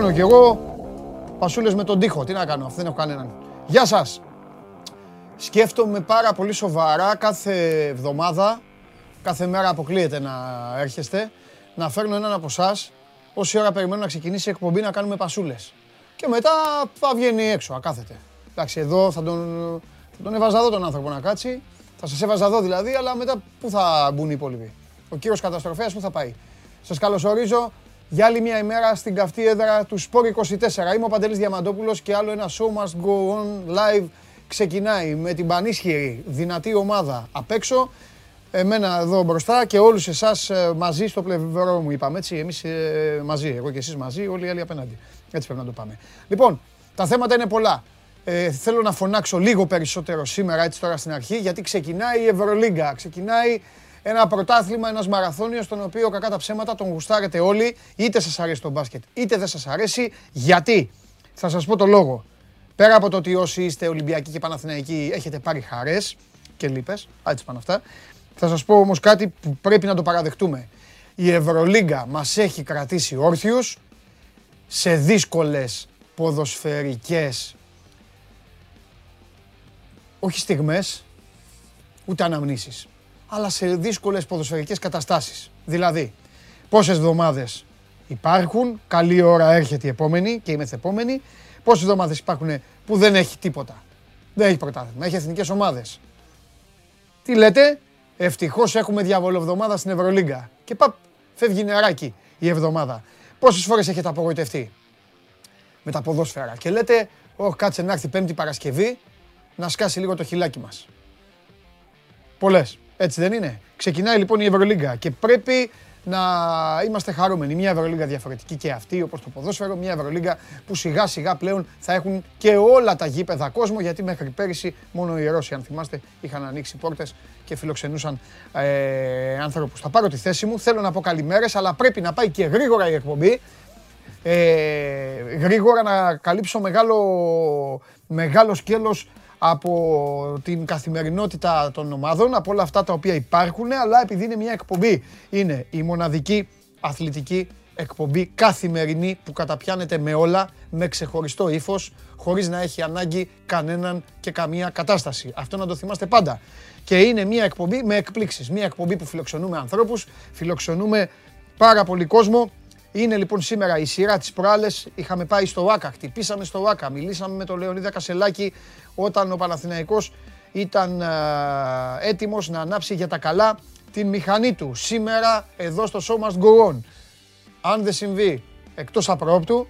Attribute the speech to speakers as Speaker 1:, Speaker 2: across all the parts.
Speaker 1: Κάνω κι εγώ πασούλες με τον τοίχο. Τι να κάνω, αυτό δεν έχω κανέναν. Γεια σας. Σκέφτομαι πάρα πολύ σοβαρά κάθε εβδομάδα, κάθε μέρα αποκλείεται να έρχεστε, να φέρνω έναν από εσάς όση ώρα περιμένω να ξεκινήσει η εκπομπή να κάνουμε πασούλες. Και μετά θα βγαίνει έξω, ακάθεται. Εντάξει, εδώ θα τον, θα τον έβαζα εδώ τον άνθρωπο να κάτσει. Θα σας έβαζα εδώ δηλαδή, αλλά μετά πού θα μπουν οι υπόλοιποι. Ο κύριος Καταστροφέας πού θα πάει. Σας καλωσορίζω για άλλη μια ημέρα στην καυτή έδρα του Σπόρ 24. Είμαι ο Παντελής Διαμαντόπουλος και άλλο ένα show must go on live ξεκινάει με την πανίσχυρη δυνατή ομάδα απ' έξω. Εμένα εδώ μπροστά και όλους εσάς ε, μαζί στο πλευρό μου είπαμε έτσι, εμείς ε, μαζί, εγώ και εσείς μαζί, όλοι οι άλλοι απέναντι. Έτσι πρέπει να το πάμε. Λοιπόν, τα θέματα είναι πολλά. Ε, θέλω να φωνάξω λίγο περισσότερο σήμερα, έτσι τώρα στην αρχή, γιατί ξεκινάει η Ευρωλίγκα. Ξεκινάει ένα πρωτάθλημα, ένας μαραθώνιος, τον οποίο κακά τα ψέματα τον γουστάρετε όλοι, είτε σας αρέσει το μπάσκετ, είτε δεν σας αρέσει. Γιατί, θα σας πω το λόγο. Πέρα από το ότι όσοι είστε Ολυμπιακοί και Παναθηναϊκοί έχετε πάρει χαρές και λύπες, έτσι πάνε αυτά, θα σας πω όμως κάτι που πρέπει να το παραδεχτούμε. Η Ευρωλίγκα μας έχει κρατήσει όρθιους σε δύσκολες ποδοσφαιρικές όχι στιγμές, ούτε αναμνήσεις, αλλά σε δύσκολες ποδοσφαιρικές καταστάσεις. Δηλαδή, πόσες εβδομάδες υπάρχουν, καλή ώρα έρχεται η επόμενη και η μεθεπόμενη, πόσες εβδομάδες υπάρχουν που δεν έχει τίποτα. Δεν έχει πρωτάθλημα, έχει εθνικές ομάδες. Τι λέτε, ευτυχώς έχουμε διαβολοβδομάδα στην Ευρωλίγκα. Και παπ, φεύγει νεράκι η εβδομάδα. Πόσες φορές έχετε απογοητευτεί; Με τα ποδόσφαιρα και λέτε, όχι κάτσε να έρθει Πέμπτη Παρασκευή να σκάσει λίγο το χιλάκι μας. Πολλές. Έτσι δεν είναι. Ξεκινάει λοιπόν η Ευρωλίγκα και πρέπει να είμαστε χαρούμενοι. Μια Ευρωλίγκα διαφορετική και αυτή, όπως το ποδόσφαιρο, μια Ευρωλίγκα που σιγά σιγά πλέον θα έχουν και όλα τα γήπεδα κόσμο, γιατί μέχρι πέρυσι μόνο οι Ρώσοι, αν θυμάστε, είχαν ανοίξει πόρτες και φιλοξενούσαν ε, άνθρωπους. Θα πάρω τη θέση μου, θέλω να πω καλημέρες, αλλά πρέπει να πάει και γρήγορα η εκπομπή. Ε, γρήγορα να καλύψω μεγάλο, μεγάλο σκέλος από την καθημερινότητα των ομάδων, από όλα αυτά τα οποία υπάρχουν, αλλά επειδή είναι μια εκπομπή, είναι η μοναδική αθλητική εκπομπή καθημερινή που καταπιάνεται με όλα, με ξεχωριστό ύφος, χωρίς να έχει ανάγκη κανέναν και καμία κατάσταση. Αυτό να το θυμάστε πάντα. Και είναι μια εκπομπή με εκπλήξεις. Μια εκπομπή που φιλοξενούμε ανθρώπους, φιλοξενούμε πάρα πολύ κόσμο είναι λοιπόν σήμερα η σειρά της προάλλες, είχαμε πάει στο ΆΚΑ, χτυπήσαμε στο ΆΚΑ, μιλήσαμε με τον Λεωνίδα Κασελάκη όταν ο Παναθηναϊκός ήταν έτοιμος να ανάψει για τα καλά την μηχανή του. Σήμερα εδώ στο Show Must Go On. Αν δεν συμβεί εκτός απρόπτου,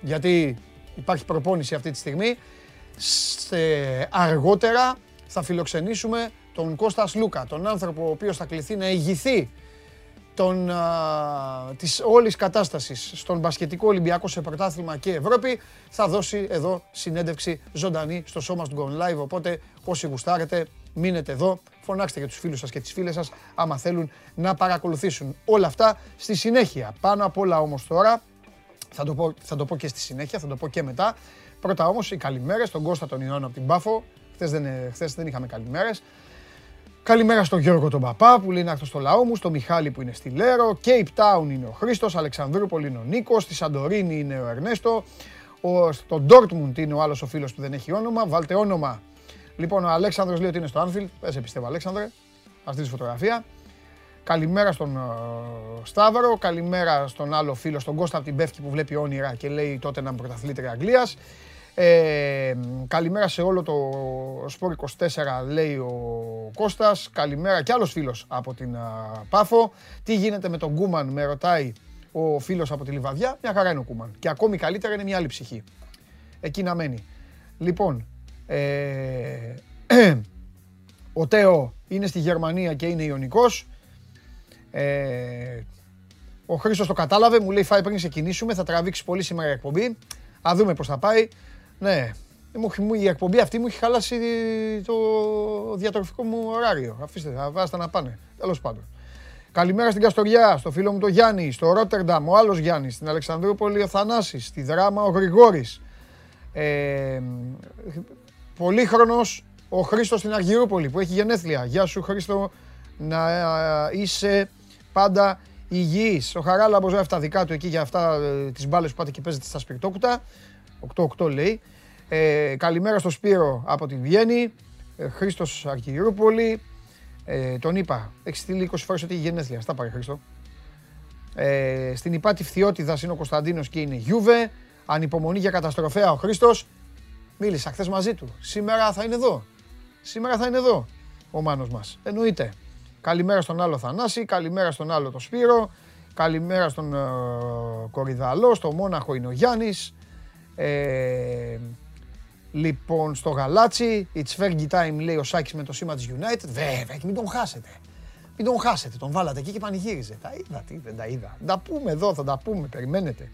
Speaker 1: γιατί υπάρχει προπόνηση αυτή τη στιγμή, σε αργότερα θα φιλοξενήσουμε τον Κώστας Λούκα, τον άνθρωπο ο οποίος θα κληθεί να ηγηθεί των, α, της όλης κατάστασης στον μπασκετικό Ολυμπιακό σε πρωτάθλημα και Ευρώπη θα δώσει εδώ συνέντευξη ζωντανή στο σώμα του Gone Live οπότε όσοι γουστάρετε μείνετε εδώ φωνάξτε για τους φίλους σας και τις φίλες σας άμα θέλουν να παρακολουθήσουν όλα αυτά. Στη συνέχεια πάνω απ' όλα όμως τώρα θα το, πω, θα το πω και στη συνέχεια, θα το πω και μετά. Πρώτα όμως οι καλημέρες στον Κώστα τον Ιωάννη από την Πάφο. Χθες δεν, χθες δεν είχαμε καλημέρες Καλημέρα στον Γιώργο τον Παπά που λέει να έρθω στο λαό μου, στο Μιχάλη που είναι στη Λέρο, Cape Town είναι ο Χρήστος, Αλεξανδρούπολη είναι ο Νίκος, στη Σαντορίνη είναι ο Ερνέστο, ο, στο Ντόρτμουντ είναι ο άλλος ο φίλος που δεν έχει όνομα. Βάλτε όνομα. Λοιπόν, ο Αλέξανδρος λέει ότι είναι στο Άνφιλ. Δεν σε πιστεύω, Αλέξανδρε. Αυτή τη φωτογραφία. Καλημέρα στον uh, Σταύρο, καλημέρα στον άλλο φίλο, στον Κώστα από την Πεύκη που βλέπει όνειρα και λέει τότε να είμαι πρωταθλήτρια Αγγλίας. Ε, καλημέρα σε όλο το Σπόρ 24 λέει ο Κώστας. Καλημέρα και άλλος φίλος από την Πάφο. Τι γίνεται με τον Κούμαν με ρωτάει ο φίλος από τη Λιβαδιά. Μια χαρά είναι ο Κούμαν. Και ακόμη καλύτερα είναι μια άλλη ψυχή. Εκεί να μένει. Λοιπόν, ε, ο Τέο είναι στη Γερμανία και είναι Ιωνικός. Ε, ο Χρήστος το κατάλαβε, μου λέει φάει πριν ξεκινήσουμε, θα τραβήξεις πολύ σήμερα η εκπομπή. Α δούμε πώς θα πάει. Ναι. Η εκπομπή αυτή μου έχει χαλάσει το διατροφικό μου ωράριο. Αφήστε, θα βάζετε να πάνε. Τέλος πάντων. Καλημέρα στην Καστοριά, στο φίλο μου το Γιάννη, στο Ρότερνταμ ο άλλος Γιάννης, στην Αλεξανδρούπολη ο Θανάσης, στη Δράμα ο Γρηγόρης. Ε, πολύχρονος ο Χρήστος στην Αργυρούπολη που έχει γενέθλια. Γεια σου Χρήστο, να είσαι πάντα υγιής. Ο Χαράλαμπος γράφει τα δικά του εκεί για αυτά ε, τις μπάλες που πάτε και παίζετε στα σπιρτόκουτα. 8-8 λέει. Ε, καλημέρα στο Σπύρο από τη Βιέννη. Ε, Χρήστος Αρκυρούπολη. Ε, τον είπα, έχεις στείλει 20 φορές ότι έχει γενέθλια. Στα πάρε Χρήστο. Ε, στην υπάτη Φθιώτιδας είναι ο Κωνσταντίνος και είναι Γιούβε. Ανυπομονή για καταστροφέα ο Χρήστος. Μίλησα χθες μαζί του. Σήμερα θα είναι εδώ. Σήμερα θα είναι εδώ ο Μάνος μας. Εννοείται. Καλημέρα στον άλλο Θανάση, καλημέρα στον άλλο το Σπύρο, καλημέρα στον ε, Κορυδαλό, στο Μόναχο είναι ο Γιάννης. Ε, λοιπόν, στο Γαλάτσι, it's Fergie time λέει ο Σάκης με το σήμα της United. Βέβαια, και μην τον χάσετε. Μην τον χάσετε, τον βάλατε εκεί και πανηγύριζε. Τα είδα, τι δεν τα είδα. Τα πούμε εδώ, θα τα πούμε, περιμένετε.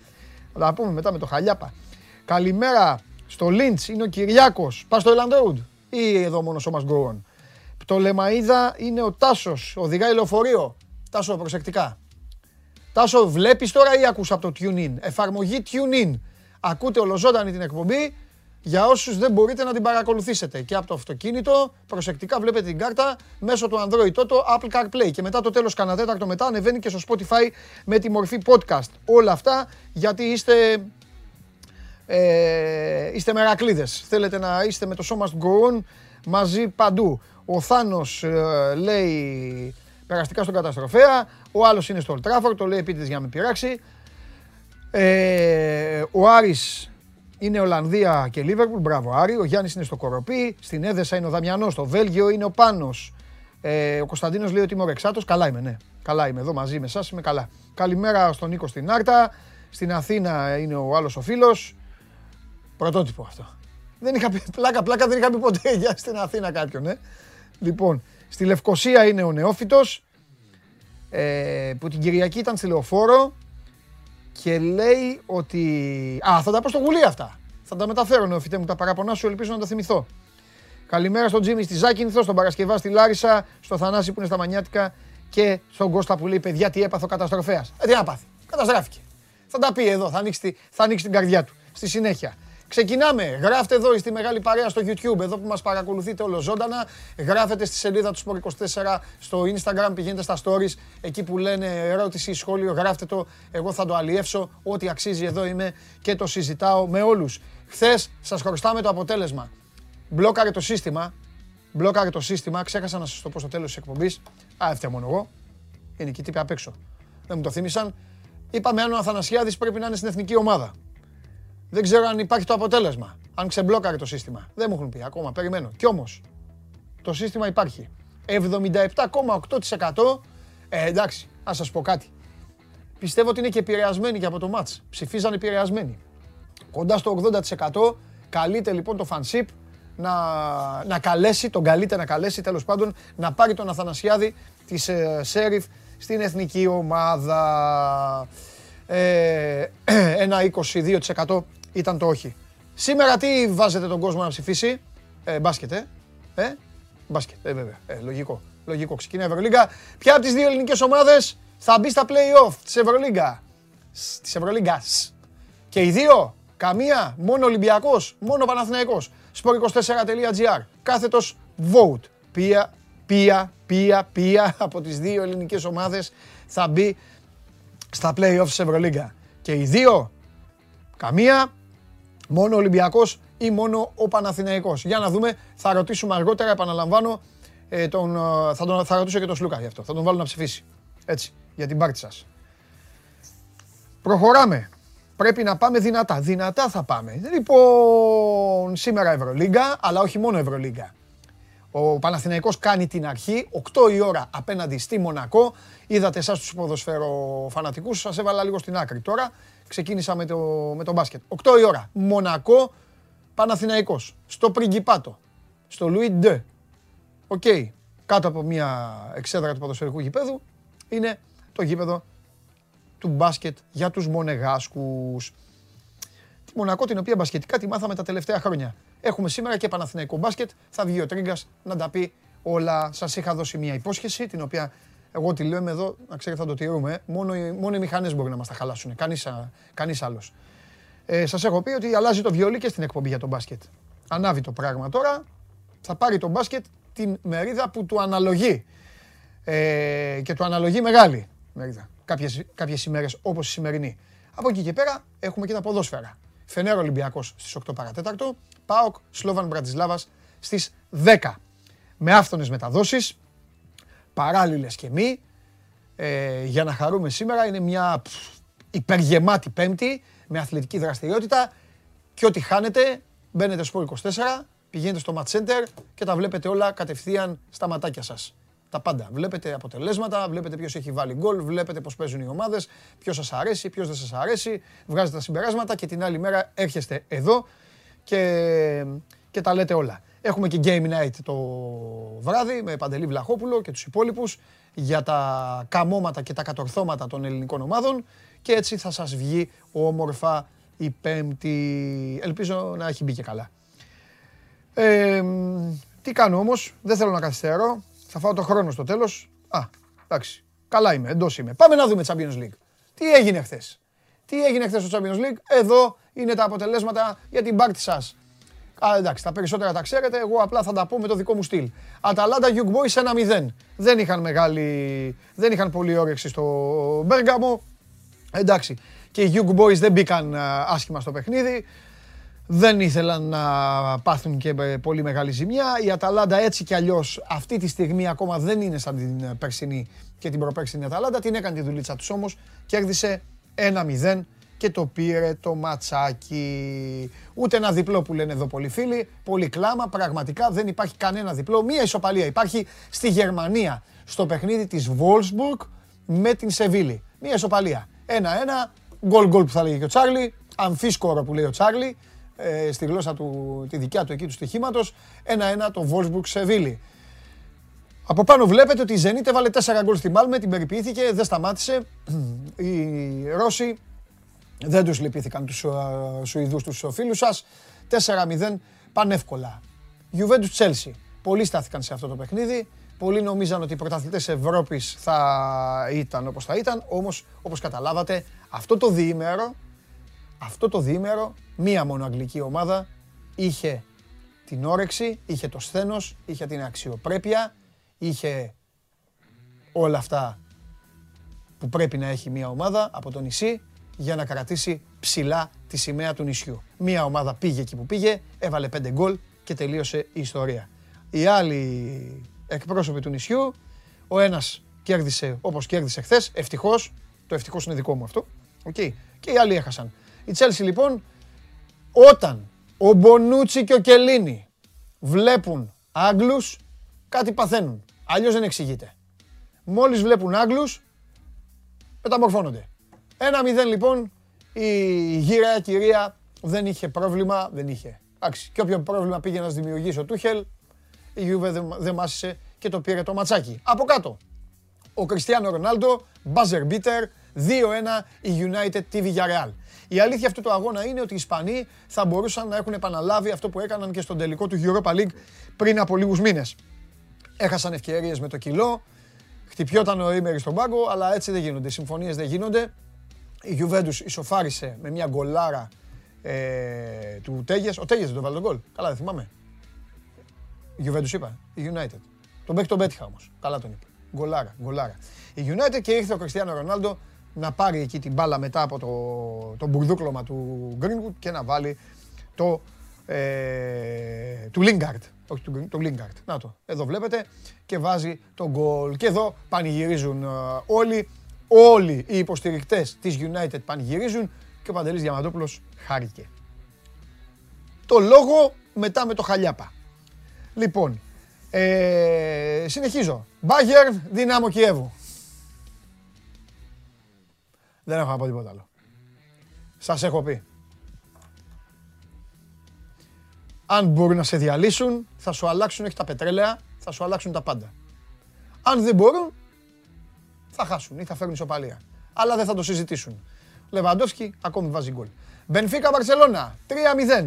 Speaker 1: Θα τα πούμε μετά με το Χαλιάπα. Καλημέρα στο Λίντς, είναι ο Κυριάκος. Πας στο Elland Road ή εδώ μόνο ο Μας Το Λεμαίδα είναι ο Τάσος, οδηγάει λεωφορείο. Τάσο, προσεκτικά. Τάσο, βλέπεις τώρα ή ακούς από το TuneIn. Εφαρμογή TuneIn. Ακούτε ολοζώντανη την εκπομπή για όσους δεν μπορείτε να την παρακολουθήσετε. Και από το αυτοκίνητο, προσεκτικά βλέπετε την κάρτα μέσω του Android το Apple CarPlay. Και μετά το τέλος, κανένα τέταρτο μετά, ανεβαίνει και στο Spotify με τη μορφή podcast. Όλα αυτά γιατί είστε. Ε, είστε μερακλείδες. Θέλετε να είστε με το σώμα του go μαζί παντού. Ο Θάνος ε, λέει περαστικά στον καταστροφέα, ο άλλος είναι στο Old Trafford, το λέει επίτηδες για να με πειράξει. Ε, ο Άρης είναι Ολλανδία και Λίβερπουλ. Μπράβο, Άρη. Ο Γιάννης είναι στο Κοροπή. Στην Έδεσα είναι ο Δαμιανός. Στο Βέλγιο είναι ο Πάνος. Ε, ο Κωνσταντίνος λέει ότι είμαι ο Ρεξάτος. Καλά είμαι, ναι. Καλά είμαι εδώ μαζί με εσάς. Είμαι καλά. Καλημέρα στον Νίκο στην Άρτα. Στην Αθήνα είναι ο άλλος ο φίλος. Πρωτότυπο αυτό. Δεν είχα πει, πλάκα, πλάκα δεν είχα πει ποτέ για στην Αθήνα κάποιον, ε. Λοιπόν, στη Λευκοσία είναι ο Νεόφυτος. Ε, που την Κυριακή ήταν στη Λεωφόρο και λέει ότι. Α, θα τα πω στο γουλί αυτά. Θα τα μεταφέρω, νεοφυτέ μου, τα παραπονά σου, ελπίζω να τα θυμηθώ. Καλημέρα στον Τζίμι στη Ζάκυνθο, στον Παρασκευά στη Λάρισα, στο Θανάση που είναι στα Μανιάτικα και στον Κώστα που λέει: Παιδιά, τι έπαθω καταστροφέας. Ε, τι να πάθει. Καταστράφηκε. Θα τα πει εδώ, θα ανοίξει, θα ανοίξει την καρδιά του. Στη συνέχεια. Ξεκινάμε. Γράφτε εδώ στη μεγάλη παρέα στο YouTube, εδώ που μας παρακολουθείτε όλο ζωντανα. Γράφετε στη σελίδα του Sport24 στο Instagram, πηγαίνετε στα stories, εκεί που λένε ερώτηση, σχόλιο, γράφτε το. Εγώ θα το αλλιεύσω. Ό,τι αξίζει εδώ είμαι και το συζητάω με όλους. Χθες σας χρωστάμε το αποτέλεσμα. Μπλόκαρε το σύστημα. Μπλόκαρε το σύστημα. Ξέχασα να σας το πω στο τέλος της εκπομπής. Α, έφτια μόνο εγώ. Είναι εκεί τύπη απ' έξω. Δεν μου το θύμισαν. Είπαμε αν ο Αθανασιάδης πρέπει να είναι στην εθνική ομάδα. Δεν ξέρω αν υπάρχει το αποτέλεσμα. Αν ξεμπλόκαρε το σύστημα. Δεν μου έχουν πει ακόμα. Περιμένω. Κι όμως το σύστημα υπάρχει. 77,8% ε, εντάξει, ας σας πω κάτι. Πιστεύω ότι είναι και επηρεασμένοι και από το μάτς. Ψηφίζαν επηρεασμένοι. Κοντά στο 80% καλείται λοιπόν το φανσίπ να, να καλέσει, τον καλείται να καλέσει τέλος πάντων να πάρει τον Αθανασιάδη της ε, Σέριφ στην εθνική ομάδα. Ε, ένα 22% ήταν το όχι. Σήμερα τι βάζετε τον κόσμο να ψηφίσει; Ε, μπάσκετ, ε. ε; Μπάσκετ, ε, βέβαια. Ε, λογικό. Λογικό. Ξεκινάει η Ευρωλίγκα. Ποια από τις δύο ελληνικές ομάδες θα μπει στα play-off της Ευρωλίγκα; Της Ευρωλίγκας. Και οι δύο, καμία, μόνο Ολυμπιακός, μόνο Παναθηναϊκός. Sport24.gr. Κάθετος vote. Ποια, ποια, ποια, ποια από τις δύο ελληνικές ομάδες θα μπει στα play-off της Ευρωλίγκα. Και οι δύο, καμία, μόνο ο Ολυμπιακός ή μόνο ο Παναθηναϊκός. Για να δούμε, θα ρωτήσουμε αργότερα, επαναλαμβάνω, ε, τον, ε, θα, τον, θα ρωτήσω και τον Σλούκα γι' αυτό. Θα τον βάλω να ψηφίσει. Έτσι, για την πάρτι σας. Προχωράμε. Πρέπει να πάμε δυνατά. Δυνατά θα πάμε. Λοιπόν, σήμερα Ευρωλίγκα, αλλά όχι μόνο Ευρωλίγκα. Ο Παναθηναϊκός κάνει την αρχή, 8 η ώρα απέναντι στη Μονακό. Είδατε εσάς τους ποδοσφαιροφανατικούς, σας έβαλα λίγο στην άκρη. Τώρα ξεκίνησα με το, με το μπάσκετ. 8 η ώρα, Μονακό, Παναθηναϊκός, στο Πριγκιπάτο, στο Λουί Ντε. Οκ, κάτω από μια εξέδρα του ποδοσφαιρικού γηπέδου είναι το γήπεδο του μπάσκετ για τους Μονεγάσκους. Τη Μονακό την οποία μπασκετικά τη μάθαμε τα τελευταία χρόνια. Έχουμε σήμερα και Παναθηναϊκό μπάσκετ. Θα βγει ο Τρίγκας να τα πει όλα. Σας είχα δώσει μια υπόσχεση την οποία εγώ τη λέω εδώ, να ξέρετε θα το τηρούμε. Μόνο, μόνο οι μηχανές μπορεί να μας τα χαλάσουν. Κανείς, κανείς άλλος. Ε, σας έχω πει ότι αλλάζει το βιολί και στην εκπομπή για το μπάσκετ. Ανάβει το πράγμα τώρα. Θα πάρει το μπάσκετ την μερίδα που του αναλογεί. Ε, και του αναλογεί μεγάλη μερίδα. κάποιες, κάποιες ημέρες όπως η σημερινή. Από εκεί και πέρα έχουμε και τα ποδόσφαιρα. Φενέρο Ολυμπιακός στις 8 παρατέταρτο, ΠΑΟΚ Σλόβαν Μπρατισλάβας στις 10. Με άφθονες μεταδόσεις, παράλληλες και μη, ε, για να χαρούμε σήμερα. Είναι μια υπεργεμάτη πέμπτη με αθλητική δραστηριότητα και ό,τι χάνετε μπαίνετε στο 24, πηγαίνετε στο Match Center και τα βλέπετε όλα κατευθείαν στα ματάκια σας. Τα πάντα. Βλέπετε αποτελέσματα, βλέπετε ποιος έχει βάλει γκολ, βλέπετε πώς παίζουν οι ομάδες, ποιος σας αρέσει, ποιος δεν σας αρέσει, βγάζετε τα συμπεράσματα και την άλλη μέρα έρχεστε εδώ και, και τα λέτε όλα. Έχουμε και Game Night το βράδυ με Παντελή Βλαχόπουλο και τους υπόλοιπους για τα καμώματα και τα κατορθώματα των ελληνικών ομάδων και έτσι θα σας βγει όμορφα η πέμπτη. Ελπίζω να έχει μπει και καλά. Ε, τι κάνω όμως, δεν θέλω να καθυστερώ, θα φάω το χρόνο στο τέλος. Α, εντάξει, καλά είμαι, εντός είμαι. Πάμε να δούμε Champions League. Τι έγινε χθες; Τι έγινε χθες στο Champions League; Εδώ είναι τα αποτελέσματα για την πάρτι σας. Α, εντάξει, τα περισσότερα τα ξέρετε. Εγώ απλά θα τα πω με το δικό μου στυλ. Αταλάντα Young Boys 1-0. Δεν είχαν μεγάλη. Δεν είχαν πολύ όρεξη στο Μπέργαμο. Εντάξει. Και οι Young Boys δεν μπήκαν άσχημα στο παιχνίδι. Δεν ήθελαν να πάθουν και πολύ μεγάλη ζημιά. Η Αταλάντα έτσι κι αλλιώς αυτή τη στιγμή ακόμα δεν είναι σαν την περσινή και την προπέρσινη Αταλάντα. Την έκανε τη δουλίτσα τους όμως. Κέρδισε 1-0 και το πήρε το ματσάκι. Ούτε ένα διπλό που λένε εδώ πολλοί φίλοι. Πολύ κλάμα. Πραγματικά δεν υπάρχει κανένα διπλό. Μία ισοπαλία υπάρχει στη Γερμανία στο παιχνίδι της Wolfsburg με την Σεβίλη. Μία ισοπαλία. Ένα-ένα. Γκολ γκολ που θα λέγει και ο Τσάρλι. Αμφίσκορο που λέει ο Τσάρλι. Ε, στη γλώσσα του, τη δικιά του εκεί του στοιχήματος. Ένα-ένα το Wolfsburg Σεβίλη. Από πάνω βλέπετε ότι η Zenit έβαλε 4 γκολ στη Μάλμε, την περιποιήθηκε, δεν σταμάτησε. Οι Ρώσοι δεν τους λυπήθηκαν τους Σουηδούς τους φίλους σας. 4-0 πανεύκολα. Juventus Chelsea. Πολλοί στάθηκαν σε αυτό το παιχνίδι. Πολλοί νομίζαν ότι οι πρωταθλητές Ευρώπης θα ήταν όπως θα ήταν. Όμως, όπως καταλάβατε, αυτό το διήμερο, αυτό το διήμερο, μία μόνο αγγλική ομάδα είχε την όρεξη, είχε το σθένος, είχε την αξιοπρέπεια, είχε όλα αυτά που πρέπει να έχει μία ομάδα από το νησί για να κρατήσει ψηλά τη σημαία του νησιού. Μία ομάδα πήγε εκεί που πήγε, έβαλε πέντε γκολ και τελείωσε η ιστορία. Οι άλλοι εκπρόσωποι του νησιού, ο ένας κέρδισε όπως κέρδισε χθες, ευτυχώς, το ευτυχώς είναι δικό μου αυτό, okay. και οι άλλοι έχασαν. Η Τσέλσι λοιπόν, όταν ο Μπονούτσι και ο Κελίνη βλέπουν Άγγλους, κάτι παθαίνουν. Αλλιώς δεν εξηγείται. Μόλις βλέπουν Άγγλους, μεταμορφώνονται. Ένα μηδέν λοιπόν, η γύρα κυρία δεν είχε πρόβλημα, δεν είχε. Εντάξει, και όποιο πρόβλημα πήγε να δημιουργήσει ο Τούχελ, η Γιούβε δεν μάσησε και το πήρε το ματσάκι. Από κάτω, ο Κριστιανό Ρονάλντο, buzzer beater, 2-1 η United TV για Real. Η αλήθεια αυτού του αγώνα είναι ότι οι Ισπανοί θα μπορούσαν να έχουν επαναλάβει αυτό που έκαναν και στον τελικό του Europa League πριν από λίγους μήνες. Έχασαν ευκαιρίες με το κιλό, χτυπιόταν ο Ήμερης στον πάγκο, αλλά έτσι δεν γίνονται. Οι συμφωνίες δεν γίνονται η Juventus ισοφάρισε με μια γκολάρα ε, του Τέγιας. Ο Τέγιας δεν το βάλε τον γκολ. Καλά δεν θυμάμαι. Η Juventus είπα. Η United. Τον παίχει τον πέτυχα όμως. Καλά τον είπε. Γκολάρα, γκολάρα. Η United και ήρθε ο Κριστιανό Ρονάλντο να πάρει εκεί την μπάλα μετά από το, το μπουρδούκλωμα του Greenwood και να βάλει το ε, του Lingard. Όχι του, του Lingard. Να το. Εδώ βλέπετε και βάζει το γκολ. Και εδώ πανηγυρίζουν ε, όλοι όλοι οι υποστηρικτές της United πανηγυρίζουν και ο Παντελής Διαμαντόπουλος χάρηκε. Το λόγο μετά με το Χαλιάπα. Λοιπόν, ε, συνεχίζω. Μπάγερ, Δυνάμο Κιέβου. Δεν έχω να πω τίποτα άλλο. Σας έχω πει. Αν μπορούν να σε διαλύσουν, θα σου αλλάξουν, όχι τα πετρέλαια, θα σου αλλάξουν τα πάντα. Αν δεν μπορούν, θα χάσουν ή θα φέρουν ισοπαλία. Αλλά δεν θα το συζητήσουν. Λεβαντόφσκι ακόμη βάζει γκολ. Μπενφίκα Μπαρσελόνα 3-0.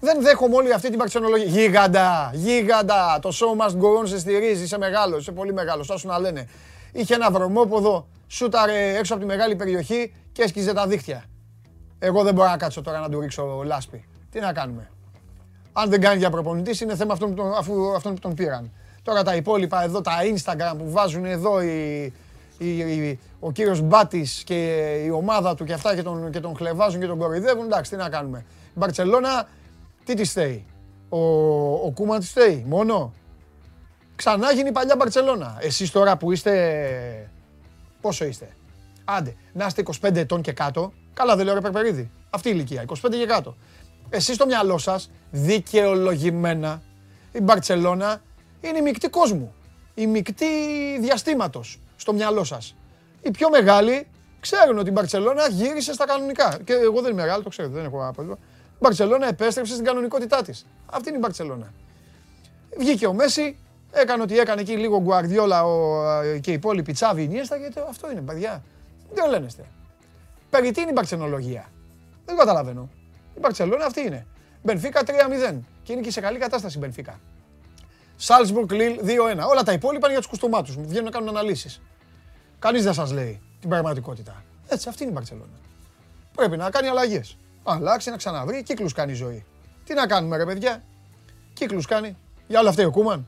Speaker 1: Δεν δέχομαι όλη αυτή την παρξενολογία. Γίγαντα, γίγαντα. Το show must go on σε στηρίζει. Είσαι μεγάλος, είσαι πολύ μεγάλος. σου να λένε. Είχε ένα βρωμόποδο, σούταρε έξω από τη μεγάλη περιοχή και έσκιζε τα δίχτυα. Εγώ δεν μπορώ να κάτσω τώρα να του ρίξω λάσπη. Τι να κάνουμε. Αν δεν κάνει για προπονητής, είναι θέμα αυτών, αφού αυτόν που τον πήραν. Τώρα τα υπόλοιπα εδώ, τα Instagram που βάζουν εδώ οι, η, η, ο κύριος Μπάτης και η ομάδα του και αυτά και τον, και τον χλεβάζουν και τον κοροϊδεύουν, εντάξει, τι να κάνουμε. Η Μπαρτσελώνα, τι της στέει. Ο, ο Κούμαν της στέει, μόνο. Ξανά γίνει η παλιά Μπαρτσελώνα. Εσείς τώρα που είστε, πόσο είστε; Άντε, να είστε 25 ετών και κάτω, καλά δεν λέω ρε Περπερίδη. Αυτή η ηλικία, 25 και κάτω. Εσείς στο μυαλό σας, δικαιολογημένα, η Μπαρτσελώνα είναι η μεικτή κόσμου. Η μεικτή διαστήματος στο μυαλό σας. Οι πιο μεγάλοι ξέρουν ότι η Μπαρτσελώνα γύρισε στα κανονικά. Και εγώ δεν είμαι μεγάλο, το ξέρω, δεν έχω πρόβλημα. Η Μπαρτσελώνα επέστρεψε στην κανονικότητά της. Αυτή είναι η Μπαρτσελώνα. Βγήκε ο Μέση, έκανε ότι έκανε εκεί λίγο Γκουαρδιόλα και οι υπόλοιποι Τσάβη Ινιέστα και αυτό είναι παιδιά. Δεν λένεστε. Περί τι είναι η Μπαρτσενολογία. Δεν καταλαβαίνω. Η Μπαρτσελώνα αυτή είναι. Μπενφίκα 3-0 και είναι και σε καλή κατάσταση η Μπενφίκα. Σάλσμπουργκ Λίλ 2-1. Όλα τα υπόλοιπα είναι για τους κουστομάτου. Βγαίνουν να κάνουν αναλύσεις. Κανείς δεν σας λέει την πραγματικότητα. Έτσι, αυτή είναι η Μπαρσελόνα. Πρέπει να κάνει αλλαγές. Αλλάξει, να ξαναβρει, κύκλους κάνει η ζωή. Τι να κάνουμε, ρε παιδιά; Κύκλους κάνει. Για όλα αυτά ο Κούμαν.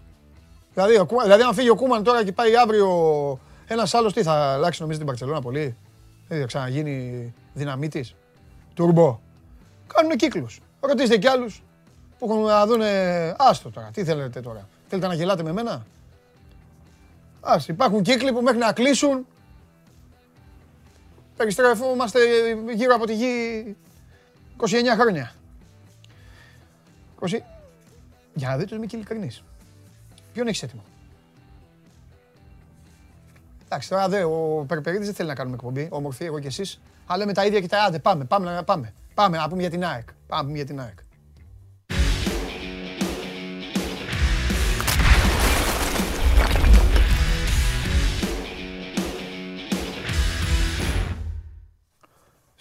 Speaker 1: Δηλαδή, ο Κούμαν, δηλαδή, αν φύγει ο Κούμαν τώρα και πάει αύριο ένας άλλος, τι θα αλλάξει νομίζω την Μπαρσελόνα πολύ; Δεν θα ξαναγίνει δυναμίτη. Τουρμπό. Κάνουν κύκλους. Ρωτήστε κι άλλους που έχουν να δουν. Άστο τώρα, τι θέλετε τώρα. Θέλετε να γελάτε με μένα. Ας, υπάρχουν κύκλοι που μέχρι να κλείσουν περιστρέφομαστε γύρω από τη γη 29 χρόνια. 20... Για να δείτε ότι είμαι και ειλικρινής. Ποιον έχεις έτοιμο; Εντάξει, τώρα δε, ο Περπερίδης δεν θέλει να κάνουμε εκπομπή, όμορφη, εγώ και εσείς. Αλλά λέμε τα ίδια και τα άντε, πάμε, πάμε, πάμε. Πάμε να πούμε για την ΑΕΚ. Πάμε για την ΑΕΚ.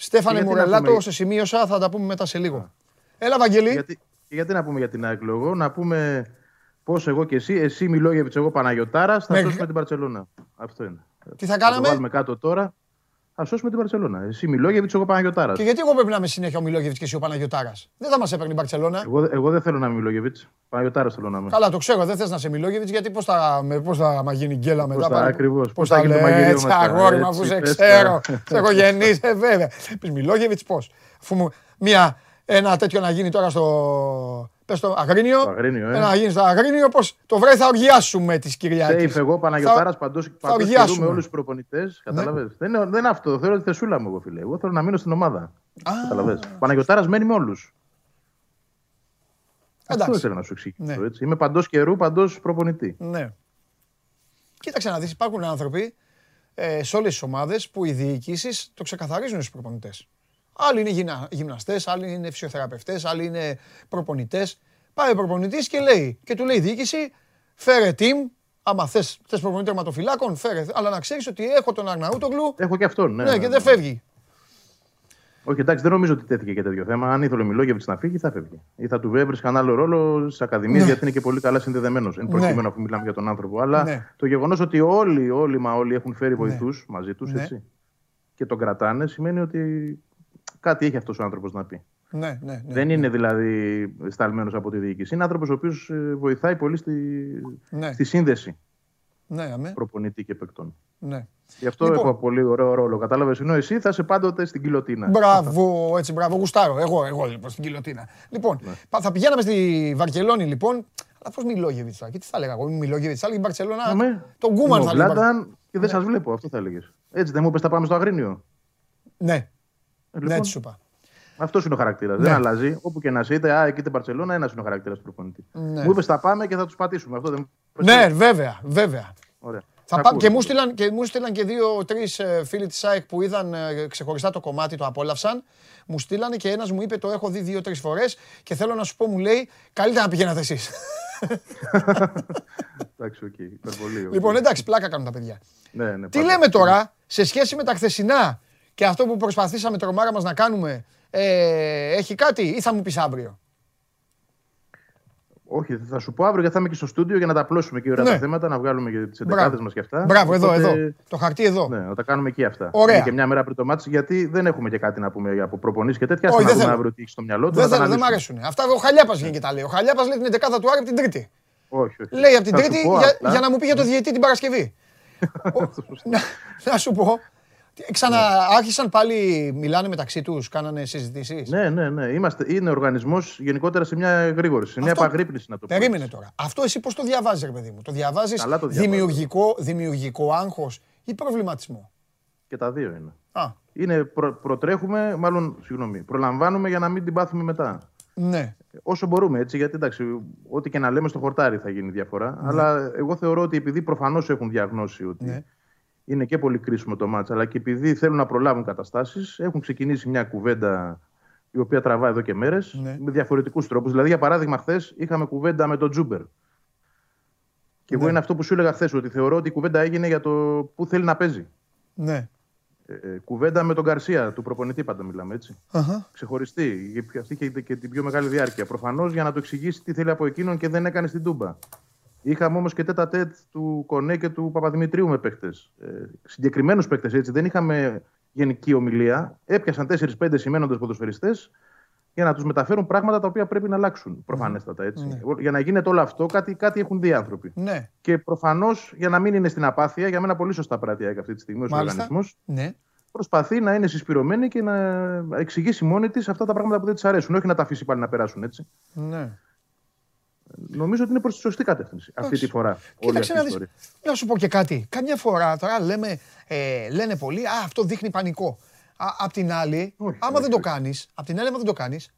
Speaker 1: Στέφανε Μουρελάτο, σε σημείωσα, θα τα πούμε μετά σε λίγο. Έλα, Βαγγελή.
Speaker 2: Γιατί, γιατί να πούμε για την ΑΕΚ λόγο, να πούμε πώς εγώ και εσύ, εσύ Μιλόγεβιτς, εγώ Παναγιοτάρας, θα σώσουμε την Παρσελώνα. Αυτό είναι.
Speaker 1: Τι θα κάναμε. Θα
Speaker 2: το βάλουμε κάτω τώρα. Θα σώσουμε την Παρσελώνα. Εσύ Μιλόγεβιτ, εγώ Παναγιοτάρας.
Speaker 1: Και γιατί εγώ πρέπει να είμαι συνέχεια ο Μιλόγεβιτ και εσύ ο Παναγιοτάρας; Δεν θα μας έπαιρνε η Παρσελώνα.
Speaker 2: Εγώ, εγώ δεν θέλω να είμαι Μιλόγεβιτ. Παναγιοτάρας θέλω να είμαι.
Speaker 1: Καλά, το ξέρω, δεν θες να είσαι Μιλόγεβιτ γιατί πώς θα, πώς θα μα γίνει γκέλα μετά.
Speaker 2: Ακριβώς.
Speaker 1: Πώς θα γίνει το μαγειρίο μετά. αγόρι μου, αφού σε ξέρω. Σε έχω γεννήσει, ε, βέβαια. Πεις Μιλόγεβιτ πώς; Αφού μια, ένα τέτοιο να γίνει τώρα στο, Πες το Αγρίνιο. Το
Speaker 2: αγρίνιο ε.
Speaker 1: Να γίνει στο Αγρίνιο, πώς το βράδυ θα οργιάσουμε τις Κυριακέ.
Speaker 2: Safe, εγώ Παναγιοτάρας παντός με όλους τους προπονητές. Κατάλαβε. Ναι. Δεν, είναι, δεν είναι αυτό. Θέλω τη θεσούλα μου, εγώ φίλε. Εγώ θέλω να μείνω στην ομάδα. Κατάλαβε. Παναγιοτάρας μένει με όλους. Αυτό ήθελα να σου εξηγήσω. Ναι. Έτσι. Είμαι παντός καιρού, παντός προπονητή.
Speaker 1: Ναι. Κοίταξε να δεις, υπάρχουν άνθρωποι ε, σε όλες τις ομάδες που οι διοικήσεις το ξεκαθαρίζουν στους προπονητές. Άλλοι είναι γυμναστές, άλλοι είναι φυσιοθεραπευτές, άλλοι είναι προπονητές. Πάει ο προπονητής και λέει, και του λέει η διοίκηση, φέρε team. Άμα θες προπονητή τερματοφυλάκων, φέρε. Αλλά να ξέρεις ότι έχω τον Αρναούτογλου.
Speaker 2: Έχω και αυτόν, ναι.
Speaker 1: Ναι,
Speaker 2: ναι
Speaker 1: και δεν ναι. φεύγει.
Speaker 2: Όχι, εντάξει, δεν νομίζω ότι τέθηκε και τέτοιο θέμα. Αν ήθελε ο Μιλόγεβιτς να φύγει, θα φεύγει. Ή θα του έβρισκαν άλλο ρόλο στι ακαδημίες, ναι. γιατί είναι και πολύ καλά συνδεδεμένος. Εν προκειμένου ναι. αφού μιλάμε για τον άνθρωπο. Αλλά ναι. το γεγονός ότι όλοι, όλοι μα όλοι έχουν φέρει βοηθούς μαζί τους και τον κρατάνε, σημαίνει ότι κάτι έχει αυτός ο άνθρωπος να πει.
Speaker 1: Ναι, ναι, ναι,
Speaker 2: Δεν είναι δηλαδή σταλμένος από τη διοίκηση. Είναι άνθρωπος ο οποίος ε, βοηθάει πολύ στη,
Speaker 1: ναι.
Speaker 2: στη σύνδεση
Speaker 1: ναι, αμέ.
Speaker 2: προπονητή και παικτών.
Speaker 1: Ναι.
Speaker 2: Γι' αυτό λοιπόν, έχω πολύ ωραίο ρόλο. Κατάλαβες, ενώ εσύ θα είσαι πάντοτε στην κοιλωτίνα.
Speaker 1: Μπράβο, έτσι, μπράβο, γουστάρω. Εγώ, εγώ λοιπόν στην κοιλωτίνα. Λοιπόν, ναι. θα πηγαίναμε στη Βαρκελόνη λοιπόν. Αλλά πώς Μιλόγεβιτ τώρα, και τι θα έλεγα εγώ, Μιλόγεβιτ, θα έλεγε Μπαρσελόνα. Ναι. Τον Γκούμαν θα έλεγε.
Speaker 2: και δεν ναι. σας βλέπω, αυτό θα έλεγες. Έτσι δεν μου είπες, θα πάμε στο Αγρίνιο.
Speaker 1: Ναι. Ε, λοιπόν, ναι, έτσι σου είπα.
Speaker 2: Αυτός είναι ο χαρακτήρας. Ναι. Δεν αλλάζει. Όπου και να είσαι, α, εκεί την Παρσελόνα, ένας είναι ο χαρακτήρας του προπονητή. Ναι. Μου είπες, θα πάμε και θα τους πατήσουμε. Αυτό δεν
Speaker 1: Ναι, βέβαια, βέβαια.
Speaker 2: Ωραία.
Speaker 1: Θα πά... και, μου στείλαν, και μου στείλαν και δύο-τρει ε, φίλοι της ΑΕΚ που είδαν ε, ξεχωριστά το κομμάτι, το απόλαυσαν. Μου στείλαν και ένας μου είπε: Το έχω δει δύο-τρει φορές και θέλω να σου πω, μου λέει, καλύτερα να πηγαίνατε εσείς.
Speaker 2: εντάξει, οκ.
Speaker 1: Λοιπόν, εντάξει, πλάκα κάνουν τα παιδιά.
Speaker 2: Ναι, ναι,
Speaker 1: Τι λέμε τώρα σε σχέση με τα χθεσινά; Και αυτό που προσπαθήσαμε τρομάρα μας να κάνουμε ε, έχει κάτι ή θα μου πεις αύριο;
Speaker 2: Όχι, θα σου πω αύριο γιατί θα είμαι και στο στούντιο για να τα απλώσουμε και ωραία ναι. τα θέματα, να βγάλουμε και τις εντεκάδες μας και αυτά.
Speaker 1: Μπράβο, εδώ, εδώ. Το χαρτί εδώ.
Speaker 2: Ναι, να τα κάνουμε και αυτά.
Speaker 1: Ωραία.
Speaker 2: Είναι και μια μέρα πριν το ματς, γιατί δεν έχουμε και κάτι να πούμε από προπονήσεις και τέτοια. Όχι, δεν θέλω. αύριο τι έχει στο μυαλό του.
Speaker 1: Δεν θέλω, δεν μου αρέσουν. Αυτά ο Χαλιάπας βγαίνει και τα λέει. Ο Χαλιάπας λέει την εντεκάδα του Άρη από την Τρίτη.
Speaker 2: Όχι, όχι.
Speaker 1: Λέει από την Τρίτη για, για να μου πει για το διαιτή την Παρασκευή. να σου πω, Ξανά άρχισαν πάλι, μιλάνε μεταξύ τους, κάνανε συζητήσεις.
Speaker 2: Ναι, ναι, ναι. Είμαστε, είναι οργανισμός γενικότερα σε μια γρήγορη, σε μια επαγρύπνηση να το
Speaker 1: πω. Περίμενε τώρα. Αυτό εσύ πώς το διαβάζεις, ρε παιδί μου. Το διαβάζεις δημιουργικό, δημιουργικό άγχος ή προβληματισμό;
Speaker 2: Και τα δύο είναι. Α. Είναι προ, προτρέχουμε, μάλλον συγγνώμη, προλαμβάνουμε για να μην την πάθουμε μετά.
Speaker 1: Ναι.
Speaker 2: Όσο μπορούμε έτσι, γιατί εντάξει, ό,τι και να λέμε στο χορτάρι θα γίνει διαφορά. Ναι. Αλλά εγώ θεωρώ ότι επειδή προφανώς έχουν διαγνώσει ότι ναι είναι και πολύ κρίσιμο το μάτς, αλλά και επειδή θέλουν να προλάβουν καταστάσεις, έχουν ξεκινήσει μια κουβέντα η οποία τραβά εδώ και μέρες, ναι. με διαφορετικούς τρόπους. Δηλαδή, για παράδειγμα, χθες είχαμε κουβέντα με τον Τζούμπερ. Και εγώ ναι. είναι αυτό που σου έλεγα χθες, ότι θεωρώ ότι η κουβέντα έγινε για το πού θέλει να παίζει.
Speaker 1: Ναι.
Speaker 2: Ε, ε κουβέντα με τον Καρσία, του προπονητή πάντα μιλάμε έτσι. Uh-huh. Ξεχωριστή. Αυτή είχε και την πιο μεγάλη διάρκεια. Προφανώς για να το εξηγήσει τι θέλει από εκείνον και δεν έκανε στην Τούμπα. Είχαμε όμως και τέτα τέτ του Κονέ και του Παπαδημητρίου με παίχτε. Ε, Συγκεκριμένους παίχτε έτσι. Δεν είχαμε γενική ομιλία. Έπιασαν 4-5 σημαίνοντες ποδοσφαιριστές για να τους μεταφέρουν πράγματα τα οποία πρέπει να αλλάξουν. Προφανέστατα έτσι. Ναι. Για να γίνεται όλο αυτό, κάτι, κάτι έχουν δει άνθρωποι.
Speaker 1: Ναι.
Speaker 2: Και προφανώς για να μην είναι στην απάθεια, για μένα πολύ σωστά πράττει αυτή τη στιγμή ο οργανισμός.
Speaker 1: Ναι.
Speaker 2: Προσπαθεί να είναι συσπηρωμένη και να εξηγήσει μόνη της αυτά τα πράγματα που δεν της αρέσουν. Όχι να τα αφήσει πάλι να περάσουν έτσι.
Speaker 1: Ναι.
Speaker 2: Νομίζω ότι είναι προς τη σωστή κατεύθυνση αυτή τη φορά.
Speaker 1: Κοίταξε να δεις. Να σου πω και κάτι. Καμιά φορά τώρα λέμε, ε, λένε πολλοί, Α, αυτό δείχνει πανικό. Α, απ' την άλλη, όχι, άμα όχι, δεν το κάνεις, απ' την άλλη, άμα δεν το κάνεις,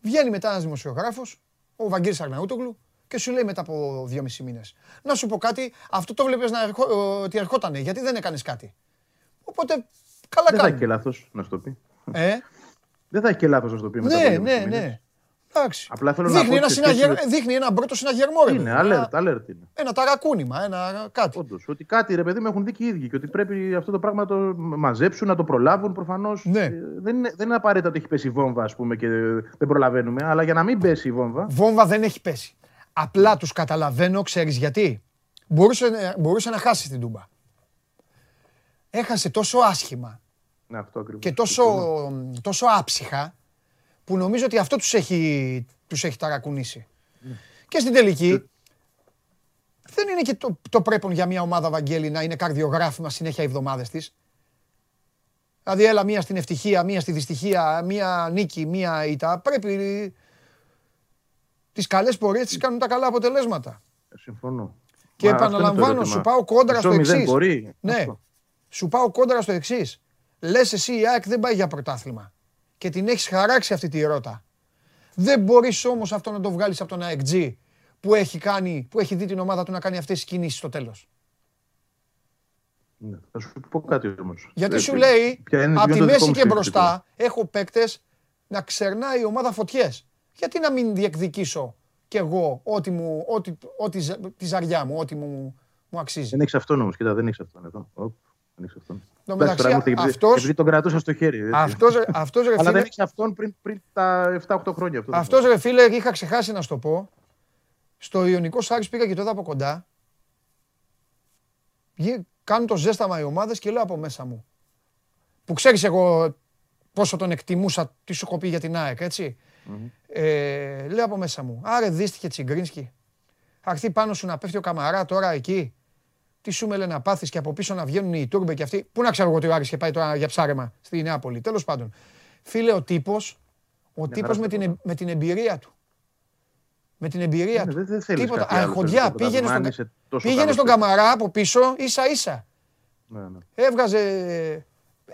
Speaker 1: βγαίνει μετά ένας δημοσιογράφος, ο Βαγγέλης Αρναούτογλου, και σου λέει μετά από δυόμισι μήνες. Να σου πω κάτι, αυτό το βλέπεις να ερχό, ότι ερχότανε, γιατί δεν έκανες κάτι. Οπότε, καλά
Speaker 2: κάνει. Δεν θα έχει και λάθος να σου το πει.
Speaker 1: Ε;
Speaker 2: Δεν θα έχει και λάθος να σου το πει
Speaker 1: μετά. Ναι, ναι, ναι. Εντάξει.
Speaker 2: Απλά θέλω
Speaker 1: δείχνει,
Speaker 2: να
Speaker 1: ένα συναγερ... δείχνει ένα πρώτο συναγερμό.
Speaker 2: Ρε, είναι, alert, alert είναι.
Speaker 1: Ένα ταρακούνημα, ένα κάτι.
Speaker 2: Όντως, ότι κάτι ρε παιδί μου έχουν δει και οι ίδιοι και ότι πρέπει αυτό το πράγμα να το μαζέψουν, να το προλάβουν προφανώς.
Speaker 1: Ναι.
Speaker 2: Ε, δεν, είναι, δεν είναι απαραίτητα ότι έχει πέσει η βόμβα, ας πούμε, και δεν προλαβαίνουμε, αλλά για να μην πέσει η βόμβα.
Speaker 1: Βόμβα δεν έχει πέσει. Απλά τους καταλαβαίνω, ξέρεις γιατί. Μπορούσε, μπορούσε να χάσει την τούμπα. Έχασε τόσο άσχημα
Speaker 2: ναι, αυτό
Speaker 1: και τόσο, τόσο άψυχα που νομίζω ότι αυτό τους έχει, τους έχει ταρακουνήσει. Ναι. Και στην τελική, ε. δεν είναι και το, το πρέπον για μια ομάδα, Βαγγέλη, να είναι καρδιογράφημα συνέχεια οι εβδομάδες της. Δηλαδή, έλα μία στην ευτυχία, μία στη δυστυχία, μία νίκη, μία ήττα. Πρέπει τις καλές πορείες τις κάνουν τα καλά αποτελέσματα.
Speaker 2: Ε, συμφωνώ.
Speaker 1: Και επαναλαμβάνω, σου πάω κόντρα στο εξής. Ναι, σου πάω κόντρα στο εξής. Λες εσύ η ΑΕΚ δεν πάει για πρωτάθλημα και την έχεις χαράξει αυτή τη ρότα. Δεν μπορείς όμως αυτό να το βγάλεις από τον AXG που έχει, κάνει, που έχει δει την ομάδα του να κάνει αυτές τις κινήσεις στο τέλος.
Speaker 2: Ναι, θα σου πω κάτι όμως.
Speaker 1: Γιατί ε, σου λέει από τη μέση και μπροστά έχω παίκτες να ξερνάει η ομάδα φωτιές. Γιατί να μην διεκδικήσω κι εγώ ό,τι, μου, ό,τι, ό,τι, τη ζαριά μου, ό,τι μου, μου αξίζει;
Speaker 2: Δεν έχεις αυτόν όμως, κοίτα, δεν έχεις αυτόν εδώ. Δεν έχει αυτόν.
Speaker 1: Το μεταξύ, αυτός,
Speaker 2: επειδή τον κρατούσα στο χέρι.
Speaker 1: Αυτός, αυτός, ρε,
Speaker 2: Αλλά δεν έχει αυτόν πριν, πριν τα 7-8 χρόνια.
Speaker 1: Αυτό αυτός ρε φίλε, είχα ξεχάσει να σου το πω. Στο Ιωνικό Σάρις πήγα και το είδα από κοντά. Κάνουν το ζέσταμα οι ομάδες και λέω από μέσα μου. Που ξέρεις εγώ πόσο τον εκτιμούσα, τι σου έχω πει για την ΑΕΚ, έτσι. Mm-hmm. Ε, λέω από μέσα μου. Άρε δίστηκε Τσιγκρίνσκι. Αρθεί πάνω σου να πέφτει ο Καμαρά τώρα εκεί τι σου μέλε να πάθεις και από πίσω να βγαίνουν οι Τούρμπε και αυτοί. Πού να ξέρω εγώ ότι ο Άρης και πάει τώρα για ψάρεμα στη Νεάπολη. Τέλος πάντων. Φίλε, ο τύπος ο τύπος με, την, με την εμπειρία του. Με την εμπειρία ναι, του.
Speaker 2: Δεν, δεν
Speaker 1: Τίποτα. Αρχοντιά. Πήγαινε, στον, πήγαινε στον Καμαρά από πίσω ίσα ίσα.
Speaker 2: Ναι, ναι.
Speaker 1: Έβγαζε.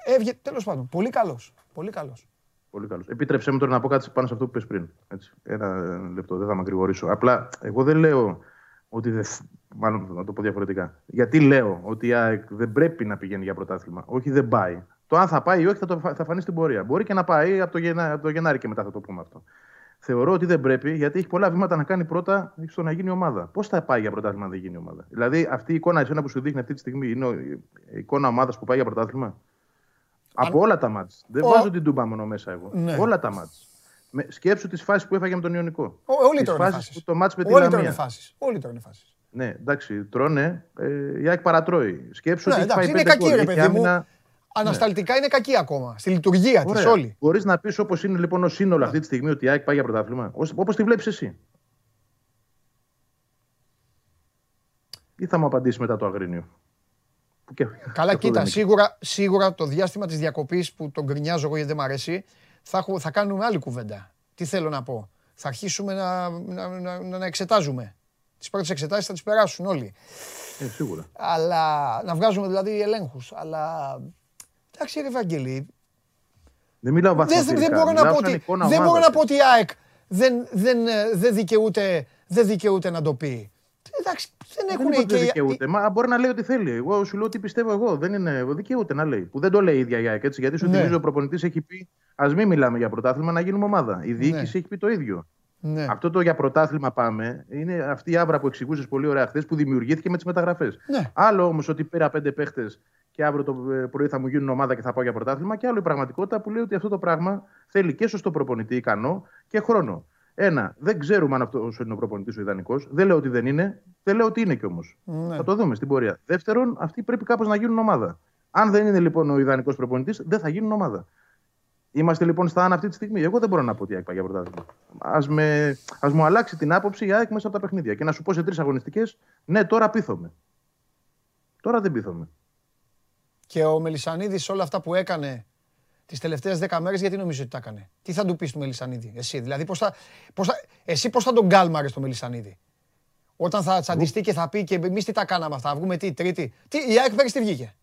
Speaker 1: Έβγε, τέλος πάντων. Πολύ καλός. Πολύ καλός.
Speaker 2: Πολύ καλός. Επίτρεψέ μου τώρα να πω κάτι πάνω σε αυτό που πες πριν. Έτσι. Ένα λεπτό, δεν θα με Απλά εγώ δεν λέω ότι δεν. Μάλλον να το πω διαφορετικά. Γιατί λέω ότι η ΑΕΚ δεν πρέπει να πηγαίνει για πρωτάθλημα. Όχι, δεν πάει. Το αν θα πάει ή όχι θα, το, θα φανεί στην πορεία. Μπορεί και να πάει από το, Γενά, από το Γενάρη και μετά θα το πούμε αυτό. Θεωρώ ότι δεν πρέπει γιατί έχει πολλά βήματα να κάνει πρώτα στο να γίνει ομάδα. Πώς θα πάει για πρωτάθλημα αν δεν γίνει ομάδα; Δηλαδή αυτή η εικόνα εσένα που σου δείχνει αυτή τη στιγμή είναι η εικόνα ομάδας που πάει για πρωτάθλημα; Αν... Από όλα τα μάτια. Δεν βάζω την τούμπα μόνο μέσα εγώ. Ναι. Όλα τα μάτια. Με, σκέψου τις φάσεις που έφαγε με τον Ιωνικό.
Speaker 1: Όλοι τρώνε φάσεις.
Speaker 2: Το μάτς με
Speaker 1: Όλοι τρώνε φάσεις. Όλοι τρώνε φάσεις.
Speaker 2: Ναι, εντάξει, τρώνε. Ε, η ΑΕΚ παρατρώει. Σκέψου
Speaker 1: ναι, ότι εντάξει, είναι κακή, ρε παιδί μου. Ναι. Ανασταλτικά είναι κακή ακόμα. Στη λειτουργία της όλη.
Speaker 2: Μπορείς να πεις όπως είναι λοιπόν ο σύνολο αυτή τη στιγμή ότι η ΑΕΚ πάει για πρωτάθλημα; Όπως τη βλέπεις εσύ. Ή θα μου απαντήσεις μετά το Αγρίνιο.
Speaker 1: Καλά, κοίτα, σίγουρα, σίγουρα το διάστημα της διακοπής που τον γκρινιάζω εγώ γιατί δεν μ' αρέσει, θα, θα κάνουμε άλλη κουβέντα. Τι θέλω να πω. Θα αρχίσουμε να, να, να, να εξετάζουμε. Τις πρώτες εξετάσεις θα τις περάσουν όλοι.
Speaker 2: Ε, σίγουρα.
Speaker 1: Αλλά να βγάζουμε δηλαδή ελέγχους. Αλλά. Εντάξει, ρε Βαγγελή.
Speaker 2: Δεν μιλάω
Speaker 1: δεν, δεν μπορώ να πω ότι, δεν μπορώ να πω ότι η ΑΕΚ δεν, δεν, δεν, δικαιούται, δεν δικαιούται να το πει. Εντάξει, δεν έχουν
Speaker 2: δεν και... δικαιούται. Μα μπορεί να λέει ό,τι θέλει. Εγώ σου λέω ότι πιστεύω εγώ. Δεν είναι δικαιούται να λέει. Που δεν το λέει η ίδια η ΑΕΚ. Έτσι, γιατί σου ναι. θυμίζω ο προπονητής έχει πει Α μην μιλάμε για πρωτάθλημα, να γίνουμε ομάδα. Η διοίκηση ναι. έχει πει το ίδιο. Ναι. Αυτό το για πρωτάθλημα πάμε είναι αυτή η άβρα που εξηγούσες πολύ ωραία χθες που δημιουργήθηκε με τις μεταγραφές. Ναι. Άλλο όμως ότι πήρα πέντε παίχτες και αύριο το ε, πρωί θα μου γίνουν ομάδα και θα πάω για πρωτάθλημα. Και άλλο η πραγματικότητα που λέει ότι αυτό το πράγμα θέλει και σωστό προπονητή ικανό και χρόνο. Ένα, δεν ξέρουμε αν αυτός είναι ο προπονητής ο ιδανικός. Δεν λέω ότι δεν είναι. Δεν λέω ότι είναι κι όμως. Ναι. Θα το δούμε στην πορεία. Δεύτερον, αυτοί πρέπει κάπως να γίνουν ομάδα. Αν δεν είναι λοιπόν ο ιδανικός προπονητής, δεν θα γίνουν ομάδα. Είμαστε λοιπόν στα άνω αυτή τη στιγμή. Εγώ δεν μπορώ να πω ότι η ΑΕΚ πάει για πρωτάθλημα. Α μου αλλάξει την άποψη η ΑΕΚ μέσα από τα παιχνίδια. Και να σου πω σε τρεις αγωνιστικές, ναι, τώρα πείθομαι. Τώρα δεν πείθομαι.
Speaker 1: Και ο Μελισανίδης όλα αυτά που έκανε τις τελευταίες δέκα μέρες, γιατί νομίζω ότι τα έκανε; Τι θα του πεις του Μελισανίδη, εσύ; Δηλαδή, πώς θα, πώς θα, εσύ πώς θα τον κάλμαρες το Μελισανίδη; Όταν θα τσαντιστεί και θα πει και εμείς τι τα κάναμε αυτά, βγούμε τι, Τρίτη. Τι, η ΑΕΚ πέρυσι τι βγήκε;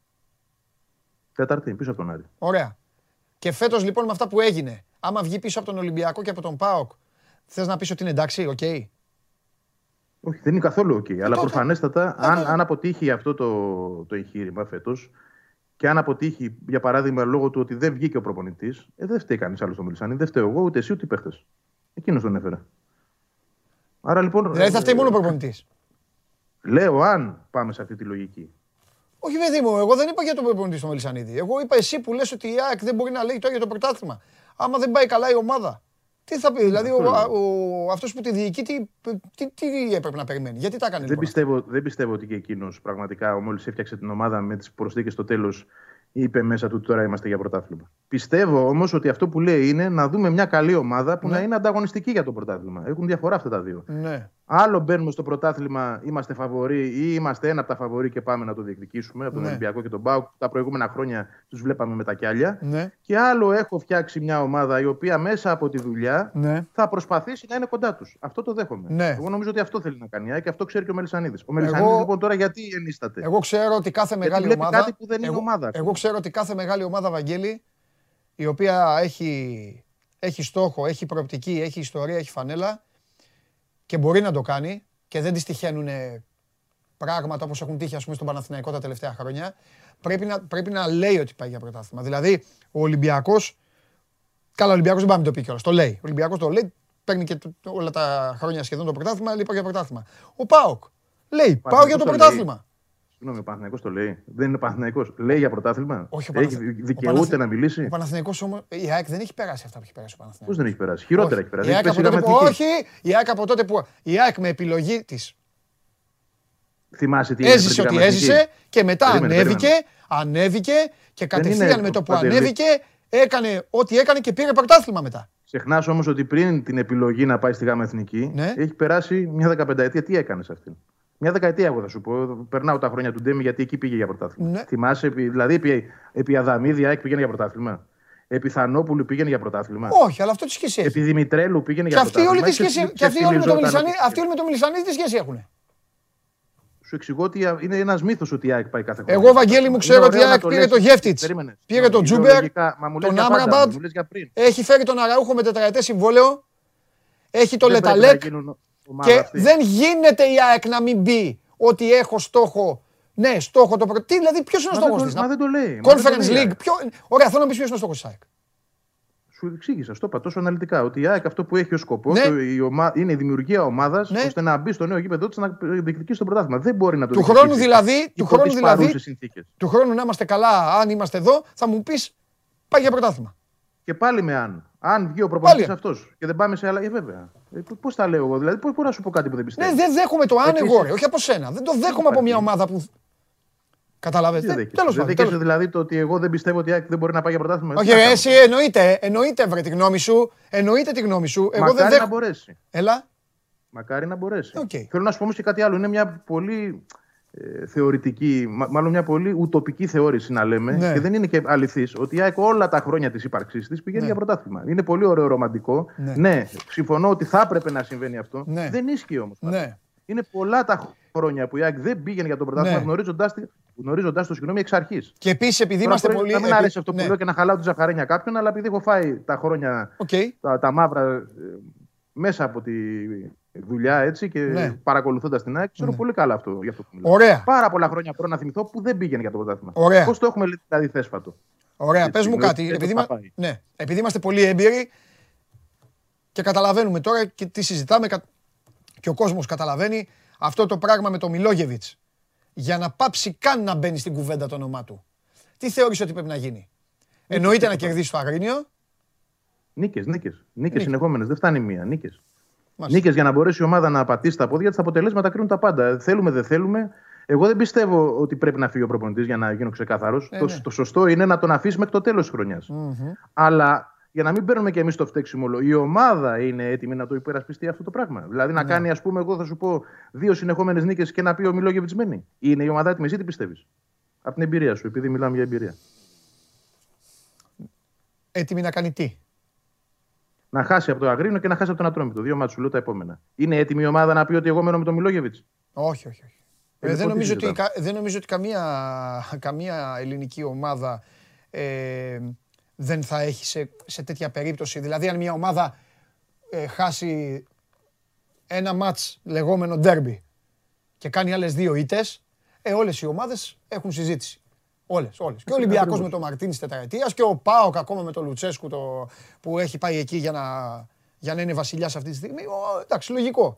Speaker 2: Τέταρτη, πίσω από τον Άρη.
Speaker 1: Ωραία. Και φέτος λοιπόν με αυτά που έγινε, άμα βγει πίσω από τον Ολυμπιακό και από τον ΠΑΟΚ, θες να πεις ότι είναι εντάξει, OK; Okay.
Speaker 2: Όχι, δεν είναι καθόλου OK. Okay. αλλά προφανέστατα, αν, αν αποτύχει αυτό το, το εγχείρημα φέτος και αν αποτύχει, για παράδειγμα, λόγω του ότι δεν βγήκε ο προπονητής, ε, δεν φταίει κανείς άλλος στο Μιλισάνι. Δεν φταίω εγώ, ούτε εσύ, ούτε οι παίχτες. Εκείνος τον έφερε. Άρα λοιπόν.
Speaker 1: Δηλαδή θα φταίει μόνο ο προπονητής.
Speaker 2: Λέω, αν πάμε σε αυτή τη λογική.
Speaker 1: Όχι, παιδί μου, εγώ δεν είπα για τον προπονητή στο Μελισανίδη. Εγώ είπα εσύ που λες ότι η ΑΕΚ δεν μπορεί να λέει τώρα για το πρωτάθλημα. Άμα δεν πάει καλά η ομάδα. Τι θα πει, δηλαδή ο, ο, αυτός που τη διοικεί, τι, τι, τι, έπρεπε να περιμένει, γιατί τα έκανε.
Speaker 2: Δεν, λοιπόν. πιστεύω, δεν πιστεύω ότι και εκείνος πραγματικά, μόλις έφτιαξε την ομάδα με τις προσθήκες στο τέλος, είπε μέσα του τώρα είμαστε για πρωτάθλημα. Πιστεύω όμως ότι αυτό που λέει είναι να δούμε μια καλή ομάδα που ναι. να είναι ανταγωνιστική για το πρωτάθλημα. Έχουν διαφορά αυτά τα δύο.
Speaker 1: Ναι.
Speaker 2: Άλλο μπαίνουμε στο πρωτάθλημα, είμαστε φαβοροί ή είμαστε ένα από τα φαβοροί και πάμε να το διεκδικήσουμε από τον ναι. Ολυμπιακό και τον Μπάουκ. Τα προηγούμενα χρόνια τους βλέπαμε με τα κιάλια.
Speaker 1: Ναι.
Speaker 2: Και άλλο έχω φτιάξει μια ομάδα η οποία μέσα από τη δουλειά ναι. θα προσπαθήσει να είναι κοντά τους. Αυτό το δέχομαι.
Speaker 1: Ναι.
Speaker 2: Εγώ νομίζω ότι αυτό θέλει να κάνει και αυτό ξέρει και ο Μελισανίδης. Ο Μελισανίδης Εγώ... λοιπόν τώρα γιατί ενίσταται;
Speaker 1: Εγώ ξέρω ότι κάθε μεγάλη ομάδα.
Speaker 2: Κάτι που δεν είναι εγώ... ομάδα.
Speaker 1: Εγώ ξέρω ότι κάθε μεγάλη ομάδα, Βαγγέλη, η οποία έχει, έχει στόχο, έχει προοπτική, έχει ιστορία, έχει φανέλα και μπορεί να το κάνει και δεν της τυχαίνουν πράγματα όπως έχουν τύχει ας πούμε στον Παναθηναϊκό τα τελευταία χρόνια, πρέπει να, πρέπει να λέει ότι πάει για πρωτάθλημα. Δηλαδή, ο Ολυμπιακός, καλά ο Ολυμπιακός δεν πάμε να το πει κιόλας, το λέει. Ο Ολυμπιακός το λέει, παίρνει και όλα τα χρόνια σχεδόν το πρωτάθλημα, λέει πάω για πρωτάθλημα. Ο ΠΑΟΚ λέει, πάω για το πρωτάθλημα.
Speaker 2: Συγγνώμη, ο Παναθυναϊκό το λέει. Δεν είναι Παναθυναϊκό. Λέει για πρωτάθλημα. Όχι, ο Έχει δικαιούται να μιλήσει.
Speaker 1: Ο Παναθυναϊκό όμως. Η ΑΕΚ δεν έχει περάσει αυτά που έχει περάσει ο Παναθυναϊκό.
Speaker 2: Πώς δεν έχει περάσει; Χειρότερα έχει περάσει.
Speaker 1: Η ΑΕΚ από τότε που... Όχι, η ΑΕΚ από τότε που. Η ΑΕΚ με επιλογή της.
Speaker 2: Θυμάσαι τι
Speaker 1: Έζησε ότι έζησε και μετά ανέβηκε, ανέβηκε και κατευθείαν με το που ανέβηκε έκανε ό,τι έκανε και πήρε πρωτάθλημα μετά.
Speaker 2: Ξεχνάς όμως ότι πριν την επιλογή να πάει στη ΓΑΜΑ Εθνική, ναι. έχει περάσει μια δεκαπενταετία. Τι έκανες αυτήν; Μια δεκαετία, εγώ θα σου πω. Περνάω τα χρόνια του Ντέμι γιατί εκεί πήγε για πρωτάθλημα. Ναι. Θυμάσαι, δηλαδή επί, επί Αδαμίδια πήγαινε για πρωτάθλημα. Επί Θανόπουλου πήγαινε για πρωτάθλημα.
Speaker 1: Όχι, αλλά αυτό τι σχέση
Speaker 2: έχει; Επί Δημητρέλου πήγαινε για πρωτάθλημα.
Speaker 1: Όλη τη σχέση, και αυτοί όλοι με το Μιλισανίδη, αυτοί όλοι με το Μιλισανίδη τι σχέση έχουν.
Speaker 2: Σου εξηγώ ότι είναι ένας μύθος ότι η ΑΕΚ πάει κάθε
Speaker 1: χρόνο. Εγώ, Βαγγέλη, μου ξέρω ότι η ΑΕΚ πήρε το Γεύτιτ. Πήρε τον Τζούμπερ, τον Άμραμπατ. Έχει φέρει τον Αραούχο με τετραετές συμβόλαιο. Έχει τον Λε Ταλέκ. Και δεν γίνεται η ΑΕΚ να μην μπει ότι έχω στόχο. Ναι, στόχο το πρώτο. Τι, δηλαδή, ποιος είναι ο στόχος
Speaker 2: της. Μα δεν το λέει.
Speaker 1: Conference League. Ποιο... Ωραία, θέλω να πεις ποιος είναι ο στόχος της ΑΕΚ.
Speaker 2: Σου εξήγησα, το είπα τόσο αναλυτικά. Ότι η ΑΕΚ αυτό που έχει ως σκοπό ναι. η ομα... είναι η δημιουργία ομάδας ναι. ώστε να μπει στο νέο γήπεδο της να διεκδικήσει το πρωτάθλημα. Δεν μπορεί να το
Speaker 1: του χρόνου δηλαδή, του χρόνου δηλαδή, του χρόνου να είμαστε καλά, αν είμαστε εδώ, θα μου πεις πάει για πρωτάθλημα.
Speaker 2: Και πάλι με αν. Αν βγει ο προπονητής αυτός και δεν πάμε σε άλλα. Ε, βέβαια. Ε, Πώς τα λέω εγώ, δηλαδή, πώς μπορώ να σου πω κάτι που δεν πιστεύω;
Speaker 1: Ναι, δεν δέχομαι το αν εγώ, όχι από σένα. Δεν το δέχομαι από μια ομάδα που. Καταλαβαίνετε.
Speaker 2: Τέλος πάντων. Δεν δηλαδή το ότι εγώ δεν πιστεύω ότι δεν μπορεί να πάει για πρωτάθλημα.
Speaker 1: Όχι, εσύ εννοείται, εννοείται βρε τη γνώμη σου. Εννοείται τη γνώμη σου.
Speaker 2: Εγώ Μακάρι δεν να μπορέσει.
Speaker 1: Έλα.
Speaker 2: Μακάρι να μπορέσει. Okay. Θέλω να σου πω όμως και κάτι άλλο. Είναι μια πολύ ε, θεωρητική, μάλλον μια πολύ ουτοπική θεώρηση να λέμε, ναι. και δεν είναι και αληθής, ότι η ΑΕΚ όλα τα χρόνια της ύπαρξής της πηγαίνει ναι. για πρωτάθλημα. Είναι πολύ ωραίο ρομαντικό. Ναι. ναι. συμφωνώ ότι θα έπρεπε να συμβαίνει αυτό. Ναι. Δεν ίσχυε όμως. Ναι. Είναι πολλά τα χρόνια που η ΑΕΚ δεν πήγαινε για το πρωτάθλημα ναι. γνωρίζοντα γνωρίζοντα το συγγνώμη εξ αρχής.
Speaker 1: Και επίσης επειδή είμαστε
Speaker 2: μπορεί,
Speaker 1: πολύ.
Speaker 2: Να μην αρέσει αυτό που λέω και να χαλάω τη ζαχαρένια κάποιον, αλλά επειδή έχω φάει τα χρόνια okay. τα, τα μαύρα ε, μέσα από τη δουλειά έτσι και ναι. παρακολουθώντας την ΑΕΚ, ξέρω ναι. πολύ καλά αυτό, για αυτό που μιλάω.
Speaker 1: Ωραία.
Speaker 2: Πάρα πολλά χρόνια πρώτα να θυμηθώ που δεν πήγαινε για το πρωτάθλημα. Πώς το έχουμε δηλαδή θέσπατο.
Speaker 1: Ωραία, πες μου κάτι. Επειδή, ναι, επειδή είμαστε πολύ έμπειροι και καταλαβαίνουμε τώρα και τι συζητάμε και ο κόσμος καταλαβαίνει αυτό το πράγμα με το Μιλόγεβιτς για να πάψει καν να μπαίνει στην κουβέντα το όνομά του. Τι θεωρείς ότι πρέπει να γίνει; Εννοείται να κερδίσει το Αγρίνιο;
Speaker 2: Νίκες, νίκες. Νίκες συνεχόμενες. Δεν φτάνει μία. Νίκες. Νίκες για να μπορέσει η ομάδα να πατήσει τα πόδια της. Τα αποτελέσματα κρίνουν τα πάντα. Θέλουμε, δεν θέλουμε. Εγώ δεν πιστεύω ότι πρέπει να φύγει ο προπονητής για να γίνω ξεκάθαρος. Ε, το, ναι. το, σωστό είναι να τον αφήσει μέχρι το τέλος της χρονια Αλλά για να μην παίρνουμε και εμείς το φταίξιμο η ομάδα είναι έτοιμη να το υπερασπιστεί αυτό το πράγμα. Δηλαδή να ναι. κάνει, ας πούμε, εγώ θα σου πω δύο συνεχόμενες νίκες και να πει ο Μιλόγεβιτ μένει. Είναι η ομάδα έτοιμη, ή τι πιστεύεις; Από την εμπειρία σου, επειδή μιλάμε για εμπειρία.
Speaker 1: Έτοιμη να κάνει τι;
Speaker 2: Να χάσει από το Αγρίνο και να χάσει από τον Ατρόμητο. Δύο μάτια σου λέω τα επόμενα. Είναι έτοιμη η ομάδα να πει ότι εγώ μένω με τον Μιλόγεβιτς;
Speaker 1: Όχι, όχι. όχι. Ε, δεν, νομίζω ότι, δεν νομίζω ότι καμία, καμία ελληνική ομάδα ε, δεν θα έχει σε, σε τέτοια περίπτωση. Δηλαδή αν μια ομάδα ε, χάσει ένα μάτς λεγόμενο ντέρμπι και κάνει άλλες δύο ήττες, ε, όλες οι ομάδες έχουν συζήτηση. Όλες, όλες. Και ο Ολυμπιακός με τον Μαρτίνης τετραετίας και ο Πάοκ ακόμα με τον Λουτσέσκου το, που έχει πάει εκεί για να, για να είναι βασιλιάς αυτή τη στιγμή. Ο, εντάξει, λογικό.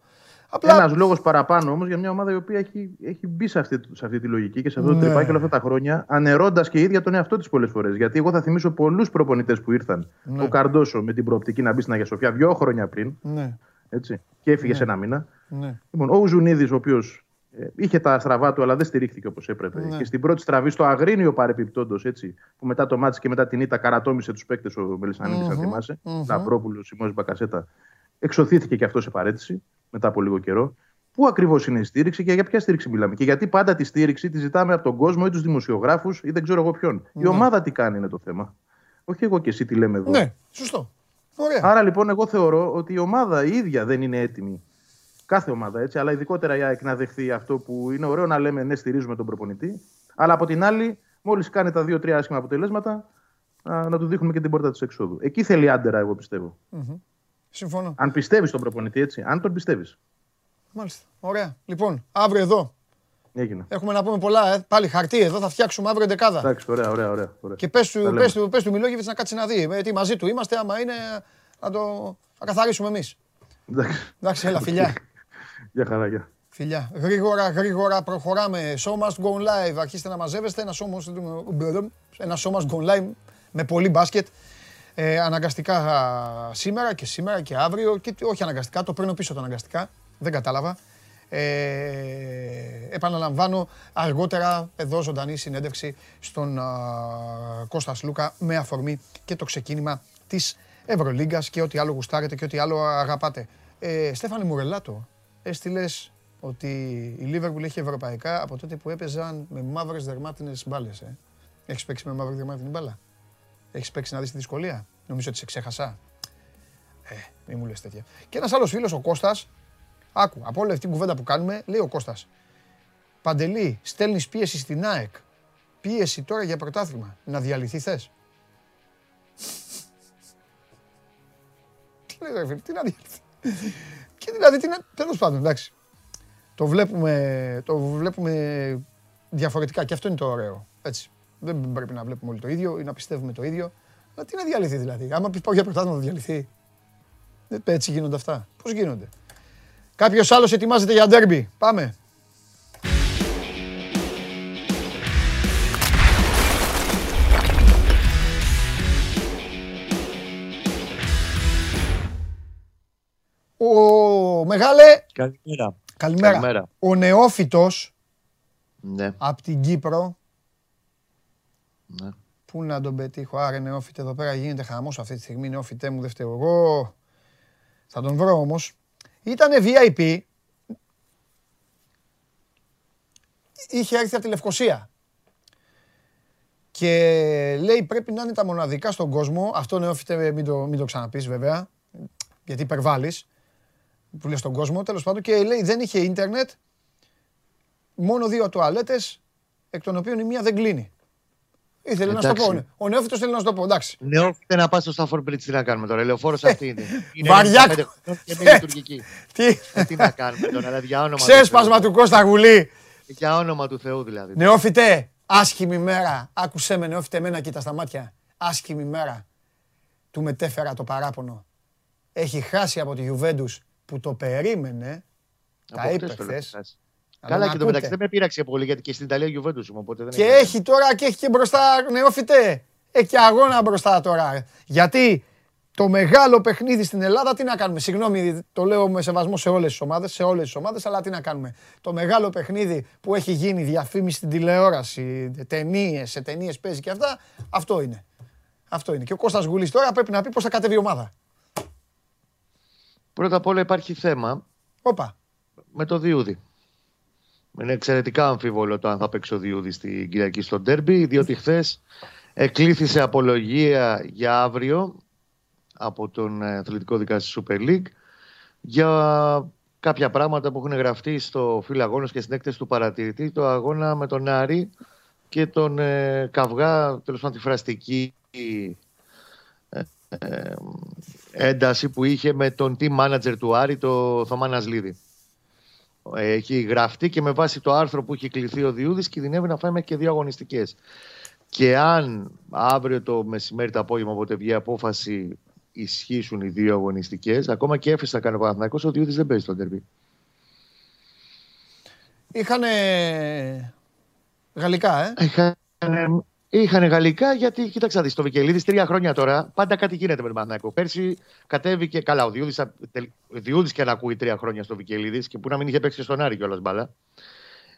Speaker 2: Απλά... Ένας λόγος παραπάνω όμως για μια ομάδα η οποία έχει, έχει μπει σε αυτή, σε αυτή τη λογική και σε αυτό το ναι. τρυπάκι όλα αυτά τα χρόνια, ανερώντα και η ίδια τον εαυτό της πολλές φορές. Γιατί εγώ θα θυμίσω πολλούς προπονητές που ήρθαν. Ναι. Ο Καρντόσο με την προοπτική να μπει στην Αγία Σοφιά δύο χρόνια πριν. Ναι. Έτσι, και έφυγε ναι. σε ένα μήνα. Ναι. Λοιπόν, ο Ζουνίδης, ο οποίος ε, είχε τα στραβά του, αλλά δεν στηρίχθηκε όπως έπρεπε. Ναι. Και στην πρώτη στραβή, στο Αγρίνιο παρεπιπτόντω, έτσι, που μετά το μάτι και μετά την ήττα καρατόμησε τους παίκτες ο Μελισανίδης, mm-hmm. αν θυμάσαι. Mm-hmm. Λαμπρόπουλος, Μπακασέτα. Εξωθήθηκε και αυτός σε παρέτηση μετά από λίγο καιρό. Πού ακριβώς είναι η στήριξη και για ποια στήριξη μιλάμε. Και γιατί πάντα τη στήριξη τη ζητάμε από τον κόσμο ή τους δημοσιογράφους ή δεν ξέρω εγώ ποιον. Η
Speaker 1: ναι.
Speaker 2: ομάδα τι κάνει είναι το θέμα. Όχι εγώ και εσύ τι λέμε εδώ.
Speaker 1: Ναι, σωστό. Ωραία.
Speaker 2: Άρα λοιπόν, εγώ θεωρώ ότι η ομάδα η ίδια δεν είναι έτοιμη. Κάθε ομάδα έτσι, αλλά ειδικότερα η ΑΕΚ να δεχθεί αυτό που είναι ωραίο να λέμε ναι, στηρίζουμε τον προπονητή. Αλλά από την άλλη, μόλις κάνει τα δύο-τρία άσχημα αποτελέσματα, να του δείχνουμε και την πόρτα της εξόδου. Εκεί θέλει άντερα, εγώ πιστεύω. Mm-hmm.
Speaker 1: Συμφωνώ.
Speaker 2: Αν πιστεύεις τον προπονητή, έτσι. Αν τον πιστεύεις.
Speaker 1: Μάλιστα. Ωραία. Λοιπόν, αύριο εδώ.
Speaker 2: Έγινε.
Speaker 1: Έχουμε να πούμε πολλά. Ε. Πάλι χαρτί εδώ θα φτιάξουμε αύριο δεκάδα.
Speaker 2: Εντάξει, ωραία, ωραία. ωραία, ωραία.
Speaker 1: Και πες του, πες του, πες του Μιλόγεβιτς να κάτσει να δει. Ε, τι μαζί του είμαστε, άμα είναι να το να καθαρίσουμε εμείς.
Speaker 2: Εντάξει.
Speaker 1: Εντάξει, έλα, φιλιά.
Speaker 2: Γεια χαρά, γεια.
Speaker 1: Φιλιά. Γρήγορα, γρήγορα προχωράμε. Show must go live. Αρχίστε να μαζεύεστε. Ένα show must, ένα show must go live με πολύ μπάσκετ. Ε, αναγκαστικά σήμερα και σήμερα και αύριο και όχι αναγκαστικά, το παίρνω πίσω το αναγκαστικά, δεν κατάλαβα. Ε, επαναλαμβάνω αργότερα εδώ ζωντανή συνέντευξη στον α, Κώστας Λούκα με αφορμή και το ξεκίνημα της Ευρωλίγκας και ό,τι άλλο γουστάρετε και ό,τι άλλο αγαπάτε. Ε, Στέφανε Μουρελάτο, έστειλες ότι η Λίβερπουλ έχει ευρωπαϊκά από τότε που έπαιζαν με μαύρες δερμάτινες μπάλες. Ε. Έχεις παίξει με μαύρη δερμάτινη μπάλα; Έχεις παίξει να δεις τη δυσκολία; Νομίζω ότι σε ξέχασα. Ε, μην μου λες τέτοια. Και ένας άλλος φίλος, ο Κώστας, άκου, από όλη αυτή την κουβέντα που κάνουμε, λέει ο Κώστας. Παντελή, στέλνεις πίεση στην ΑΕΚ. Πίεση τώρα για πρωτάθλημα. Να διαλυθεί θες. τι λέει, φίλε, τι να διαλυθεί. Και δηλαδή, τι να... τέλος πάντων, εντάξει. Το βλέπουμε, το βλέπουμε διαφορετικά και αυτό είναι το ωραίο. Έτσι. Δεν πρέπει να βλέπουμε όλοι το ίδιο ή να πιστεύουμε το ίδιο. Αλλά τι να διαλυθεί δηλαδή. Άμα πεις πάω για πρωτάθλημα θα διαλυθεί. Έτσι γίνονται αυτά. Πώς γίνονται. Κάποιος άλλος ετοιμάζεται για ντέρμπι. Πάμε. Μεγάλε.
Speaker 3: Καλημέρα.
Speaker 1: Καλημέρα. Καλημέρα. Ο νεόφυτος ναι. από την Κύπρο ναι. Πού να τον πετύχω, άρε νεόφιτε εδώ πέρα γίνεται χαμός αυτή τη στιγμή, νεόφιτέ μου δεν φταίω εγώ. Θα τον βρω όμως. Ήτανε VIP. είχε έρθει από τη Λευκοσία. Και λέει πρέπει να είναι τα μοναδικά στον κόσμο. Αυτό νεόφιτε μην το, μην το ξαναπείς βέβαια, γιατί υπερβάλλεις που λέει στον κόσμο, τέλος πάντων. Και λέει δεν είχε ίντερνετ, μόνο δύο τουαλέτες, εκ των οποίων η μία δεν κλείνει. Ήθελε να σου το πω. Ο Νεόφυτος θέλει να σου το πω. Εντάξει.
Speaker 3: Νεόφυτε να πα στο Stafford Bridge, τι να κάνουμε τώρα. Λεωφόρος αυτή είναι.
Speaker 1: Βαριά.
Speaker 3: Και μη λειτουργική. Τι. Ε, τι να κάνουμε τώρα, δηλαδή για όνομα.
Speaker 1: Ξέσπασμα του Κώστα Γουλή.
Speaker 3: Για όνομα του Θεού δηλαδή.
Speaker 1: Νεόφυτε, άσχημη μέρα. Άκουσέ με, Νεόφυτε, εμένα κοίτα στα μάτια. Άσχημη μέρα. Του μετέφερα το παράπονο. Έχει χάσει από τη Γιουβέντους που το περίμενε. Τα είπε χθες.
Speaker 3: Καλά και το μεταξύ δεν με πείραξε πολύ γιατί και στην Ιταλία Γιουβέντους μου. Οπότε
Speaker 1: δεν και έχει τώρα και έχει και μπροστά νεόφυτε. Έχει και αγώνα μπροστά τώρα. Γιατί το μεγάλο παιχνίδι στην Ελλάδα τι να κάνουμε; Συγγνώμη, το λέω με σεβασμό σε όλες τις ομάδες, σε όλες τις ομάδες, αλλά τι να κάνουμε; Το μεγάλο παιχνίδι που έχει γίνει διαφήμιση στην τηλεόραση, ταινίες, σε ταινίες παίζει και αυτά, αυτό είναι. Αυτό είναι. Και ο Κώστας Γουλής τώρα πρέπει να πει πώς θα κατέβει η ομάδα.
Speaker 3: Πρώτα απ' όλα υπάρχει θέμα.
Speaker 1: Όπα.
Speaker 3: Με το Διούδη. Είναι εξαιρετικά αμφίβολο το αν θα παίξει ο Διούδη στην Κυριακή στο Ντέρμπι, διότι χθες εκλήθησε απολογία για αύριο από τον Αθλητικό Δικαστή Super League για κάποια πράγματα που έχουν γραφτεί στο φύλλο αγώνος και στην έκθεση του παρατηρητή, το αγώνα με τον Άρη και τον ε, Καυγά, τέλος πάντων τη φραστική ε, ε, ένταση που είχε με τον team manager του Άρη, το Θωμά Νασλίδη. Έχει γραφτεί και με βάση το άρθρο που έχει κληθεί ο Διούδης κινδυνεύει να φάει και δύο αγωνιστικές. Και αν αύριο το μεσημέρι το απόγευμα όποτε βγει απόφαση ισχύσουν οι δύο αγωνιστικές, ακόμα και έφεσε να κάνει ο Παναθηναϊκός, ο Διούδης δεν παίζει τον τερμπή.
Speaker 1: Είχανε γαλλικά, ε;
Speaker 3: Είχαν Είχαν γαλλικά γιατί, κοίταξα δεις, το Βικελίδης τρία χρόνια τώρα πάντα κάτι γίνεται με τον Παναθηναϊκό. Πέρσι κατέβηκε καλά. Ο Διούδης και να ακούει τρία χρόνια στο Βικελίδης και που να μην είχε παίξει στον Άρη κιόλας μπάλα.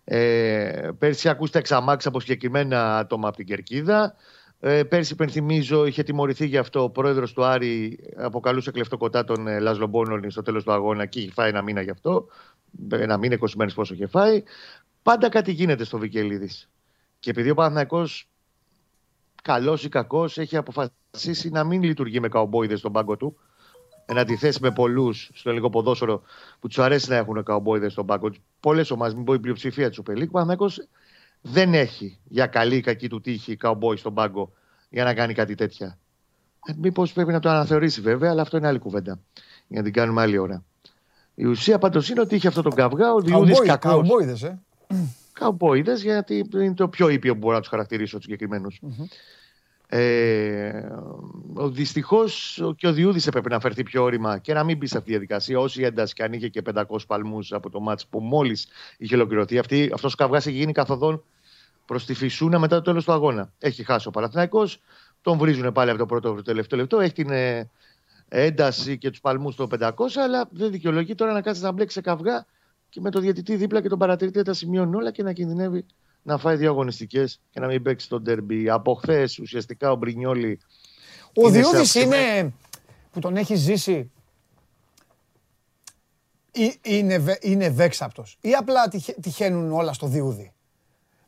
Speaker 3: Ε, πέρσι ακούστε εξαμάξ από συγκεκριμένα άτομα από την Κερκίδα. Ε, πέρσι, υπενθυμίζω, είχε τιμωρηθεί γι' αυτό ο πρόεδρος του Άρη. Αποκαλούσε κλεφτοκοτά τον ε, Λάσλο Μπόνολη στο τέλος του αγώνα και είχε φάει ένα μήνα γι' αυτό. Ένα μήνα, 20 μέρες πόσο είχε φάει. Πάντα κάτι γίνεται στο Βικελίδης. Και επειδή ο Παναθηναϊκός καλός ή κακός, έχει αποφασίσει να μην λειτουργεί με καουμπόιδες στον πάγκο του. Εν αντιθέσει με πολλούς στο ελληνικό ποδόσφαιρο που τους αρέσει να έχουν καουμπόιδες στον πάγκο τους. Πολλές ομάδες, μην πω η πλειοψηφία του Πελίκ, ο δεν έχει για καλή ή κακή του τύχη καουμπόι στον πάγκο για να κάνει κάτι τέτοια. Ε, Μήπως πρέπει να το αναθεωρήσει βέβαια, αλλά αυτό είναι άλλη κουβέντα. Για να την κάνουμε άλλη ώρα. Η ουσία πάντως είναι ότι είχε αυτό τον καυγά, ο Διούδη κακό.
Speaker 1: Καουμπόιδες, ε.
Speaker 3: Καουμπόιδε, γιατί είναι το πιο ήπιο που μπορώ να τους χαρακτηρίσω τους συγκεκριμένους. Ε, Δυστυχώς και ο Διούδης έπρεπε να φερθεί πιο όρημα και να μην μπει σε αυτή τη διαδικασία. Όση ένταση και αν είχε και 500 παλμούς από το μάτς που μόλις είχε ολοκληρωθεί, αυτός ο καυγάς έχει γίνει καθοδόν προς τη Φυσούνα μετά το τέλος του αγώνα. Έχει χάσει ο Παναθυναϊκό, τον βρίζουν πάλι από το πρώτο το τελευταίο λεπτό. Έχει την ε, ένταση και τους παλμούς στο 500, αλλά δεν δικαιολογεί τώρα να κάτσει να μπλέξει σε καυγά και με το διαιτητή δίπλα και τον παρατηρητή τα σημειώνει όλα και να κινδυνεύει να φάει δύο αγωνιστικές και να μην παίξει τον τερμπι. Από χθες ουσιαστικά ο Μπρινιόλη.
Speaker 1: Ο Διούδης είναι που τον έχει ζήσει. Είναι, είναι ευέξαπτος ή απλά τυχαίνουν όλα στο Διούδη.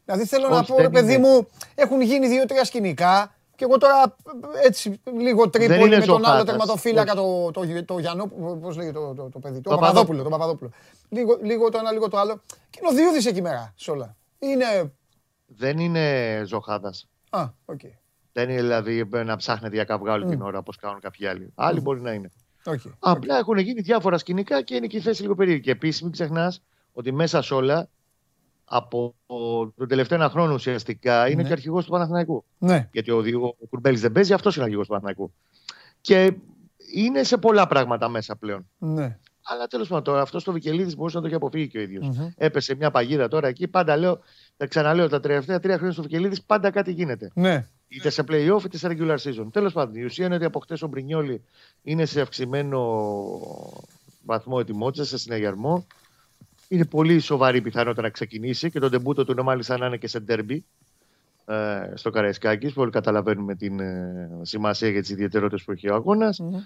Speaker 1: Δηλαδή θέλω να πω, ρε παιδί μου, έχουν γίνει δύο-τρία σκηνικά και εγώ τώρα έτσι λίγο τρίπολη με τον άλλο τερματοφύλακα, το, το, το, Γιάννο, πώς λέγεται το, το, το παιδί, το, Παπαδόπουλο, το Παπαδόπουλο. Λίγο, λίγο το ένα, λίγο το άλλο. Και είναι ο Διούδης εκεί μέσα σε όλα. Είναι...
Speaker 3: Δεν είναι ζωχάδα.
Speaker 1: Α, OK. Okay.
Speaker 3: Δεν είναι δηλαδή να ψάχνετε για καυγά όλη την ώρα όπως κάνουν κάποιοι άλλοι. Άλλοι μπορεί να είναι.
Speaker 1: Okay.
Speaker 3: Απλά okay. έχουν γίνει διάφορα σκηνικά και είναι και η θέση λίγο περίεργη. Και επίσης μην ξεχνάς ότι μέσα σε όλα από τον τελευταίο ένα χρόνο ουσιαστικά είναι ναι. και αρχηγός του Παναθηναϊκού.
Speaker 1: Ναι.
Speaker 3: Γιατί ο, ο Κουρμπέλης δεν παίζει, αυτός είναι αρχηγός του Παναθηναϊκού. Και είναι σε πολλά πράγματα μέσα πλέον.
Speaker 1: Ναι.
Speaker 3: Αλλά τέλος πάντων, τώρα αυτός το Βικελίδης μπορούσε να το έχει αποφύγει και ο ίδιος. Mm-hmm. Έπεσε μια παγίδα τώρα εκεί. Πάντα λέω, θα ξαναλέω, τα τελευταία τρία χρόνια στο Βικελίδης πάντα κάτι γίνεται.
Speaker 1: Ναι.
Speaker 3: Είτε σε playoff είτε σε regular season. Τέλος πάντων, η ουσία είναι ότι από χτες ο Μπρινιόλη είναι σε αυξημένο βαθμό ετοιμότητα, σε συναγερμό. Είναι πολύ σοβαρή πιθανότητα να ξεκινήσει και το ντεμπούτο του είναι μάλιστα να είναι και σε ντέρμπι ε, στο Καραϊσκάκης. Όλοι καταλαβαίνουμε την ε, σημασία για τις ιδιαιτερότητες που έχει ο αγώνας. Mm-hmm.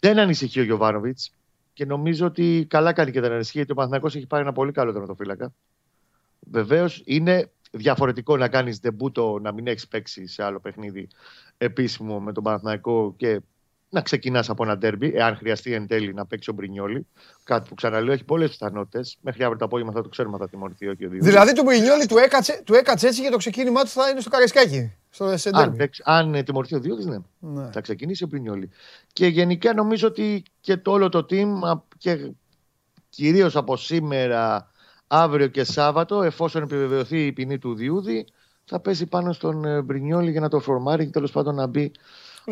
Speaker 3: Δεν ανησυχεί ο Γιωβάνοβιτς και νομίζω ότι καλά κάνει και δεν ανησυχεί γιατί ο Παναθηναϊκός έχει πάρει ένα πολύ καλό τερματοφύλακα. Βεβαίως είναι διαφορετικό να κάνεις ντεμπούτο, να μην έχεις παίξει σε άλλο παιχνίδι επίσημο με τον Παναθηναϊκό και να ξεκινάς από ένα ντέρμπι, εάν χρειαστεί εν τέλει να παίξει ο Μπρινιόλη. Κάτι που ξαναλέω έχει πολλές πιθανότητες. Μέχρι αύριο το απόγευμα θα το ξέρουμε, θα τιμωρηθεί όχι ο Δίου.
Speaker 1: Δηλαδή το Μπρινιόλη του έκατσε, του έκατσε έτσι και το ξεκίνημά του θα είναι στο Καρεσκάκι. Στο
Speaker 3: αν, αν τιμωρηθεί ο Δίου, ναι. ναι. Θα ξεκινήσει ο Μπρινιόλη. Και γενικά νομίζω ότι και το όλο το team και κυρίως από σήμερα, αύριο και Σάββατο, εφόσον επιβεβαιωθεί η ποινή του Διούδη, θα πέσει πάνω στον ε, Μπρινιόλη για να το φορμάρει και τέλος πάντων να μπει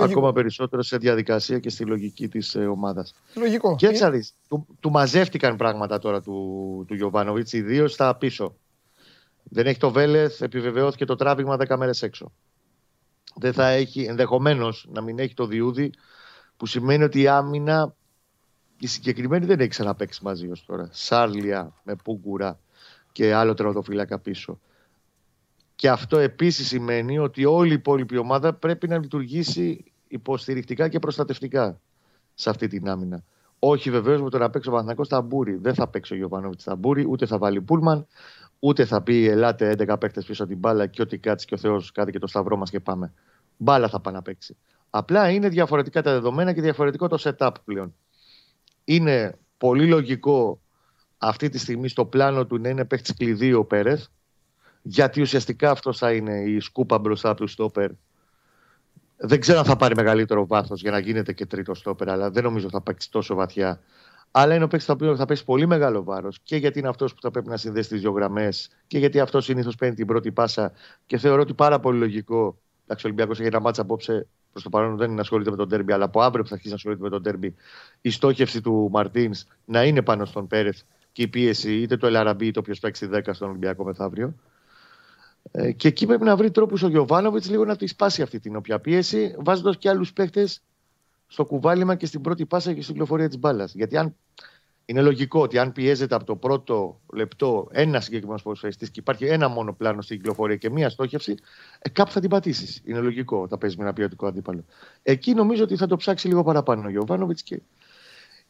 Speaker 3: ακόμα περισσότερο σε διαδικασία και στη λογική της ε, ομάδας.
Speaker 1: Λογικό.
Speaker 3: Και έτσι δεις. Του, του, μαζεύτηκαν πράγματα τώρα του, του Γιωβάνοβιτς, ιδίως στα πίσω. Δεν έχει το Βέλεθ, επιβεβαιώθηκε το τράβηγμα 10 μέρες έξω. Δεν θα έχει, ενδεχομένως να μην έχει το Διούδη, που σημαίνει ότι η άμυνα η συγκεκριμένη δεν έχει ξαναπέξει μαζί ως τώρα. Σάρλια με Πούγκουρα και άλλο τερματοφύλακα πίσω. Και αυτό επίσης σημαίνει ότι όλη η υπόλοιπη ομάδα πρέπει να λειτουργήσει υποστηρικτικά και προστατευτικά σε αυτή την άμυνα. Όχι βεβαίως με το να παίξει ο Παναθηναϊκός στα μπούρι. Δεν θα παίξει ο Γιωβάνοβιτς στα μπούρι, ούτε θα βάλει πούλμαν, ούτε θα πει Ελάτε 11 παίκτε πίσω την μπάλα και ό,τι κάτσει και ο Θεός κάτι και το σταυρό μας και πάμε. Μπάλα θα πάει να παίξει. Απλά είναι διαφορετικά τα δεδομένα και διαφορετικό το setup πλέον. Είναι πολύ λογικό αυτή τη στιγμή στο πλάνο του να είναι παίχτης κλειδί ο Πέρεθ, γιατί ουσιαστικά αυτό θα είναι η σκούπα μπροστά από του στόπερ. Δεν ξέρω αν θα πάρει μεγαλύτερο βάθος για να γίνεται και τρίτο στόπερ, αλλά δεν νομίζω ότι θα παίξει τόσο βαθιά. Αλλά είναι ο παίκτης που θα πέσει πολύ μεγάλο βάρος και γιατί είναι αυτός που θα πρέπει να συνδέσει τις δύο γραμμές και γιατί αυτός συνήθως παίρνει την πρώτη πάσα. Και θεωρώ ότι πάρα πολύ λογικό. Εντάξει, ο Ολυμπιακός έχει ένα μάτσα απόψε. Προς το παρόν δεν είναι ασχολείται με τον τέρμπι, αλλά από αύριο που θα αρχίσει να ασχολείται με τον τέρμπι, η στόχευση του Μαρτίνς να είναι πάνω στον Πέρεθ και η πίεση είτε το Ελαραμπή είτε όποιος παίξει 10 στον Ολυμπιακό μεθαύριο. Ε, και εκεί πρέπει να βρει τρόπους ο Γιωβάνοβιτς λίγο να τη σπάσει αυτή την όποια πίεση, βάζοντας και άλλους παίχτε στο κουβάλιμα και στην πρώτη πάσα και στην κυκλοφορία της μπάλας. Γιατί αν είναι λογικό ότι αν πιέζεται από το πρώτο λεπτό ένα συγκεκριμένος ποδοσφαιριστής και υπάρχει ένα μόνο πλάνο στην κυκλοφορία και μία στόχευση, ε, κάπου θα την πατήσεις. Είναι λογικό όταν παίζει με ένα ποιοτικό αντίπαλο. Εκεί νομίζω ότι θα το ψάξει λίγο παραπάνω ο Γιωβάνοβιτς και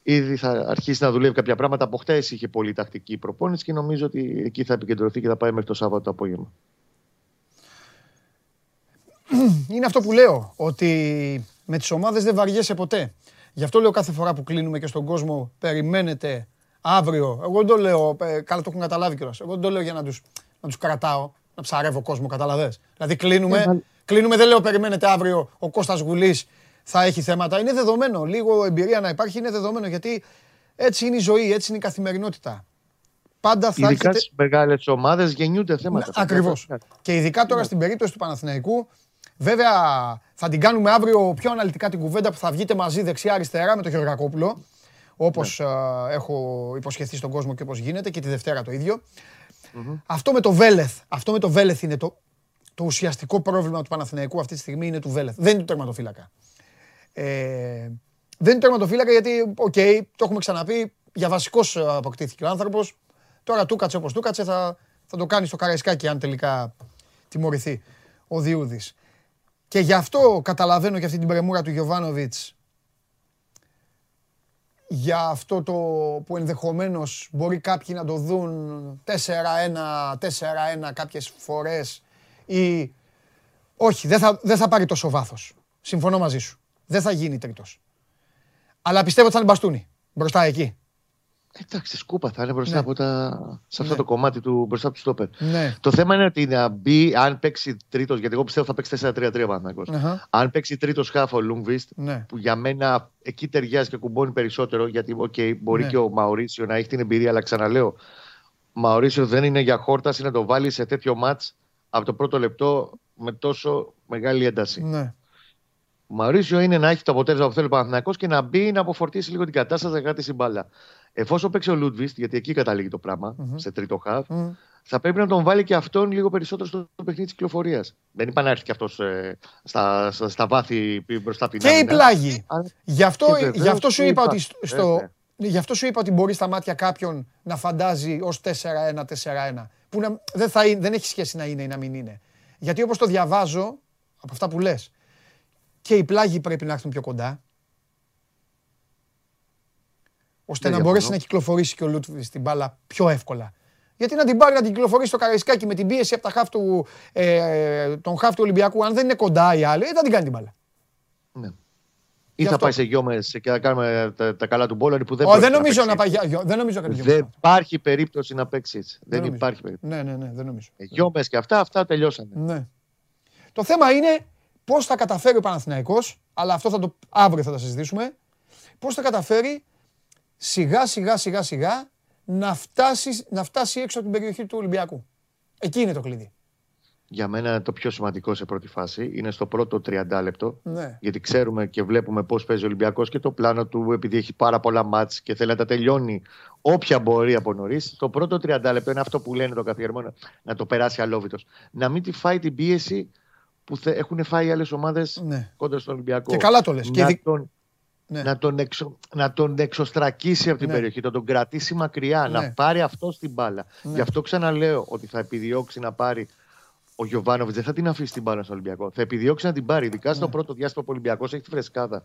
Speaker 3: ήδη θα αρχίσει να δουλεύει κάποια πράγματα. Από χτες είχε πολύ τακτική προπόνηση και νομίζω ότι εκεί θα επικεντρωθεί και θα πάει μέχρι το Σάββατο το απόγευμα
Speaker 1: είναι αυτό που λέω, ότι με τις ομάδες δεν βαριέσαι ποτέ. Γι' αυτό λέω κάθε φορά που κλείνουμε και στον κόσμο, περιμένετε αύριο. Εγώ δεν το λέω, ε, καλά το έχουν καταλάβει κιόλας. Εγώ δεν το λέω για να τους, να τους κρατάω, να ψαρεύω κόσμο, καταλαβες. Δηλαδή κλείνουμε, ε, κλείνουμε, δεν λέω περιμένετε αύριο ο Κώστας Γουλής θα έχει θέματα. Είναι δεδομένο, λίγο εμπειρία να υπάρχει είναι δεδομένο, γιατί έτσι είναι η ζωή, έτσι είναι η καθημερινότητα.
Speaker 3: Πάντα θα ειδικά έχετε... μεγάλες ομάδες γεννιούνται θέματα.
Speaker 1: Ακριβώς. Και ειδικά τώρα στην περίπτωση του Παναθηναϊκού, Βέβαια, θα την κάνουμε αύριο πιο αναλυτικά την κουβέντα που θα βγείτε μαζί δεξιά-αριστερά με τον Γεωργακόπουλο. Όπως ναι. έχω υποσχεθεί στον κόσμο και όπω γίνεται και τη Δευτέρα το ίδιο. Αυτό με το Βέλεθ, αυτό με το Βέλεθ είναι το, το ουσιαστικό πρόβλημα του Παναθηναϊκού αυτή τη στιγμή είναι του Βέλεθ. Δεν είναι του τερματοφύλακα. Ε, δεν είναι του τερματοφύλακα γιατί, OK, okay, το έχουμε ξαναπεί, για βασικός αποκτήθηκε ο άνθρωπος. Τώρα του κάτσε όπως του κάτσε, θα, θα το κάνει στο Καραϊσκάκη αν τελικά τιμωρηθεί ο Διούδης. Και γι' αυτό καταλαβαίνω και αυτή την πρεμούρα του Γιωβάνοβιτς για αυτό το που ενδεχομένως μπορεί κάποιοι να το δουν 4-1, 4-1 κάποιες φορές ή όχι, δεν θα, δεν θα πάρει τόσο βάθος. Συμφωνώ μαζί σου. Δεν θα γίνει τρίτος. Αλλά πιστεύω ότι θα είναι μπαστούνι μπροστά εκεί.
Speaker 3: Εντάξει, σκούπα θα είναι μπροστά ναι. από τα... σε αυτό ναι. το κομμάτι του μπροστά από του στόπερ. Ναι. Το θέμα είναι ότι να μπει, αν παίξει τρίτος, γιατί εγώ πιστεύω θα παίξει 4-3-3 παναγος Αν παίξει τρίτος χάφο ο Λούγκβιστ, ναι. που για μένα εκεί ταιριάζει και κουμπώνει περισσότερο, γιατί okay, μπορεί ναι. και ο Μαωρίσιο να έχει την εμπειρία, αλλά ξαναλέω, Μαωρίσιο δεν είναι για χόρταση να το βάλει σε τέτοιο ματ από το πρώτο λεπτό με τόσο μεγάλη ένταση. Ναι. Μαωρίσιο είναι να έχει το αποτέλεσμα που θέλει ο Παναθηναϊκός και να μπει να αποφορτήσει λίγο την κατάσταση, να κρατήσει μπάλα. Εφόσον παίξει ο Λούντβιστ, γιατί εκεί καταλήγει το πραγμα σε τρίτο χαβ, θα πρέπει να τον βάλει και αυτόν λίγο περισσότερο στο παιχνίδι της κυκλοφορίας. Δεν είπα να έρθει και αυτός ε, στα, στα, στα, βάθη μπροστά από
Speaker 1: την Και η πλάγη. Γι' αυτό, γι αυτό σου είπα ότι στο, Γι' αυτό σου είπα ότι μπορεί στα μάτια κάποιον να φαντάζει ως 4-1-4-1. Που να, δεν, θα, δεν έχει σχέση να είναι ή να μην είναι. Γιατί όπως το διαβάζω από αυτά που λες, και οι πλάγοι πρέπει να έρθουν πιο κοντά ώστε να μπορέσει να κυκλοφορήσει και ο Λούτβις στην μπάλα πιο εύκολα. Γιατί να την πάρει να την κυκλοφορήσει στο Καραϊσκάκι με την πίεση από τα χαφ του, ε, τον χαφ του Ολυμπιακού, αν δεν είναι κοντά οι άλλοι, δεν την κάνει την μπάλα.
Speaker 3: Ναι. Ή θα πάει σε γιόμε και θα κάνουμε τα, τα καλά του μπόλαρη που δεν
Speaker 1: oh, δεν νομίζω να πάει για Δεν νομίζω
Speaker 3: να Δεν υπάρχει περίπτωση να παίξει έτσι. Δεν, δεν υπάρχει περίπτωση.
Speaker 1: Ναι, ναι, ναι, δεν νομίζω.
Speaker 3: Ε, γιόμε και αυτά, αυτά τελειώσανε.
Speaker 1: Ναι. Το θέμα είναι πώς θα καταφέρει ο Παναθηναϊκός, αλλά αυτό θα το αύριο θα τα συζητήσουμε. Πώς θα καταφέρει σιγά σιγά σιγά σιγά να φτάσει, να φτάσει έξω από την περιοχή του Ολυμπιακού. Εκεί είναι το κλειδί.
Speaker 3: Για μένα το πιο σημαντικό σε πρώτη φάση είναι στο πρώτο 30 λεπτό. Ναι. Γιατί ξέρουμε και βλέπουμε πώς παίζει ο Ολυμπιακός και το πλάνο του, επειδή έχει πάρα πολλά μάτς και θέλει να τα τελειώνει όποια μπορεί από νωρίς. Το πρώτο 30 λεπτό είναι αυτό που λένε το καθιερμό να το περάσει αλόβητος. Να μην τη φάει την πίεση που έχουν φάει άλλες ομάδες ναι. κοντά στον Ολυμπιακό.
Speaker 1: Και καλά το λες.
Speaker 3: Να, τον, ναι. να, τον εξο, να τον εξωστρακίσει από την ναι. περιοχή, να τον κρατήσει μακριά, να ναι. πάρει αυτό την μπάλα. Γι' αυτό ξαναλέω ότι θα επιδιώξει να πάρει ο Γιωβάνοβιτς δεν θα την αφήσει την μπάλα στο Ολυμπιακό. Θα επιδιώξει να την πάρει, ειδικά στο πρώτο διάστημα που ο Ολυμπιακός έχει τη φρεσκάδα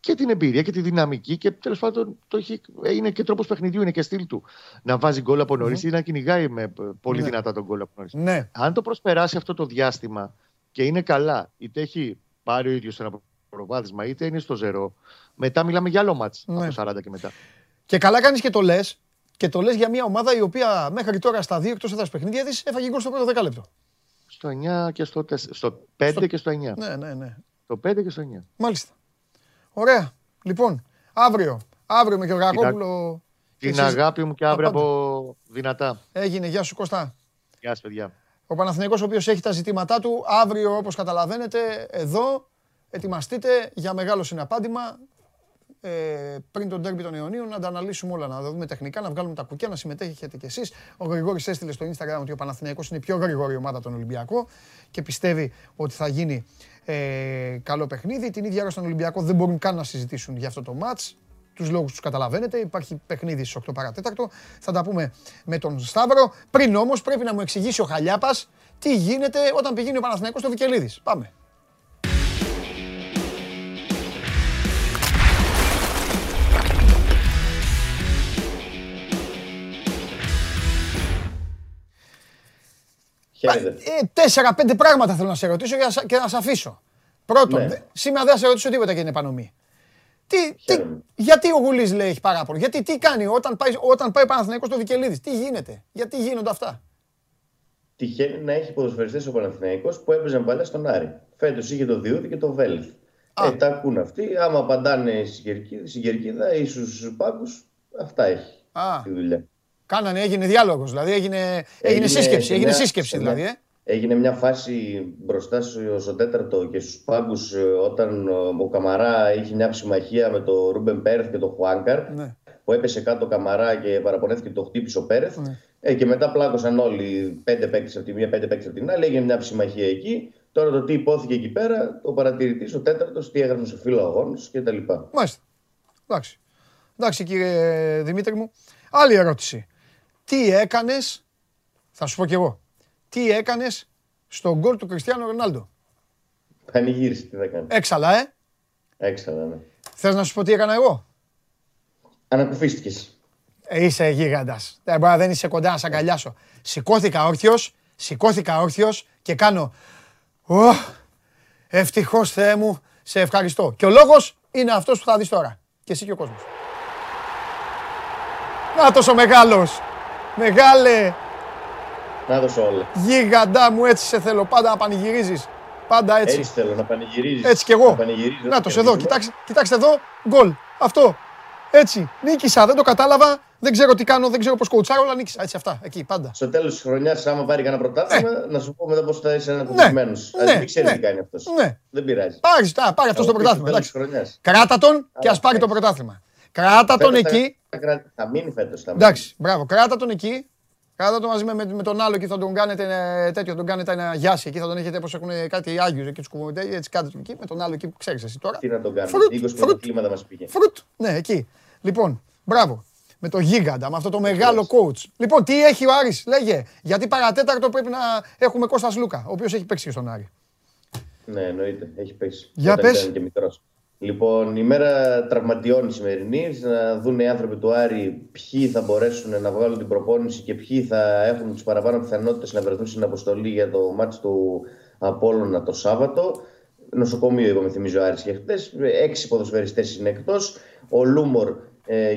Speaker 3: και την εμπειρία και τη δυναμική και τέλος πάντων το έχει, είναι και τρόπος παιχνιδιού, είναι και στυλ του. Να βάζει γκολ από νωρίς ή να κυνηγάει με πολύ δυνατά τον γκολ από νωρίς.
Speaker 1: Ναι.
Speaker 3: Αν το προσπεράσει αυτό το διάστημα και είναι καλά, είτε έχει πάρει ο ίδιος ένα προβάδισμα, είτε είναι στο ζερό, μετά μιλάμε για άλλο μάτς ναι. από το 40 και μετά.
Speaker 1: Και καλά κάνεις και το λες. Και το λες για μια ομάδα η οποία μέχρι τώρα στα δύο εκτός έδρας παιχνίδια της έφαγε γκολ στο πρώτο 10 λεπτό.
Speaker 3: Στο 9 και στο, 4, στο 5 στο... και στο 9.
Speaker 1: Ναι, ναι, ναι.
Speaker 3: Στο 5 και στο 9.
Speaker 1: Μάλιστα. Ωραία. Λοιπόν, αύριο. Αύριο με Γεωργακόπουλο.
Speaker 3: Την, την αγάπη μου και αύριο από δυνατά.
Speaker 1: Έγινε. Γεια σου Κώστα.
Speaker 3: Γεια σας παιδιά.
Speaker 1: Ο Παναθηναϊκός ο οποίος έχει τα ζητήματά του, αύριο όπως καταλαβαίνετε εδώ ετοιμαστείτε για μεγάλο συναπάντημα ε, πριν τον τέρμι των Ιωνίων να τα αναλύσουμε όλα, να δούμε τεχνικά, να βγάλουμε τα κουκιά, να συμμετέχετε κι εσείς. Ο Γρηγόρης έστειλε στο Instagram ότι ο Παναθηναϊκός είναι η πιο γρήγορη ομάδα των Ολυμπιακό και πιστεύει ότι θα γίνει ε, καλό παιχνίδι. Την ίδια ώρα στον Ολυμπιακό δεν μπορούν καν να συζητήσουν για αυτό το μάτς. Τους λόγους τους καταλαβαίνετε. Υπάρχει παιχνίδι στις 8 παρατέταρτο. Θα τα πούμε με τον Σταύρο. Πριν όμως πρέπει να μου εξηγήσει ο Χαλιάπας τι γίνεται όταν πηγαίνει ο Παναθηναϊκός στο Βικελίδης. Πάμε. Ε, τέσσερα-πέντε πράγματα θέλω να σε ρωτήσω και να σε αφήσω. Πρώτον, ναι. σήμερα δεν θα σε ρωτήσω τίποτα για την επανομή. Τι, τι, γιατί ο Γουλής λέει έχει παράπονο, γιατί τι κάνει όταν πάει, όταν πάει Παναθηναϊκός στο Βικελίδη, τι γίνεται, γιατί γίνονται αυτά;
Speaker 4: Τυχαίνει να έχει ποδοσφαιριστές ο Παναθηναϊκός που έπαιζαν παλιά στον Άρη. Φέτος είχε το Διούδη και το Βέλθ. Ε, τα ακούν αυτοί. Άμα απαντάνε στην Κερκίδα ή στου Πάκου, αυτά έχει
Speaker 1: Α.
Speaker 4: τη δουλειά.
Speaker 1: Κάνανε, έγινε διάλογος, δηλαδή έγινε, έγινε, έγινε σύσκεψη. Έγινε σύσκεψη δηλαδή. Ε.
Speaker 4: Έγινε μια φάση μπροστά στο τέταρτο και στους πάγκους ε, όταν ο Καμαρά είχε μια συμμαχία με τον Ρούμπεν Πέρεθ και τον Χουάνκαρ. Ναι. Που έπεσε κάτω ο Καμαρά και παραπονέθηκε και το χτύπησε ο Πέρεθ. Ναι. Ε, και μετά πλάκωσαν όλοι πέντε παίκτες από τη μία, πέντε παίκτες από την άλλη. Έγινε μια συμμαχία εκεί. Τώρα το τι υπόθηκε εκεί πέρα, ο παρατηρητής, ο τέταρτος, τι έγραψε στο φύλλο αγώνου κτλ.
Speaker 1: Μάλιστα. Εντάξει. Εντάξει κύριε Δημήτρη μου. Άλλη ερώτηση. Τι έκανες, θα σου πω κι εγώ, τι έκανες στον γκολ του Κριστιανού Ρονάλντο;
Speaker 4: Πανηγύρισε, τι θα κάνει.
Speaker 1: Έξαλα, ε.
Speaker 4: Έξαλα, ναι.
Speaker 1: Θες να σου πω τι έκανα εγώ;
Speaker 4: Ανακουφίστηκες.
Speaker 1: Ε, είσαι γίγαντας. Δεν, δεν είσαι κοντά να σε αγκαλιάσω. Σηκώθηκα όρθιος, σηκώθηκα όρθιος και κάνω... Ω, ευτυχώς Θεέ μου, σε ευχαριστώ. Και ο λόγος είναι αυτός που θα δεις τώρα. Και εσύ και ο κόσμος. Να τόσο μεγάλος. Μεγάλε.
Speaker 4: Να δώσω όλα.
Speaker 1: Γίγαντά μου, έτσι σε θέλω. Πάντα να πανηγυρίζεις. Πάντα έτσι.
Speaker 4: Έτσι θέλω να πανηγυρίζεις.
Speaker 1: Έτσι κι εγώ. Να το εδώ. Κοιτάξτε, κοιτάξτε εδώ. Γκολ. Αυτό. Έτσι. Νίκησα. Δεν το κατάλαβα. Δεν ξέρω τι κάνω. Δεν ξέρω πώς κοουτσάρω. Αλλά νίκησα. Έτσι αυτά. Εκεί πάντα.
Speaker 4: Στο τέλος της χρονιάς, άμα πάρει κανένα πρωτάθλημα, ναι. να σου πω μετά πώς θα είσαι ανακουφισμένο. Ναι. Ναι. Δεν ξέρει ναι. τι κάνει αυτός. Ναι. Δεν πειράζει.
Speaker 1: Πάρει, πάρει αυτός το πρωτάθλημα. Κράτα τον και ας πάρει το πρωτάθλημα. Κράτα τον εκεί.
Speaker 4: Θα μείνει φέτος.
Speaker 1: Εντάξει, μπράβο. Κράτα τον εκεί. Κράτα το μαζί με, με, τον άλλο και θα τον κάνετε ε, τέτοιο, τον κάνετε ένα γιάσι εκεί, θα τον έχετε όπως έχουν κάτι Άγιους εκεί τους κουβοντέ, έτσι κάντε τον εκεί, με τον άλλο εκεί που ξέρεις εσύ τώρα.
Speaker 4: Τι να τον κάνετε, 20 πρωτοκλήματα μας πήγε.
Speaker 1: Φρουτ, ναι, εκεί. Λοιπόν, μπράβο. Με το γίγαντα, με αυτό το μεγάλο coach. Λοιπόν, τι έχει ο Άρης, λέγε. Γιατί παρατέταρτο πρέπει να έχουμε Κώστας Λούκα, ο οποίος έχει παίξει και στον Άρη.
Speaker 4: Ναι, εννοείται, έχει παίξει.
Speaker 1: Για πες.
Speaker 4: Και μικρός. Λοιπόν, η μέρα τραυματιών η σημερινή, να δουν οι άνθρωποι του Άρη ποιοι θα μπορέσουν να βγάλουν την προπόνηση και ποιοι θα έχουν τις παραπάνω πιθανότητες να βρεθούν στην αποστολή για το μάτι του Απόλλωνα το Σάββατο. Νοσοκομείο, είπαμε, θυμίζω Άρης και χτες. Έξι ποδοσφαιριστές είναι εκτός. Ο Λούμορ ε,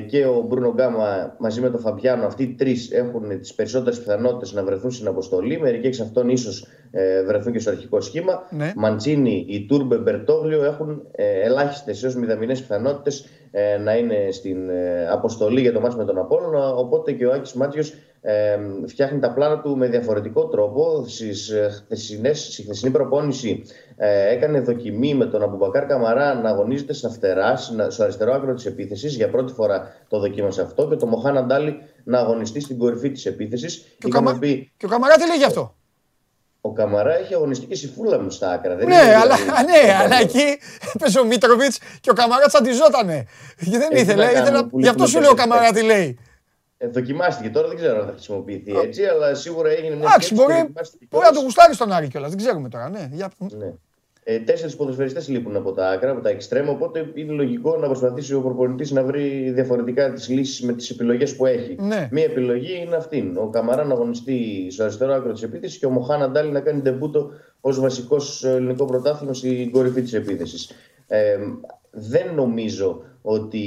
Speaker 4: και ο Μπρούνο Γκάμα μαζί με τον Φαμπιάνο, αυτοί οι τρεις έχουν τις περισσότερες πιθανότητες να βρεθούν στην αποστολή. Μερικοί εξ αυτών ίσως ε, βρεθούν και στο αρχικό σχήμα. Ναι. Μαντσίνη, η Τούρμπε, Μπερτόγλιο έχουν ε, ελάχιστες έως μηδαμινές πιθανότητες ε, να είναι στην ε, αποστολή για το μάτι με τον Απόλλωνα. Οπότε και ο Άκης Μάτιος ε, φτιάχνει τα πλάνα του με διαφορετικό τρόπο. Στις, χθεσινές, στη χθεσινή προπόνηση ε, έκανε δοκιμή με τον Αμπουμπακάρ Καμαρά να αγωνίζεται στα φτερά, στο αριστερό άκρο της επίθεσης. Για πρώτη φορά το δοκίμασε αυτό. Και το Μοχάν Αντάλη να αγωνιστεί στην κορυφή της επίθεσης.
Speaker 1: Και, Καμα... πει... και ο Καμαρά τι λέει γι' αυτό;
Speaker 4: Ο Καμαρά έχει αγωνιστεί και στη φούλα μου στα άκρα.
Speaker 1: Δεν ναι, αλλά, ναι, αλλά εκεί έπαιζε ο Μίτροβιτς και ο Καμαρά τσαντιζότανε. Και δεν ήθελε. ήθελε γι' αυτό σου λέει ο Καμαρά τι λέει.
Speaker 4: Ε, δοκιμάστηκε τώρα, δεν ξέρω αν θα χρησιμοποιηθεί έτσι, αλλά σίγουρα έγινε μια
Speaker 1: Εντάξει, μπορεί, μπορεί να το γουστάρει στον Άρη κιόλας, δεν ξέρουμε τώρα. Ναι, για... ναι.
Speaker 4: Ε, Τέσσερις ποδοσφαιριστές λείπουν από τα άκρα, από τα εξτρέμ, οπότε είναι λογικό να προσπαθήσει ο προπονητής να βρει διαφορετικά τις λύσεις με τις επιλογές που έχει.
Speaker 1: Ναι.
Speaker 4: Μία επιλογή είναι αυτή. Ο Καμαρά να αγωνιστεί στο αριστερό άκρο της επίθεσης και ο Μοχάν Αντάλη να κάνει τεμπούτο ως βασικός ελληνικό πρωτάθλημα στην κορυφή της επίθεσης. Ε, δεν νομίζω ότι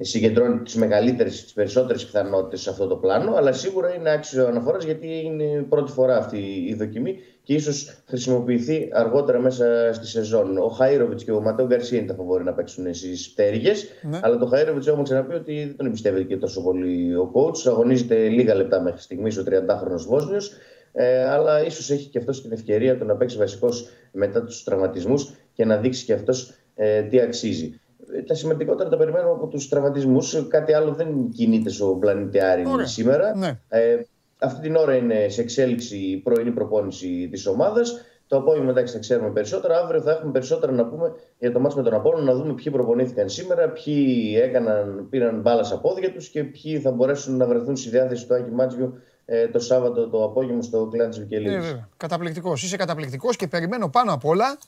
Speaker 4: συγκεντρώνει τις μεγαλύτερες, τις περισσότερες πιθανότητες σε αυτό το πλάνο, αλλά σίγουρα είναι άξιος αναφοράς γιατί είναι η πρώτη φορά αυτή η δοκιμή και ίσως χρησιμοποιηθεί αργότερα μέσα στη σεζόν. Ο Χαΐροβιτς και ο Ματέο Γκαρσία είναι τα φοβόροι να παίξουν στις πτέρυγες. Ναι. Αλλά το Χαΐροβιτς έχουμε ξαναπεί ότι δεν τον εμπιστεύεται και τόσο πολύ ο coach. Αγωνίζεται λίγα λεπτά μέχρι στιγμής ο 30χρονο Βόσνιος. Ε, αλλά ίσως έχει και αυτός την ευκαιρία του να παίξει βασικός μετά τους τραυματισμούς και να δείξει και αυτός ε, τι αξίζει. Ε, τα σημαντικότερα τα περιμένουμε από τους τραυματισμούς. Κάτι άλλο δεν κινείται στο πλανήτη Άρη σήμερα.
Speaker 1: Ναι.
Speaker 4: Ε, αυτή την ώρα είναι σε εξέλιξη η πρωινή προπόνηση της ομάδας. Το απόγευμα εντάξει θα ξέρουμε περισσότερα. Αύριο θα έχουμε περισσότερα να πούμε για το μάτι με τον Απόλλωνα, να δούμε ποιοι προπονήθηκαν σήμερα, ποιοι έκαναν, πήραν μπάλα στα πόδια τους και ποιοι θα μπορέσουν να βρεθούν στη διάθεση του Άκη Μάτζιου ε, το Σάββατο το απόγευμα στο κλάν τη Βικελίδης.
Speaker 1: Ε, Καταπληκτικός. Είσαι καταπληκτικός και περιμένω πάνω απ' όλα.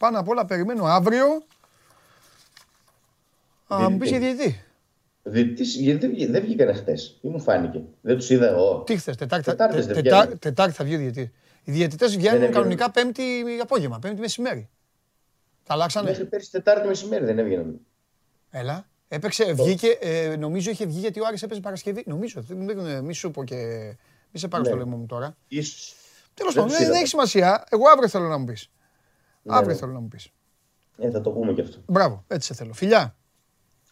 Speaker 1: Πάνω απ' όλα περιμένω αύριο. Α, μου πεις για διαιτητή.
Speaker 4: Διαιτητή, γιατί δεν βγήκαν χτε. Ή μου φάνηκε. Δεν τους είδα εγώ.
Speaker 1: Τι χθες, Τετάρτη, τετάρτης θα βγει ο διαιτητή. Οι διαιτητές βγαίνουν κανονικά Πέμπτη απόγευμα, Πέμπτη μεσημέρι. Τα αλλάξανε.
Speaker 4: Μέχρι πέρυσι Τετάρτη μεσημέρι δεν έβγαιναν.
Speaker 1: Έλα. Έπαιξε, βγήκε, ε, νομίζω είχε βγει γιατί ο Άρης έπαιζε Παρασκευή. Νομίζω, δεν μη σου πω και. Μη σε πάρω στο ναι. λαιμό μου τώρα. Τέλος πάντων, δεν έχει σημασία. Εγώ αύριο θέλω να μου πεις. Ναι, αύριο ναι. θέλω να μου πεις.
Speaker 4: Ε, θα το πούμε και αυτό.
Speaker 1: Μπράβο, έτσι σε θέλω. Φιλιά.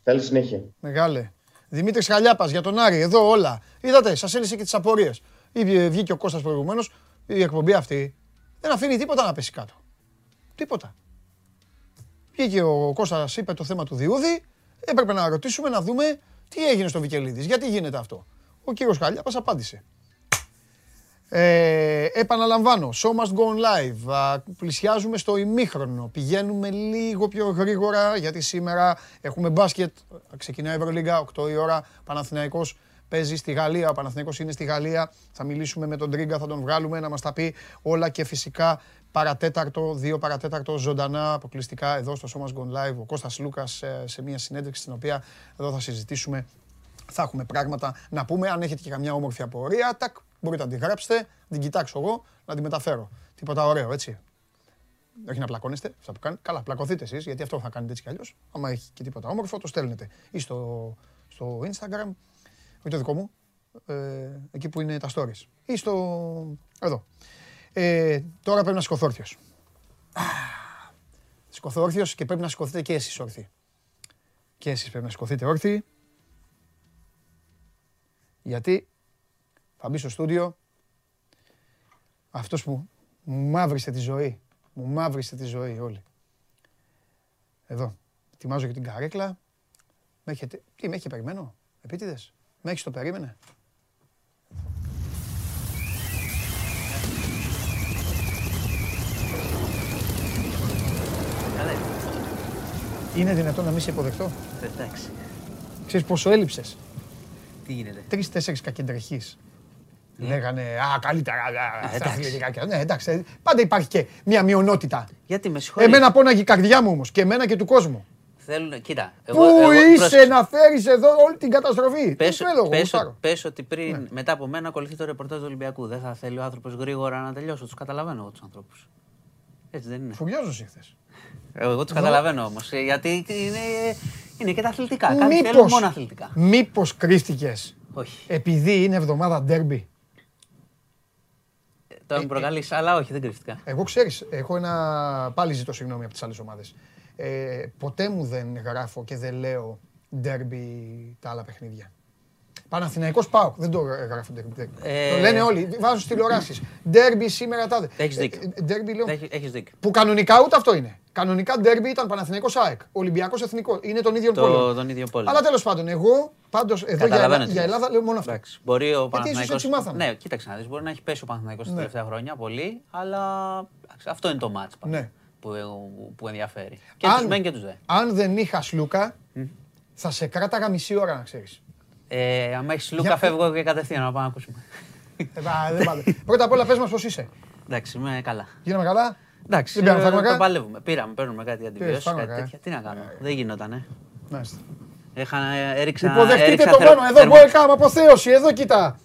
Speaker 4: Καλή συνέχεια.
Speaker 1: Μεγάλε. Δημήτρης Χαλιάπας για τον Άρη, εδώ όλα. Είδατε, σας έλυσε και τις απορίες. Βγήκε ο Κώστας προηγουμένως, η εκπομπή αυτή δεν αφήνει τίποτα να πέσει κάτω. Τίποτα. Βγήκε ο Κώστας, είπε το θέμα του Διούδη, έπρεπε να ρωτήσουμε, να δούμε τι έγινε στο Βικελίδης, γιατί γίνεται αυτό. Ο κύριος Χαλιάπας απάντησε. Ε, επαναλαμβάνω, show must go on live. πλησιάζουμε στο ημίχρονο. Πηγαίνουμε λίγο πιο γρήγορα γιατί σήμερα έχουμε μπάσκετ. Ξεκινάει η Ευρωλίγκα, 8 η ώρα. Παναθηναϊκός παίζει στη Γαλλία. Ο Παναθηναϊκός είναι στη Γαλλία. Θα μιλήσουμε με τον Τρίγκα, θα τον βγάλουμε να μας τα πει όλα και φυσικά παρατέταρτο, δύο παρατέταρτο ζωντανά αποκλειστικά εδώ στο Show Must Go Live. Ο Κώστας Λούκας ε, σε μια συνέντευξη στην οποία εδώ θα συζητήσουμε θα έχουμε πράγματα να πούμε. Αν έχετε και καμιά όμορφη απορία, τακ, μπορείτε να την γράψετε, την κοιτάξω εγώ, να την μεταφέρω. Τίποτα ωραίο, έτσι. Όχι να πλακώνεστε, αυτά που κάνει. Καλά, πλακωθείτε εσείς, γιατί αυτό θα κάνετε έτσι κι αλλιώς. Άμα έχει και τίποτα όμορφο, το στέλνετε. Ή στο, στο Instagram, όχι το δικό μου, ε, εκεί που είναι τα stories. Ή στο. Εδώ. Ε, τώρα πρέπει να σηκωθώ όρθιος. Σηκωθώ όρθιος και πρέπει να σηκωθείτε και εσείς όρθιοι. Και εσείς πρέπει να σηκωθείτε όρθιοι. Γιατί θα μπει στο στούντιο αυτός που μου μαύρισε τη ζωή. Μου μαύρισε τη ζωή όλοι. Εδώ. Ετοιμάζω και την καρέκλα. Με έχετε... Τι, με έχει περιμένω. Επίτηδες; Με έχεις το περίμενε; Είναι δυνατόν να μην σε υποδεχτώ;
Speaker 5: Εντάξει.
Speaker 1: Ξέρεις πόσο έλειψες;
Speaker 5: Τι γίνεται;
Speaker 1: Τρει-τέσσερι κακεντρεχείς. Λέγανε Α, καλύτερα. Αυτά αθλητικά. Ναι, εντάξει. Πάντα υπάρχει και μια μειονότητα.
Speaker 5: Γιατί με συγχωρείτε.
Speaker 1: Εμένα πόναγε η καρδιά μου όμως και εμένα και του κόσμου.
Speaker 5: Θέλουν, κοίτα.
Speaker 1: Εγώ, Πού εγώ, είσαι προς... να φέρεις εδώ όλη την καταστροφή;
Speaker 5: Πες, πες, πες ότι πριν, ναι. μετά από μένα, ακολουθεί το ρεπορτάζ του Ολυμπιακού. Δεν θα θέλει ο άνθρωπος γρήγορα να τελειώσει. Τους καταλαβαίνω εγώ τους ανθρώπους. Έτσι δεν είναι.
Speaker 1: Φουριάζω χθες.
Speaker 5: Εγώ τους καταλαβαίνω όμως. Ε, γιατί είναι, είναι και τα αθλητικά. Κάτι θέλουν μόνο αθλητικά.
Speaker 1: Μήπως κρίστηκες
Speaker 5: όχι.
Speaker 1: επειδή είναι εβδομάδα ντέρμπι;
Speaker 5: Ε, τώρα μου ε, προκαλεί, αλλά όχι, δεν κρύφτηκα.
Speaker 1: Εγώ ξέρεις, έχω ένα. Πάλι ζητώ συγγνώμη από τις άλλες ομάδες. Ε, ποτέ μου δεν γράφω και δεν λέω ντέρμπι τα άλλα παιχνίδια. Παναθηναϊκός πάω. Δεν το γράφω ντέρμπι. Ε... Το λένε όλοι. Βάζουν στις τηλεοράσεις. Ντέρμπι σήμερα τάδε.
Speaker 5: Έχεις δίκιο.
Speaker 1: Ε, ντέρμπι λέω.
Speaker 5: Έχεις δίκιο.
Speaker 1: Που κανονικά ούτε αυτό είναι. Κανονικά ντέρμπι ήταν Παναθηναϊκός ΑΕΚ. Ολυμπιακός Εθνικό. Είναι τον ίδιο πόλο.
Speaker 5: Τον ίδιο πόλο.
Speaker 1: Αλλά τέλος πάντων, εγώ πάντως εδώ για, Ελλάδα, για Ελλάδα λέω μόνο αυτό. Εντάξει,
Speaker 5: μπορεί ο Παναθηναϊκός... Ναι, κοίταξε να δεις. Μπορεί να έχει πέσει ο Παναθηναϊκός ναι. τα τελευταία χρόνια πολύ, αλλά αυτό είναι το μάτς. Ναι που, που ενδιαφέρει. Και αν, τους μεν και τους δε.
Speaker 1: Αν δεν είχας σλούκα, θα σε κράταγα μισή ώρα να ξέρεις.
Speaker 5: Ε, αν έχεις σλούκα, φεύγω και κατευθείαν να πάμε να ακούσουμε.
Speaker 1: Ε, Πρώτα απ' όλα πες μας πώς είσαι.
Speaker 5: Εντάξει, είμαι καλά.
Speaker 1: Γίναμε καλά;
Speaker 5: Εντάξει, δεν πήραμε Το παλεύουμε. Πήραμε, παίρνουμε κάτι αντιβιώσεις, κάτι τέτοια. Ε; Τι να κάνω, δεν γινότανε. Μάλιστα. Έχα, έριξα,
Speaker 1: Υποδεχτείτε το πάνω, εδώ μπορεί κάμα αποθέωση, εδώ κοίτα.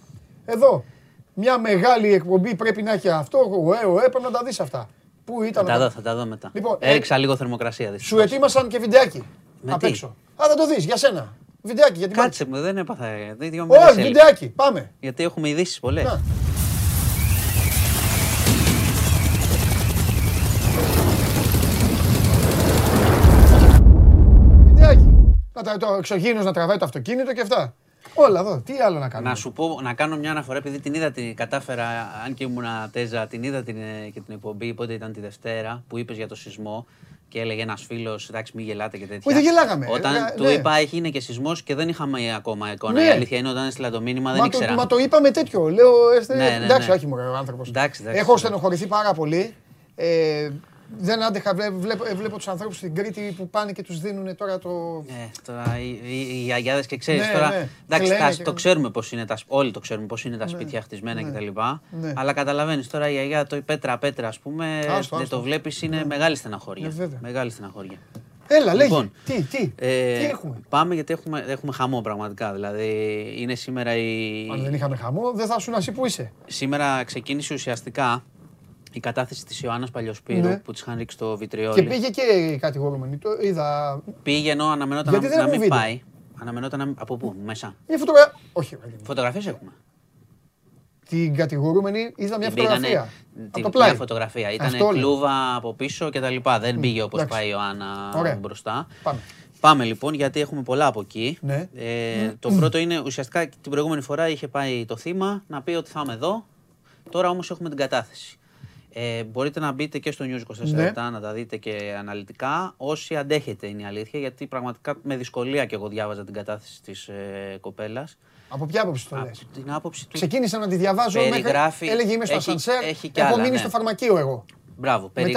Speaker 1: Εδώ. Μια μεγάλη εκπομπή πρέπει να έχει αυτό, ο ΟΕ, πρέπει να τα δεις αυτά. Πού ήταν.
Speaker 5: Θα τα δω, θα τα δω μετά. Λοιπόν, Έριξα ε, λίγο θερμοκρασία. Δυστυχώς.
Speaker 1: Σου ετοίμασαν και βιντεάκι. Με απ' έξω. Α, θα το δεις για σένα. Βιντεάκι γιατί.
Speaker 5: Κάτσε μου, δεν έπαθα. Δεν
Speaker 1: Όχι, βιντεάκι. Πάμε.
Speaker 5: Γιατί έχουμε
Speaker 1: ειδήσεις πολλές. Το εξωγήινος να τραβάει το αυτοκίνητο και αυτά. Όλα εδώ. Τι άλλο να κάνω.
Speaker 5: Να σου πω, να κάνω μια αναφορά, επειδή την είδα, την κατάφερα, αν και ήμουν τέζα, την είδα την, και την εκπομπή, πότε ήταν τη Δευτέρα, που είπες για το σεισμό και έλεγε ένας φίλος, εντάξει, μην γελάτε και τέτοια.
Speaker 1: Όχι, δεν γελάγαμε.
Speaker 5: Όταν ε, του ναι. είπα, έχει είναι και σεισμός και δεν είχαμε ακόμα εικόνα. Ναι. Η αλήθεια είναι όταν έστειλα το μήνυμα, δεν μα ήξερα.
Speaker 1: Το, μα το είπαμε τέτοιο. Λέω, ναι, ναι, ναι, εντάξει, όχι μου, ο άνθρωπος. Έχω στενοχωρηθεί πάρα πολύ. Ε, δεν άντεχα, βλέπω, βλέπω τους ανθρώπους στην Κρήτη που πάνε και τους δίνουν τώρα το.
Speaker 5: Ε, τώρα οι, οι, οι αγιάδε και ξέρεις ναι, τώρα. Ναι. Εντάξει, το ξέρουμε πώς είναι τα Όλοι το ξέρουμε πώς είναι τα ναι, σπίτια χτισμένα ναι, κτλ. Ναι. Αλλά καταλαβαίνεις τώρα η αγιά, το πέτρα-πέτρα, ας πούμε, δεν το βλέπεις, είναι ναι. μεγάλη στεναχώρια. Ναι, μεγάλη στεναχώρια.
Speaker 1: Έλα, λέγε. Λοιπόν, τι, τι, ε, τι έχουμε;
Speaker 5: Πάμε γιατί έχουμε, έχουμε χαμό πραγματικά. Δηλαδή είναι σήμερα η.
Speaker 1: Αν δεν είχαμε χαμό, δεν θα σου να που είσαι.
Speaker 5: Σήμερα ξεκίνησε ουσιαστικά η κατάθεση της Ιωάννας Παλιοσπύρου ναι. που της είχαν ρίξει το βιτριόλι.
Speaker 1: Και πήγε και η κατηγορούμενη. Το είδα.
Speaker 5: Πήγε ενώ αναμενόταν να, να μην βίντεο. πάει. Αναμενόταν να... από πού, μέσα.
Speaker 1: Μια φωτογραφία. Όχι,
Speaker 5: Φωτογραφίες έχουμε.
Speaker 1: Την κατηγορούμενη είδα μια φωτογραφία.
Speaker 5: Την Μια φωτογραφία. Ήταν κλούβα από πίσω και τα λοιπά. Δεν πήγε όπως πάει η Ιωάννα μπροστά.
Speaker 1: Πάμε.
Speaker 5: Πάμε λοιπόν, γιατί έχουμε πολλά από εκεί. Ναι. Ε, το πρώτο είναι ουσιαστικά την προηγούμενη φορά είχε πάει το θύμα να πει ότι θα είμαι εδώ. Τώρα όμως έχουμε την κατάθεση. Ε, μπορείτε να μπείτε και στο News 24 ναι. να τα δείτε και αναλυτικά. Όσοι αντέχετε είναι η αλήθεια, γιατί πραγματικά με δυσκολία και εγώ διάβαζα την κατάθεση της ε, κοπέλας.
Speaker 1: Από ποια άποψη το
Speaker 5: λες; την άποψη του...
Speaker 1: Ξεκίνησα να τη διαβάζω
Speaker 5: περιγράφει,
Speaker 1: μέχρι... Έλεγε είμαι στο ασανσέρ, έχω μείνει ναι. στο φαρμακείο εγώ.
Speaker 5: Μπράβο. Περι,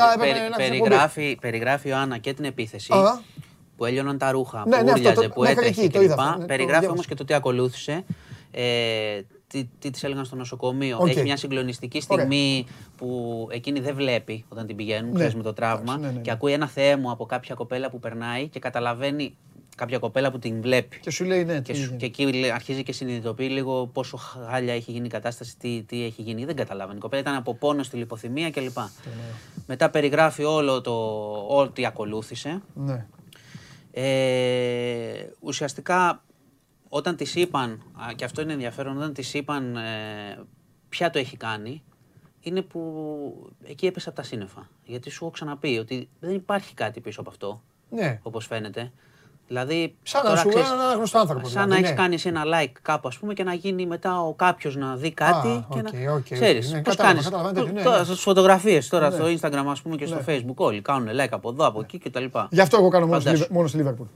Speaker 5: περιγράφει, περιγράφει ο Άννα και την επίθεση. Που έλειωναν τα ρούχα, ναι, που ναι, ούριαζε, που έτρεχε κλπ. Περιγράφει όμως και το τι ακολούθησε. Ε, τι, τι της έλεγαν στο νοσοκομείο. Okay. Έχει μια συγκλονιστική στιγμή που εκείνη δεν βλέπει όταν την πηγαίνουν, ναι. με το τραύμα. Ναι, ναι, και ακούει ένα θεέ μου από κάποια κοπέλα που περνάει και καταλαβαίνει κάποια κοπέλα που την βλέπει.
Speaker 1: Και σου λέει ναι.
Speaker 5: Και, σου, και εκεί αρχίζει και συνειδητοποιεί λίγο πόσο χάλια έχει γίνει η κατάσταση, τι, τι έχει γίνει. Δεν καταλάβαινε. Η κοπέλα ήταν από πόνο στη λιποθυμία κλπ. Μετά περιγράφει όλο το ό,τι ακολούθησε. Ναι. Ε, ουσιαστικά όταν τη είπαν, και αυτό είναι ενδιαφέρον, όταν τη είπαν ε, ποια το έχει κάνει, είναι που εκεί έπεσε από τα σύννεφα. Γιατί σου έχω ξαναπεί ότι δεν υπάρχει κάτι πίσω από αυτό. Ναι. Όπως φαίνεται. Δηλαδή,
Speaker 1: σαν να σου ξέρεις, ένα γνωστό άνθρωπο.
Speaker 5: Σαν δηλαδή, να έχεις κάνει ένα like κάπου, ας πούμε, και να γίνει μετά ο κάποιος να δει κάτι. Α, και okay, να... Okay, ξέρεις, ναι, πώς κάνεις. Ναι, τώρα, ναι. Στις φωτογραφίες, τώρα ναι. στο Instagram, ας πούμε, και στο Facebook, όλοι κάνουν like από εδώ, από εκεί κτλ.
Speaker 1: Γι' αυτό εγώ κάνω μόνος στη Liverpool.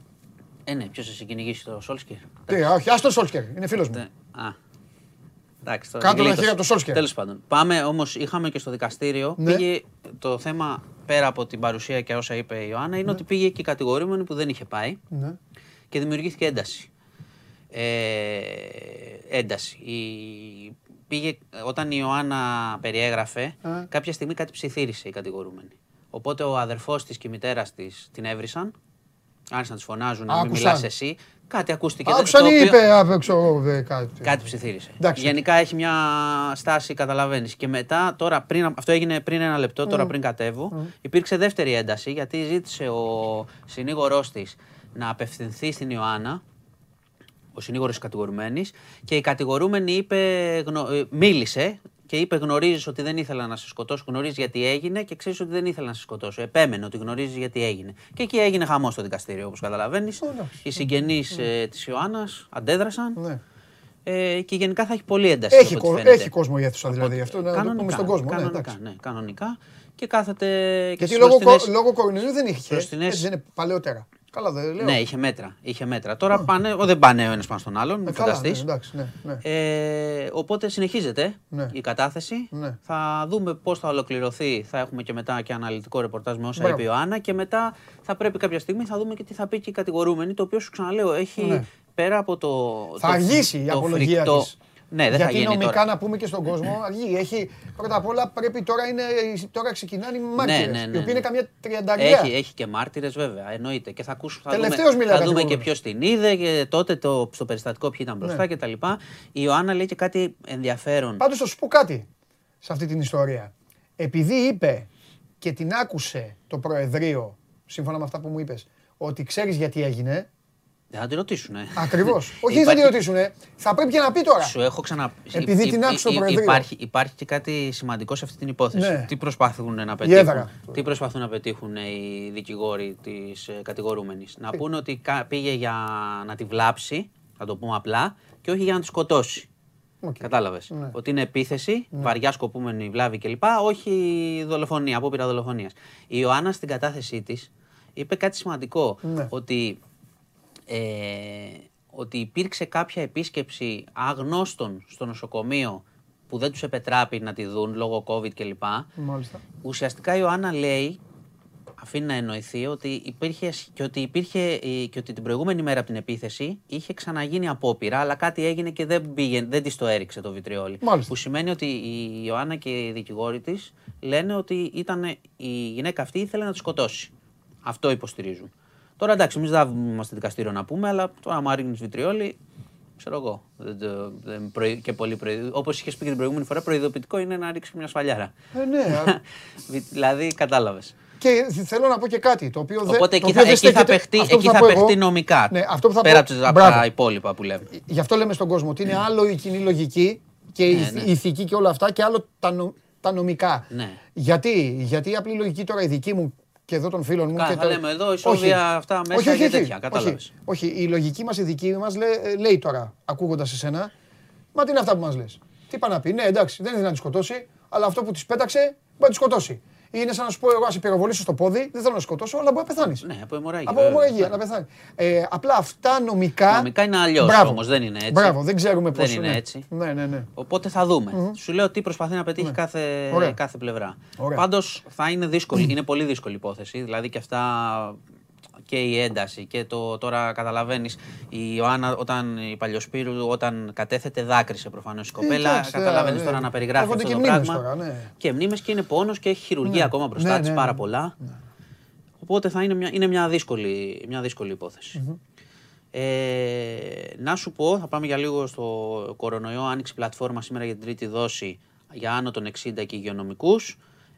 Speaker 5: Ε, ναι, ποιος θα σε κυνηγήσει το Σόλσκερ.
Speaker 1: Τι, όχι, ας το Σόλσκερ, είναι φίλος μου.
Speaker 5: Α. Εντάξει,
Speaker 1: τώρα Κάτω χέρι από το Σόλσκερ.
Speaker 5: Τέλος πάντων. Πάμε όμως, είχαμε και στο δικαστήριο. Ναι. Πήγε το θέμα πέρα από την παρουσία και όσα είπε η Ιωάννα, είναι ναι. ότι πήγε και η κατηγορούμενη που δεν είχε πάει ναι. και δημιουργήθηκε ένταση. Ε, ένταση. Η πήγε, όταν η Ιωάννα περιέγραφε, κάποια στιγμή κάτι ψιθύρισε η κατηγορούμενη. Οπότε ο αδερφός της και η μητέρα της την έβρισαν. Άρχισαν να τη φωνάζουν να μην μιλάς εσύ. Κάτι ακούστηκε.
Speaker 1: Άκουσαν ή είπε απ' έξω κάτι.
Speaker 5: Κάτι ψιθύρισε. Γενικά έχει μια στάση, καταλαβαίνεις. Και μετά, τώρα, πριν, αυτό έγινε πριν ένα λεπτό, τώρα πριν κατέβω, υπήρξε δεύτερη ένταση γιατί ζήτησε ο συνήγορός της να απευθυνθεί στην Ιωάννα ο συνήγορος κατηγορουμένης και η κατηγορούμενη είπε, ε, μίλησε και είπε: Γνωρίζεις ότι δεν ήθελα να σε σκοτώσω, γνωρίζεις γιατί έγινε και ξέρεις ότι δεν ήθελα να σε σκοτώσω. Επέμενε ότι γνωρίζεις γιατί έγινε. Και εκεί έγινε χαμός στο δικαστήριο, όπως καταλαβαίνεις. Οι συγγενείς ναι. ε, της Ιωάννας αντέδρασαν. Ναι. Ε, και γενικά θα έχει πολύ ένταση.
Speaker 1: Έχει, κο, έχει κόσμο η αίθουσα δηλαδή. Αυτό να το πούμε στον κόσμο. Ναι,
Speaker 5: κανονικά, ναι, ναι, κανονικά. Και κάθεται.
Speaker 1: Γιατί λόγω, λόγω κορονοϊού δεν είχε. Έτσι δεν είναι παλαιότερα. Καλά, δεν λέω.
Speaker 5: Ναι, είχε μέτρα. Είχε μέτρα. Τώρα πάνε, δεν πάνε ο ένας πάνω στον άλλον, μην φανταστείς.
Speaker 1: Ναι, ναι, ναι.
Speaker 5: Ε, οπότε συνεχίζεται ναι. η κατάθεση. Ναι. Θα δούμε πώς θα ολοκληρωθεί. Θα έχουμε και μετά και αναλυτικό ρεπορτάζ με όσα είπε η Ιωάννα. Και μετά θα πρέπει κάποια στιγμή θα δούμε και τι θα πει και η κατηγορούμενη. Το οποίο σου ξαναλέω έχει πέρα από το.
Speaker 1: Θα
Speaker 5: το,
Speaker 1: αργήσει η απολογία της.
Speaker 5: Ναι, δεν
Speaker 1: Γιατί
Speaker 5: θα γίνει
Speaker 1: νομικά
Speaker 5: τώρα.
Speaker 1: να πούμε και στον κόσμο αργεί. Έχει, πρώτα απ' όλα πρέπει τώρα, είναι, τώρα ξεκινάνε οι μάρτυρες, ναι, ναι, ναι, οι οποίοι είναι ναι. καμιά τριανταριά.
Speaker 5: Έχει, έχει και μάρτυρες βέβαια, εννοείται. Και θα, ακούσουμε, θα δούμε, θα δούμε και ποιος την είδε και τότε το, στο περιστατικό ποιοι ήταν μπροστά ναι. κτλ. Η Ιωάννα λέει και κάτι ενδιαφέρον.
Speaker 1: Πάντως θα σου πω κάτι σε αυτή την ιστορία. Επειδή είπε και την άκουσε το Προεδρείο, σύμφωνα με αυτά που μου είπες, ότι ξέρεις γιατί έγινε,
Speaker 5: δεν θα τη ρωτήσουν.
Speaker 1: Ακριβώς. Όχι, δεν θα τη ρωτήσουν. Θα πρέπει και να πει τώρα.
Speaker 5: Σου έχω ξαναπεί.
Speaker 1: Επειδή την άκουσα το Προεδρείο.
Speaker 5: Υπάρχει, υπάρχει και κάτι σημαντικό σε αυτή την υπόθεση. Ναι. Τι προσπαθούν να πετύχουν. Τι προσπαθούν να πετύχουν οι δικηγόροι της ε, κατηγορούμενης. Να πούνε ότι πήγε για να τη βλάψει, θα το πούμε απλά, και όχι για να τη σκοτώσει. Okay. Κατάλαβες; Ναι. Ότι είναι επίθεση, ναι. βαριά σκοπούμενη βλάβη κλπ. Όχι δολοφονία, απόπειρα δολοφονίας. Η Ιωάννας στην κατάθεσή της είπε κάτι σημαντικό. Ναι. Ότι ε, ότι υπήρξε κάποια επίσκεψη αγνώστων στο νοσοκομείο που δεν τους επετράπει να τη δουν λόγω COVID κλπ. Μάλιστα. Ουσιαστικά η Ιωάννα λέει, αφήνει να εννοηθεί, ότι υπήρχε, και, ότι υπήρχε, και ότι την προηγούμενη μέρα από την επίθεση είχε ξαναγίνει απόπειρα, αλλά κάτι έγινε και δεν, πήγε, δεν της το έριξε το βιτριόλι.
Speaker 1: Μάλιστα.
Speaker 5: Που σημαίνει ότι η Ιωάννα και οι δικηγόροι της λένε ότι ήταν, η γυναίκα αυτή ήθελε να τη σκοτώσει. Αυτό υποστηρίζουν. Τώρα εντάξει, εμείς δεν είμαστε δικαστήριο να πούμε, αλλά τώρα άμα ρίχνεις βιτριόλι, ξέρω εγώ. Δεν, δεν και πολύ Όπως είχες πει και την προηγούμενη φορά, προειδοποιητικό είναι να ρίξεις μια σφαλιάρα.
Speaker 1: Ε, ναι.
Speaker 5: δηλαδή, κατάλαβες.
Speaker 1: Και θέλω να πω και κάτι το οποίο δεν
Speaker 5: Οπότε εκεί, θα, εκεί θα παιχτεί, εκεί θα παιχτεί νομικά.
Speaker 1: Ναι, αυτό που θα
Speaker 5: πέρα πω, από τα υπόλοιπα που λέμε.
Speaker 1: Γι' αυτό λέμε στον κόσμο ότι είναι άλλο η κοινή λογική και η ναι, ναι. ηθική και όλα αυτά και άλλο τα, τα νομικά.
Speaker 5: Ναι.
Speaker 1: Γιατί, γιατί η απλή λογική τώρα η δική μου και εδώ των φίλων μου.
Speaker 5: Καλά, θα λέμε εδώ ισόβια αυτά μέσα όχι, όχι, και τέτοια, κατάλαβες.
Speaker 1: Όχι, η λογική μας, η δική μας λέει, λέει τώρα, ακούγοντας εσένα, μα τι είναι αυτά που μας λες; Τι είπα να πει, ναι εντάξει, δεν ήθελε να τη σκοτώσει, αλλά αυτό που της πέταξε μπορεί να τη σκοτώσει. Είναι σαν να σου πω εγώ, να σε πυροβολήσω στο πόδι, δεν θέλω να σκοτώσω, αλλά μπορεί να πεθάνεις.
Speaker 5: Ναι, από αιμορραγία.
Speaker 1: Από αιμορραγία, να πεθάνει. Ε, απλά αυτά νομικά.
Speaker 5: Νομικά είναι αλλιώς όμως, δεν είναι έτσι.
Speaker 1: Μπράβο, δεν ξέρουμε πώ
Speaker 5: είναι. είναι έτσι.
Speaker 1: Ναι, ναι, ναι.
Speaker 5: Οπότε θα δούμε. Mm-hmm. Σου λέω τι προσπαθεί να πετύχει ναι. κάθε, κάθε πλευρά. Πάντως θα είναι δύσκολη, είναι πολύ δύσκολη υπόθεση. Δηλαδή και αυτά και η ένταση και το τώρα καταλαβαίνεις. Η Ιωάννα, όταν η Παλιοσπύρου, όταν κατέθετε, δάκρυσε προφανώς η κοπέλα. Καταλαβαίνεις ναι. τώρα να περιγράφει αυτό το πράγμα.
Speaker 1: Τώρα, ναι.
Speaker 5: Και μνήμες και είναι πόνος και έχει χειρουργία ναι. ακόμα μπροστά ναι, της πάρα πολλά. Οπότε θα είναι μια, είναι μια, δύσκολη, μια δύσκολη Ε, να σου πω, θα πάμε για λίγο στο κορονοϊό. Άνοιξε πλατφόρμα σήμερα για την τρίτη δόση για άνω των 60 και υγειονομικούς.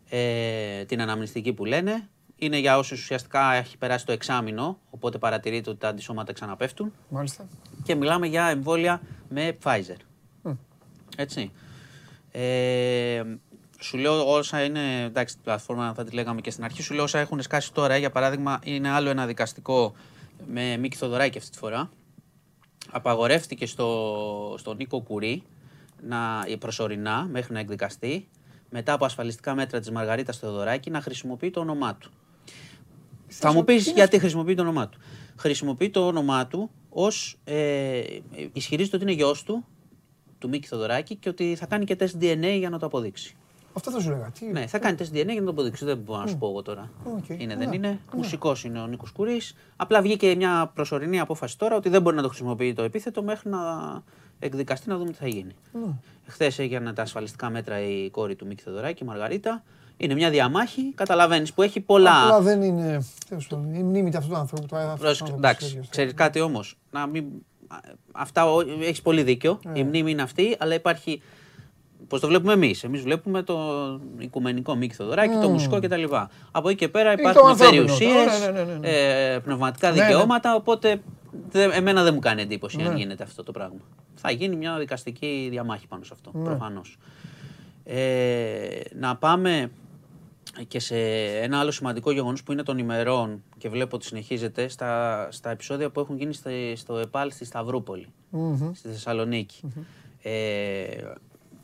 Speaker 5: Ε, την αναμνηστική που λένε είναι για όσους ουσιαστικά έχει περάσει το εξάμεινο, οπότε παρατηρείται ότι τα αντισώματα ξαναπέφτουν.
Speaker 1: Μάλιστα.
Speaker 5: Και μιλάμε για εμβόλια με Pfizer. Έτσι. Ε, σου λέω όσα είναι, εντάξει την πλατφόρμα θα τη λέγαμε και στην αρχή, σου λέω όσα έχουν σκάσει τώρα, για παράδειγμα είναι άλλο ένα δικαστικό με Μίκη Θοδωράκη αυτή τη φορά. Απαγορεύτηκε στο, στον Νίκο Κουρί να, προσωρινά μέχρι να εκδικαστεί μετά από ασφαλιστικά μέτρα της Μαργαρίτας Θεοδωράκη να χρησιμοποιεί το όνομά του. Θα μου πεις γιατί χρησιμοποιεί το όνομά του. Χρησιμοποιεί το όνομά του ως. Ε, ισχυρίζεται ότι είναι γιος του, του Μίκη Θοδωράκη, και ότι θα κάνει και τεστ DNA για να το αποδείξει.
Speaker 1: Αυτό θα σου λέγα. Τι...
Speaker 5: Ναι, θα κάνει τεστ DNA για να το αποδείξει. Δεν μπορώ να σου πω εγώ τώρα. Okay. Είναι, δεν είναι. Yeah. Μουσικός είναι ο Νίκος Κουρί. Απλά βγήκε μια προσωρινή απόφαση τώρα ότι δεν μπορεί να το χρησιμοποιεί το επίθετο μέχρι να εκδικαστεί να δούμε τι θα γίνει. Ναι. Χθες έγιναν τα ασφαλιστικά μέτρα η κόρη του Μίκη Θεοδωράκη, η Μαργαρίτα. Είναι μια διαμάχη, καταλαβαίνεις που έχει πολλά.
Speaker 1: Απλά δεν είναι. Η μνήμη αυτού του άνθρωπου.
Speaker 5: Εντάξει, ξέρεις κάτι όμως. Μην... Αυτά έχεις πολύ δίκιο. Η ε. μνήμη είναι αυτή, αλλά υπάρχει. Πώς το βλέπουμε εμείς. Εμείς βλέπουμε το οικουμενικό Μίκη Θοδωράκη, το μουσικό κτλ. Από εκεί και πέρα υπάρχουν περιουσίε, ναι, ναι, ναι, ε, πνευματικά δικαιώματα. Οπότε εμένα δεν μου κάνει εντύπωση αν γίνεται αυτό το πράγμα. Θα γίνει μια δικαστική διαμάχη πάνω σε αυτό, προφανώς. Ε, να πάμε και σε ένα άλλο σημαντικό γεγονός που είναι των ημερών και βλέπω ότι συνεχίζεται στα, στα επεισόδια που έχουν γίνει στο, στο ΕΠΑΛ στη σταυρουπολη στη θεσσαλονικη Ε,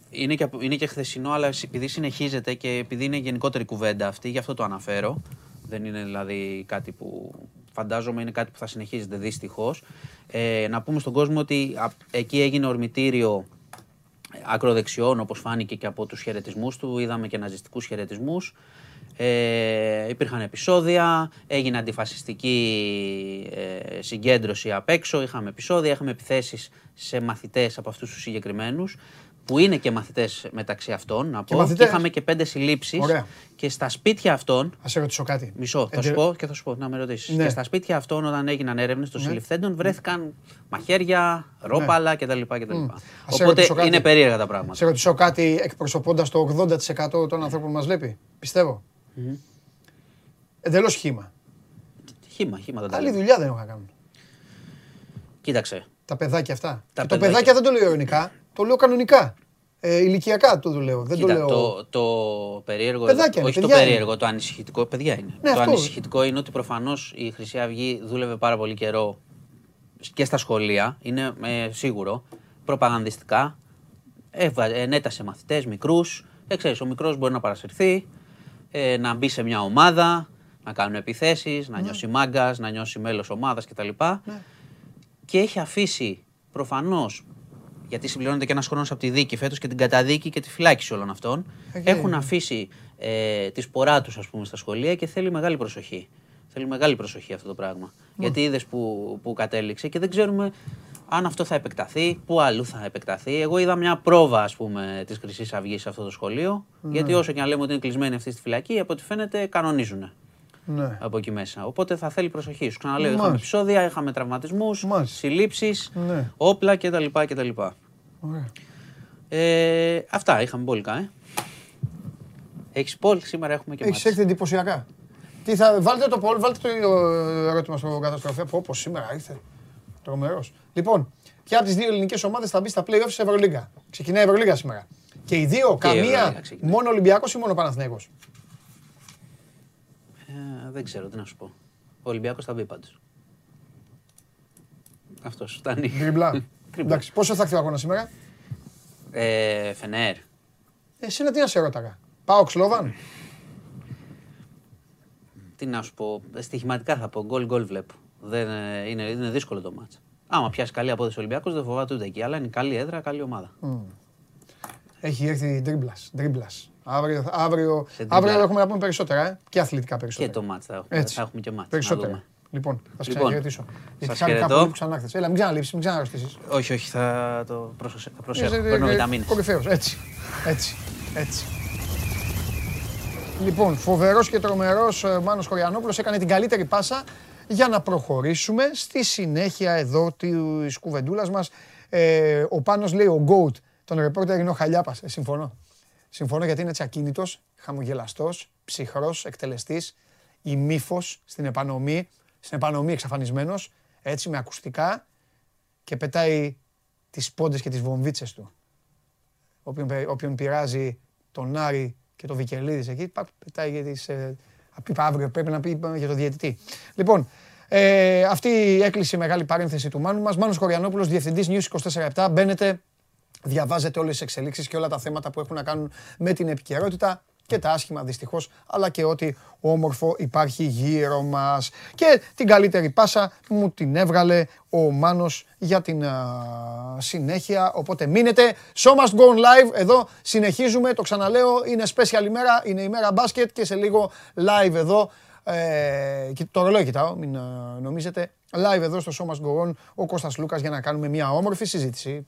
Speaker 5: είναι, και, είναι και χθεσινό, αλλά επειδή συνεχίζεται και επειδή είναι γενικότερη κουβέντα αυτή, γι' αυτό το αναφέρω. Δεν είναι δηλαδή κάτι που φαντάζομαι είναι κάτι που θα συνεχίζεται δυστυχώς. Ε, να πούμε στον κόσμο ότι εκεί έγινε ορμητήριο ακροδεξιών, όπως φάνηκε και από τους χαιρετισμούς του. Είδαμε και ναζιστικούς χαιρετισμούς. Ε, υπήρχαν επεισόδια, έγινε αντιφασιστική ε, συγκέντρωση απ' έξω, είχαμε επεισόδια, είχαμε επιθέσεις σε μαθητές από αυτούς τους συγκεκριμένους που είναι και μαθητές μεταξύ αυτών, να πω. Και, είχαμε και πέντε συλλήψεις. Και στα σπίτια αυτών.
Speaker 1: Α σε ρωτήσω κάτι.
Speaker 5: Μισό, θα σου πω και θα σου πω να με ρωτήσεις. Ναι. Και στα σπίτια αυτών, όταν έγιναν έρευνες των ναι. συλληφθέντων, βρέθηκαν μαχαίρια, ρόπαλα ναι. κτλ. κτλ. Οπότε είναι περίεργα τα πράγματα.
Speaker 1: Σε ρωτήσω κάτι εκπροσωπώντας το 80% των ανθρώπων που μας βλέπει. Πιστεύω. Mm-hmm. Εντελώς χήμα.
Speaker 5: Χήμα, χήμα δεν
Speaker 1: Άλλη δουλειά δεν έχω να κάνω.
Speaker 5: Κοίταξε.
Speaker 1: Τα παιδάκια αυτά. Τα παιδάκια. Το παιδάκια δεν το λέω ειρωνικά. Το λέω κανονικά. Ε, ηλικιακά το λέω. Δεν
Speaker 5: Κοίτα,
Speaker 1: το λέω.
Speaker 5: Το, το περίεργο. Παιδάκια όχι το περίεργο, το ανησυχητικό. Παιδιά είναι. Ναι, το αυτό. ανησυχητικό είναι ότι προφανώς η Χρυσή Αυγή δούλευε πάρα πολύ καιρό και στα σχολεία. Είναι ε, σίγουρο. Προπαγανδιστικά. ενέτασε μαθητές μικρούς. Ε, ο μικρός μπορεί να παρασυρθεί, ε, να μπει σε μια ομάδα, να κάνουν επιθέσεις, να ναι. νιώσει μάγκας, να νιώσει μέλος ομάδας κτλ. Ναι. Και έχει αφήσει προφανώς γιατί συμπληρώνεται και ένας χρόνος από τη δίκη φέτος και την καταδίκη και τη φυλάκιση όλων αυτών. Έχουν αφήσει ε, τη σπορά τους, ας πούμε, στα σχολεία και θέλει μεγάλη προσοχή. Θέλει μεγάλη προσοχή αυτό το πράγμα. Γιατί είδες που, που κατέληξε και δεν ξέρουμε αν αυτό θα επεκταθεί, πού αλλού θα επεκταθεί. Εγώ είδα μια πρόβα, ας πούμε, της Χρυσής Αυγής σε αυτό το σχολείο. Ναι. Γιατί όσο και αν λέμε ότι είναι κλεισμένοι αυτή στη φυλακή, από ό,τι φαίνεται κανονίζουν. Ναι. Από εκεί μέσα. Οπότε θα θέλει προσοχή. Σου ξαναλέω, είχαμε επεισόδια, είχαμε τραυματισμούς, συλλήψεις, ναι. όπλα κτλ. κτλ. Ε, αυτά είχαμε μπόλικα, ε. Έχεις πόλ, σήμερα έχουμε και
Speaker 1: Έχεις έρθει εντυπωσιακά. Τι θα, βάλτε το πόλ, βάλτε το ερώτημα στο καταστροφέα. Πω, πω σήμερα ήρθε. Τρομερός. Λοιπόν, ποια από τις δύο ελληνικές ομάδες θα μπει στα playoffs σε Ευρωλίγκα; Ξεκινάει η Ευρωλίγκα σήμερα. Και οι δύο, και καμία, μόνο Ολυμπιακός ή μόνο Παναθηναίκος.
Speaker 5: Ε, δεν ξέρω τι να σου πω. Ο Ολυμπιακός θα μπει πάντως. Αυτός φτάνει.
Speaker 1: Δριμπλά. Εντάξει, πόσο θα έρθει ο αγώνας σήμερα;
Speaker 5: Ε, Φενέρ.
Speaker 1: Εσύ τι να σε ρώταγα. Πάω Ξλόβαν;
Speaker 5: Τι να σου πω. Στοιχηματικά θα πω. Γκολ γκολ βλέπω. Δεν, ε, είναι, είναι δύσκολο το μάτς. Άμα πιάσει καλή απόδοση ο Ολυμπιακός δεν φοβάται ούτε εκεί. Αλλά είναι καλή έδρα, καλή ομάδα.
Speaker 1: Έχει έρθει τρίμπλα. Τρίμπλας. Αύριο, αύριο, αύριο έχουμε να πούμε περισσότερα ε; και αθλητικά περισσότερα.
Speaker 5: Και το μάτς θα έχουμε, θα έχουμε και μάτς.
Speaker 1: Περισσότερα. Λοιπόν, θα σας λοιπόν, ξαναχαιρετήσω. Γιατί χάρη κάπου που ξανάρθες. Έλα, μην ξαναλείψεις, μην ξαναρρωστήσεις.
Speaker 5: Όχι, όχι, θα το προσέχω. Παίρνω βιταμίνες.
Speaker 1: Κορυφαίος, έτσι, έτσι, έτσι. Λοιπόν, φοβερός και τρομερός ε, Μάνος Χωριανόπουλος έκανε την καλύτερη πάσα για να προχωρήσουμε στη συνέχεια εδώ της κουβεντούλας μας. Ε, ο Πάνος λέει ο Goat, τον ρεπόρτερ είναι ο Χαλιάπας. Ε, συμφωνώ. Συμφωνώ γιατί είναι έτσι ακίνητος, χαμογελαστός, ψυχρός, εκτελεστής, ημίφος στην επανομή στην επανομή εξαφανισμένος, έτσι με ακουστικά και πετάει τις πόντες και τις βομβίτσες του. Όποιον, όποιον πειράζει τον Άρη και τον Βικελίδης εκεί, πετάει για τις... Ε, αύριο πρέπει να πει για το διαιτητή. Λοιπόν, ε, αυτή έκλεισε η μεγάλη παρένθεση του Μάνου μας. Μάνος Κοριανόπουλος, Διευθυντής News 24-7. Μπαίνετε, διαβάζετε όλες τις εξελίξεις και όλα τα θέματα που έχουν να κάνουν με την επικαιρότητα και τα άσχημα δυστυχώς, αλλά και ό,τι όμορφο υπάρχει γύρω μας. Και την καλύτερη πάσα μου την έβγαλε ο Μάνος για την συνέχεια, οπότε μείνετε. Show must go live, εδώ συνεχίζουμε, το ξαναλέω, είναι special ημέρα, είναι ημέρα μπάσκετ και σε λίγο live εδώ. Ε, και το ρολόι κοιτάω, μην νομίζετε. Live εδώ στο Show Must Go On, ο Κώστας Λούκας για να κάνουμε μια όμορφη συζήτηση.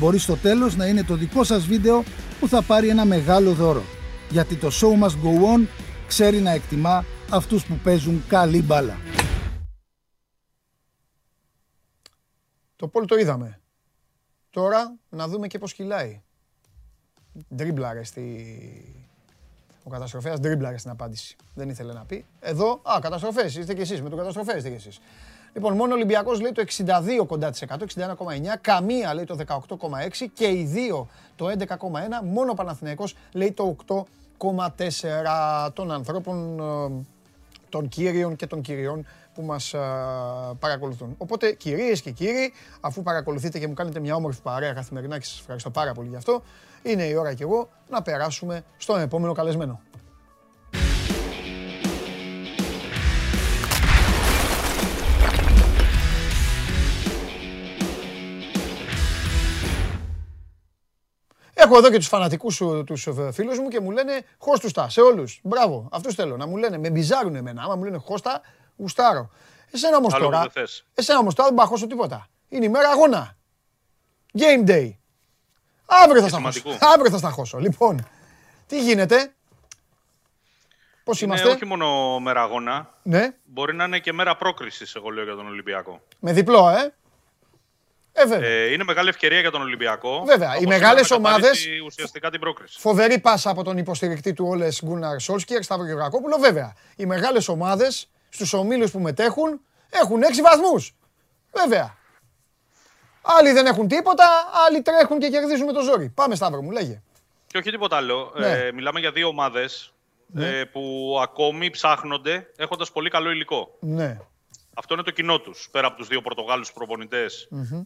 Speaker 6: Μπορεί στο τέλος να είναι το δικό σας βίντεο που θα πάρει ένα μεγάλο δώρο. Γιατί το show must go on ξέρει να εκτιμά αυτούς που παίζουν καλή μπάλα.
Speaker 1: Το πόλ το είδαμε. Τώρα να δούμε και πώς κυλάει. Ντρίμπλαρε στη... Ο καταστροφέας ντρίμπλαρε στην απάντηση. Δεν ήθελε να πει. Εδώ, α, καταστροφές, είστε κι εσείς. Με τον καταστροφέα είστε κι εσείς. Λοιπόν, μόνο ο Ολυμπιακός λέει το 62 κοντά της 100, 61,9. Καμία λέει το 18,6 και οι δύο το 11,1. Μόνο ο Παναθηναϊκός λέει το 8,4 των ανθρώπων, ε, των κύριων και των κυριών που μας παρακολουθούν. Οπότε κυρίες και κύριοι, αφού παρακολουθείτε και μου κάνετε μια όμορφη παρέα καθημερινά και σας ευχαριστώ πάρα πολύ γι' αυτό, είναι η ώρα και εγώ να περάσουμε στον επόμενο καλεσμένο. Έχω εδώ και τους φανατικούς τους φίλους μου και μου λένε Χώστουστα σε όλους. Μπράβο, αυτούς θέλω να μου λένε. Με μπιζάρουν εμένα. Άμα μου λένε Χώστα, γουστάρω. Εσένα όμως τώρα. Εσένα όμως τώρα δεν μπαχώσω τίποτα. Είναι η μέρα αγώνα. Game day. Αύριο θα στα χώσω. Αύριο θα στα χώσω. Λοιπόν, τι γίνεται; Πώς είμαστε;
Speaker 7: όχι μόνο μέρα αγώνα.
Speaker 1: Ναι.
Speaker 7: Μπορεί να είναι και μέρα πρόκρισης, εγώ λέω για τον Ολυμπιακό.
Speaker 1: Με διπλό, ε.
Speaker 7: Ε, ε, είναι μεγάλη ευκαιρία για τον Ολυμπιακό.
Speaker 1: Βέβαια. Οι μεγάλες ομάδες.
Speaker 7: Ουσιαστικά την πρόκριση.
Speaker 1: Φοβερή πάσα από τον υποστηρικτή του Όλες Γκούναρ Σόλσκιερ, Σταύρο Γεωργακόπουλο. Βέβαια. Οι μεγάλες ομάδες στους ομίλους που μετέχουν έχουν 6 βαθμούς. Βέβαια. Άλλοι δεν έχουν τίποτα, άλλοι τρέχουν και κερδίζουν με το ζόρι. Πάμε Σταύρο μου, λέγε.
Speaker 7: Και όχι τίποτα άλλο. Ναι. Ε, μιλάμε για δύο ομάδες ναι. ε, που ακόμη ψάχνονται έχοντας πολύ καλό υλικό.
Speaker 1: Ναι.
Speaker 7: Αυτό είναι το κοινό τους. Πέρα από τους δύο Πορτογάλους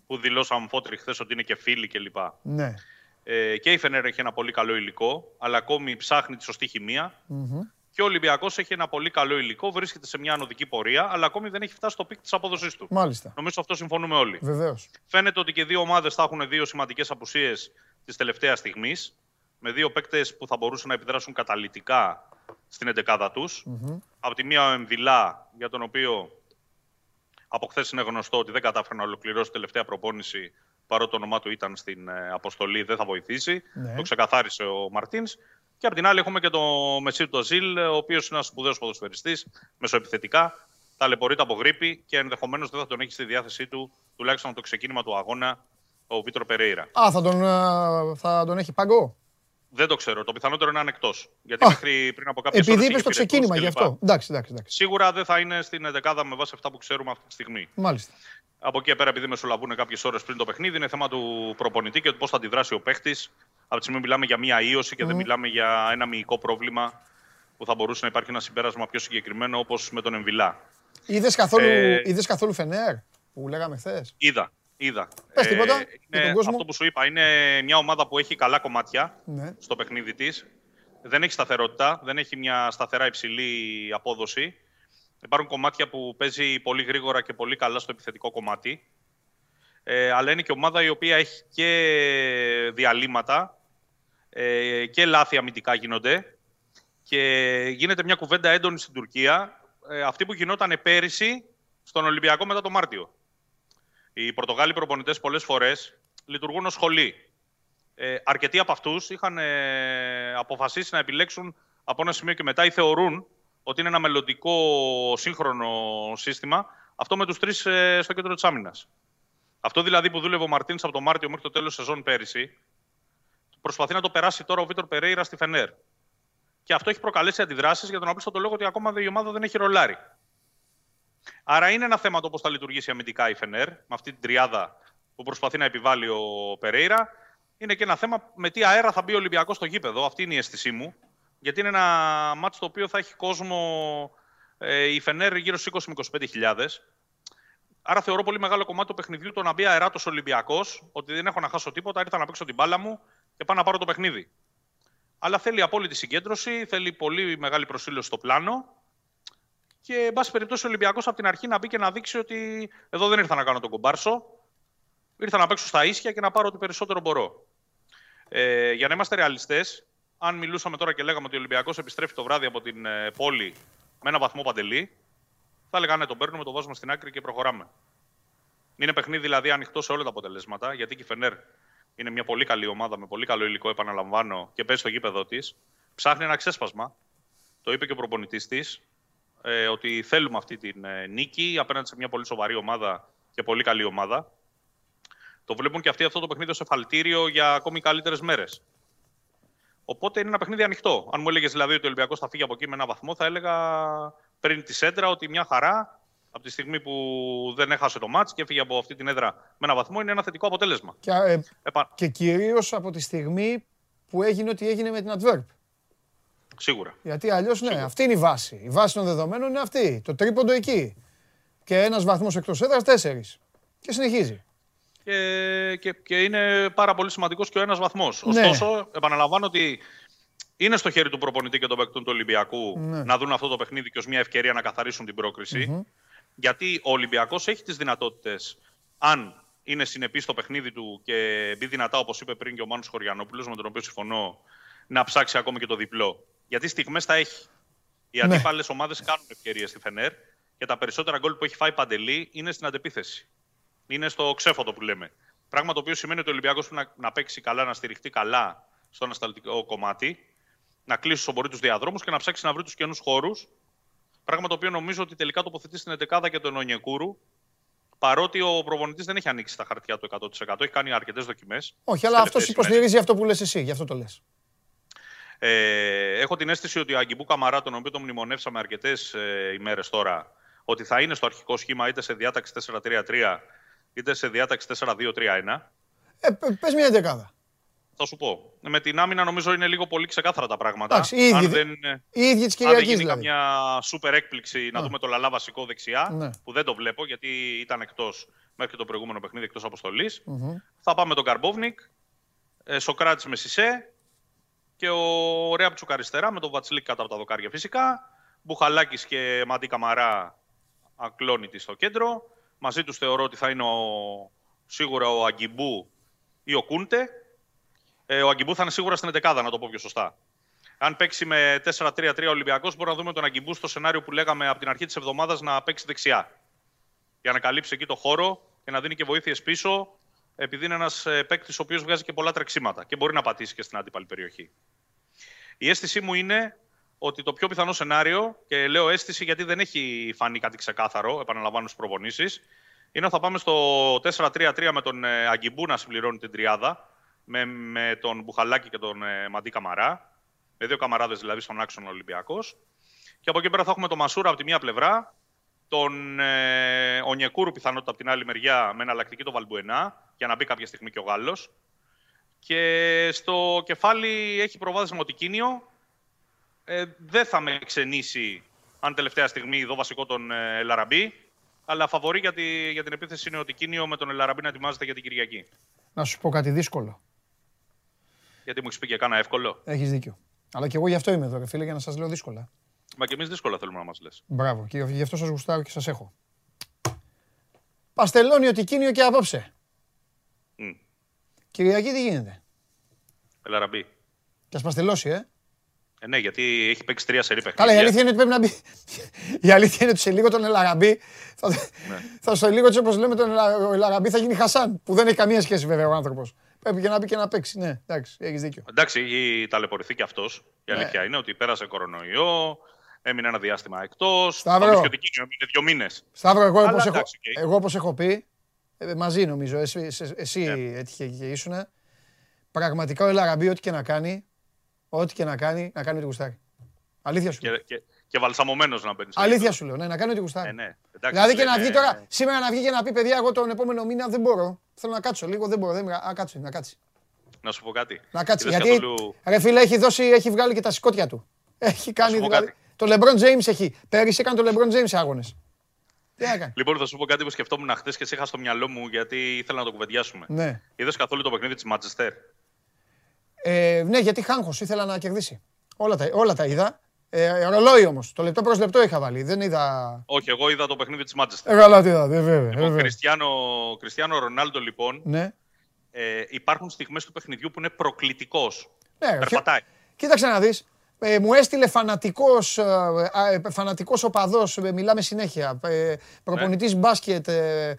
Speaker 7: που δηλώσαν φώτρι χθες ότι είναι και φίλοι κλπ.
Speaker 1: Ναι.
Speaker 7: Ε, και η Φενέρ έχει ένα πολύ καλό υλικό, αλλά ακόμη ψάχνει τη σωστή Και ο Ολυμπιακός έχει ένα πολύ καλό υλικό, βρίσκεται σε μια ανοδική πορεία, αλλά ακόμη δεν έχει φτάσει στο peak της απόδοσής του.
Speaker 1: Μάλιστα.
Speaker 7: Νομίζω αυτό συμφωνούμε όλοι.
Speaker 1: Βεβαίως.
Speaker 7: Φαίνεται ότι και δύο ομάδες θα έχουν δύο σημαντικές απουσίες της τελευταίας στιγμής. Με δύο παίκτες που θα μπορούσαν να επιδράσουν καταλυτικά στην εντεκάδα τους. mm Από τη μία ο Εμβιλά, για τον οποίο από χθες είναι γνωστό ότι δεν κατάφερε να ολοκληρώσει τελευταία προπόνηση παρότι το όνομά του ήταν στην ε, αποστολή, δεν θα βοηθήσει. Ναι. Το ξεκαθάρισε ο Μαρτίνς. Και από την άλλη έχουμε και τον Μεσίρ Τοζίλ, ο οποίος είναι ένας σπουδαίος ποδοσφαιριστής, μεσοεπιθετικά. Ταλαιπωρείται από γρήπη και ενδεχομένως δεν θα τον έχει στη διάθεσή του, τουλάχιστον από το ξεκίνημα του αγώνα, ο Βίτρο Περέιρα.
Speaker 1: Α, θα τον, ε, θα τον έχει παγκό.
Speaker 7: Δεν το ξέρω. Το πιθανότερο είναι ανεκτός. Γιατί μέχρι πριν από κάποιες
Speaker 1: Επειδή είπες το ξεκίνημα γι' αυτό. Εντάξει, εντάξει, εντάξει.
Speaker 7: Σίγουρα δεν θα είναι στην 11 με βάση αυτά που ξέρουμε αυτή τη στιγμή.
Speaker 1: Μάλιστα.
Speaker 7: Από εκεί πέρα, επειδή μεσολαβούν κάποιες ώρες πριν το παιχνίδι, είναι θέμα του προπονητή και πώς θα αντιδράσει ο παίχτης. Από τη στιγμή μιλάμε για μία ίωση και δεν μιλάμε για ένα μυϊκό πρόβλημα που θα μπορούσε να υπάρχει ένα συμπέρασμα πιο συγκεκριμένο όπως με τον Εμβιλά.
Speaker 1: Είδες καθόλου, ε... καθόλου Φενέρ που λέγαμε χθες;
Speaker 7: Είδα. Είδα.
Speaker 1: Πες τίποτα
Speaker 7: ε, Αυτό που σου είπα είναι μια ομάδα που έχει καλά κομμάτια ναι. στο παιχνίδι της. Δεν έχει σταθερότητα, δεν έχει μια σταθερά υψηλή απόδοση. Υπάρχουν κομμάτια που παίζει πολύ γρήγορα και πολύ καλά στο επιθετικό κομμάτι. Ε, αλλά είναι και ομάδα η οποία έχει και διαλύματα ε, και λάθη αμυντικά γίνονται. Και γίνεται μια κουβέντα έντονη στην Τουρκία, ε, αυτή που γινόταν πέρυσι στον Ολυμπιακό μετά το Μάρτιο. Οι Πορτογάλοι προπονητές πολλές φορές λειτουργούν ως σχολή. Ε, αρκετοί από αυτούς είχαν ε, αποφασίσει να επιλέξουν από ένα σημείο και μετά ή θεωρούν ότι είναι ένα μελλοντικό σύγχρονο σύστημα αυτό με τους τρεις ε, στο κέντρο της άμυνας. Αυτό δηλαδή που δούλευε ο Μαρτίνς από τον Μάρτιο μέχρι το τέλος σεζόν πέρυσι, προσπαθεί να το περάσει τώρα ο Βίτορ Περέιρα στη Φενέρ. Και αυτό έχει προκαλέσει αντιδράσεις για τον απλούστατο λόγο ότι ακόμα η ομάδα δεν έχει ρολάρι. Άρα είναι ένα θέμα το πώς θα λειτουργήσει αμυντικά η Φενέρ, με αυτή την τριάδα που προσπαθεί να επιβάλλει ο Περέιρα. Είναι και ένα θέμα με τι αέρα θα μπει ο Ολυμπιακός στο γήπεδο. Αυτή είναι η αίσθησή μου. Γιατί είναι ένα μάτσο το οποίο θα έχει κόσμο ε, η Φενέρ γύρω στου 20 με 25 χιλιάδες. Άρα θεωρώ πολύ μεγάλο κομμάτι του παιχνιδιού το να μπει αεράτος Ολυμπιακός, ότι δεν έχω να χάσω τίποτα, ήρθα να παίξω την μπάλα μου και πάω να πάρω το παιχνίδι. Αλλά θέλει απόλυτη συγκέντρωση, θέλει πολύ μεγάλη προσήλωση στο πλάνο. Και, εν πάση περιπτώσει, ο Ολυμπιακός από την αρχή να μπει και να δείξει ότι εδώ δεν ήρθα να κάνω τον κομπάρσο. Ήρθα να παίξω στα ίσια και να πάρω ό,τι περισσότερο μπορώ. Ε, για να είμαστε ρεαλιστές, αν μιλούσαμε τώρα και λέγαμε ότι ο Ολυμπιακός επιστρέφει το βράδυ από την ε, πόλη με ένα βαθμό παντελή, θα έλεγα ναι, τον παίρνουμε, τον βάζουμε στην άκρη και προχωράμε. Είναι παιχνίδι δηλαδή ανοιχτό σε όλα τα αποτελέσματα, γιατί και η Φενέρ είναι μια πολύ καλή ομάδα με πολύ καλό υλικό, επαναλαμβάνω, και παίζει στο γήπεδο της. Ψάχνει ένα ξέσπασμα. Το είπε και ο προπονητής της, ε, ότι θέλουμε αυτή την ε, νίκη απέναντι σε μια πολύ σοβαρή ομάδα και πολύ καλή ομάδα. Το βλέπουν και αυτοί αυτό το παιχνίδι ως εφαλτήριο για ακόμη καλύτερες μέρες. Οπότε είναι ένα παιχνίδι ανοιχτό. Αν μου έλεγες δηλαδή ότι ο Ολυμπιακός θα φύγει από εκεί με ένα βαθμό, θα έλεγα πριν τη σέντρα ότι μια χαρά από τη στιγμή που δεν έχασε το μάτς και έφυγε από αυτή την έδρα με ένα βαθμό είναι ένα θετικό αποτέλεσμα.
Speaker 1: Και, ε, Επα... και κυρίως από τη στιγμή που έγινε ό,τι έγινε με την Adverb.
Speaker 7: Σίγουρα.
Speaker 1: Γιατί αλλιώς ναι, αυτή είναι η βάση. Η βάση των δεδομένων είναι αυτή. Το τρίποντο εκεί. Και ένας βαθμός εκτός έδρας, τέσσερις. Και συνεχίζει.
Speaker 7: Και, και, και είναι πάρα πολύ σημαντικός και ο ένας βαθμός. Ναι. Ωστόσο, επαναλαμβάνω ότι είναι στο χέρι του προπονητή και των παίκτων του Ολυμπιακού ναι. να δουν αυτό το παιχνίδι και ως μια ευκαιρία να καθαρίσουν την προκριση Γιατί ο Ολυμπιακός έχει τις δυνατότητες, αν είναι συνεπής στο παιχνίδι του και μπει δυνατά, όπως είπε πριν και ο Μάνος Χωριανόπουλος, με τον οποίο συμφωνώ, να ψάξει ακόμη και το διπλό. Γιατί στιγμές τα έχει. Οι ναι. αντίπαλες ομάδες κάνουν ευκαιρίες στη Φενέρ και τα περισσότερα γκολ που έχει φάει παντελή είναι στην αντεπίθεση. Είναι στο ξέφωτο που λέμε. Πράγμα το οποίο σημαίνει ότι ο Ολυμπιακός πρέπει να, να παίξει καλά, να στηριχτεί καλά στο ανασταλτικό κομμάτι να κλείσει όσο μπορεί τους διαδρόμους και να ψάξει να βρει τους καινούς χώρους. Πράγμα το οποίο νομίζω ότι τελικά τοποθετεί στην 11 και τον Ονιεκούρου. Παρότι ο προπονητής δεν έχει ανοίξει τα χαρτιά του 100%, έχει κάνει αρκετές δοκιμές.
Speaker 1: Όχι, αλλά αυτός υποστηρίζει αυτό που λες εσύ, γι' αυτό το λες.
Speaker 7: Ε, έχω την αίσθηση ότι ο Αγκιμπού Καμαρά, τον οποίο τον μνημονεύσαμε αρκετές ε, ημέρες τώρα, ότι θα είναι στο αρχικό σχήμα είτε σε διάταξη 4-3-3 είτε σε διάταξη 4-2-3-1.
Speaker 1: Ε, πες μια δεκάδα.
Speaker 7: Θα σου πω. Με την άμυνα νομίζω είναι λίγο πολύ ξεκάθαρα τα πράγματα.
Speaker 1: Εντάξει, οι ίδιοι, δεν, οι ίδιοι της αν δεν γίνει
Speaker 7: δηλαδή. καμιά σούπερ έκπληξη να δούμε το Λαλά βασικό δεξιά, ναι. που δεν το βλέπω γιατί ήταν εκτός μέχρι το προηγούμενο παιχνίδι εκτός αποστολής. Θα πάμε τον Καρμπόβνικ, ε, Σοκράτης με Σισε και ο Ρέαπτσουκ αριστερά με τον Βατσλίκ κάτω από τα δοκάρια φυσικά. Μπουχαλάκης και Μαντί Καμαρά ακλόνητη στο κέντρο. Μαζί τους θεωρώ ότι θα είναι ο, σίγουρα ο Αγκιμπού ή ο Κούντε ε, ο Αγκιμπού θα είναι σίγουρα στην 11 να το πω πιο σωστά. Αν παίξει με 4-3-3 ο Ολυμπιακός, μπορούμε να δούμε τον Αγκιμπού στο σενάριο που λέγαμε από την αρχή της εβδομάδας να παίξει δεξιά. Για να καλύψει εκεί το χώρο και να δίνει και βοήθειες πίσω, επειδή είναι ένας ε, παίκτης ο οποίος βγάζει και πολλά τρεξίματα και μπορεί να πατήσει και στην αντίπαλη περιοχή. Η αίσθησή μου είναι ότι το πιο πιθανό σενάριο, και λέω αίσθηση γιατί δεν έχει φανεί κάτι ξεκάθαρο, επαναλαμβάνω στι προπονήσεις, είναι ότι θα πάμε στο 4-3-3 με τον ε, Αγκιμπού να συμπληρώνει την τριάδα με, με τον Μπουχαλάκη και τον ε, Μαντί Καμαρά. Με δύο καμαράδες δηλαδή στον άξονα Ολυμπιακός. Και από εκεί πέρα θα έχουμε τον Μασούρα από τη μία πλευρά, τον ε, Ονιεκούρου πιθανότητα από την άλλη μεριά με εναλλακτική τον Βαλμπουενά, για να μπει κάποια στιγμή και ο Γάλλος. Και στο κεφάλι έχει προβάδισμα ο Τικίνιο. Ε, δεν θα με ξενήσει αν τελευταία στιγμή δω βασικό τον ε, Ελαραμπή. Αλλά φαβορεί για, για την επίθεση είναι ο Τικίνιο με τον Ελαραμπή να ετοιμάζεται για την Κυριακή.
Speaker 1: Να σου πω κάτι δύσκολο.
Speaker 7: Γιατί μου έχεις πει και κάνα εύκολο.
Speaker 1: Έχεις δίκιο. Αλλά και εγώ γι' αυτό είμαι εδώ, φίλε, για να σας λέω δύσκολα.
Speaker 7: Μα και εμείς δύσκολα θέλουμε να μας λες.
Speaker 1: Μπράβο, και γι' αυτό σας γουστάρω και σας έχω. Παστελώνει ότι κίνιο και απόψε. Mm. Κυριακή τι γίνεται;
Speaker 7: Ελαραμπή.
Speaker 1: Και ας παστελώσει, ε.
Speaker 7: Ε, ναι, γιατί έχει παίξει τρία σερή
Speaker 1: παιχνίδια. Καλά, η αλήθεια είναι ότι πρέπει να μπει. Η αλήθεια είναι ότι σε λίγο τον Ελαραμπή. Θα, ναι. θα στο λίγο έτσι όπως λέμε τον Ελαραμπή θα γίνει Χασάν. Που δεν έχει καμία σχέση βέβαια ο άνθρωπος. Πρέπει και να μπει και να παίξει. Ναι, εντάξει, έχεις δίκιο.
Speaker 7: Εντάξει, έχει ταλαιπωρηθεί και αυτός. Η ναι. αλήθεια είναι ότι πέρασε κορονοϊό, έμεινε ένα διάστημα εκτός. Σταύρο. έμεινε δύο μήνες.
Speaker 1: Σταύρο, εγώ όπως έχω, εγώ, όπως έχω πει, ε, μαζί νομίζω, εσύ, εσύ yeah. έτυχε και ήσουν. Πραγματικά ο Ελαραμπή, ό,τι και να κάνει, ό,τι και να κάνει, να κάνει ό,τι γουστάρει. Αλήθεια σου.
Speaker 7: Και, και, και βαλσαμωμένος να μπαίνει.
Speaker 1: Αλήθεια σου λέω, ναι, να κάνει ό,τι γουστάρει. Ε, ναι. Εντάξει, δηλαδή και να βγει τώρα, σήμερα να βγει και να πει παιδιά, εγώ τον επόμενο μήνα δεν μπορώ. Θέλω να κάτσω λίγο, δεν μπορώ. Δεν... Α, κάτσε, να κάτσει.
Speaker 7: Να σου πω κάτι.
Speaker 1: Να κάτσει. Γιατί καθόλου... ρε φίλε έχει, δώσει, έχει βγάλει και τα σηκώτια του. Έχει κάνει δηλαδή. Το LeBron James έχει. Πέρυσι έκανε το LeBron James άγονε. Τι έκανε;
Speaker 7: Λοιπόν, θα σου πω κάτι που σκεφτόμουν χθες και σε είχα στο μυαλό μου γιατί ήθελα να το κουβεντιάσουμε.
Speaker 1: Ναι.
Speaker 7: Είδες καθόλου το παιχνίδι της Μάτσεστερ.
Speaker 1: Ε, ναι, γιατί χάγχο ήθελα να κερδίσει. Όλα τα, όλα τα είδα. Ε, ρολόι όμως. Το λεπτό προς λεπτό είχα βάλει. Δεν είδα.
Speaker 7: Όχι, εγώ είδα το παιχνίδι της Μάτσεστερ.
Speaker 1: Ε, καλά, τι είδα. Βέβαια.
Speaker 7: Λοιπόν, Κριστιανό, Κριστιανό Ρονάλντο, λοιπόν.
Speaker 1: Ναι.
Speaker 7: Ε, υπάρχουν στιγμές του παιχνιδιού που είναι προκλητικός.
Speaker 1: Ναι, Περπατάει. Κοίταξε να δεις. Ε, μου έστειλε φανατικός, ε, ε φανατικός οπαδός, ε, μιλάμε συνέχεια, ε, προπονητής ναι. μπάσκετ, ε,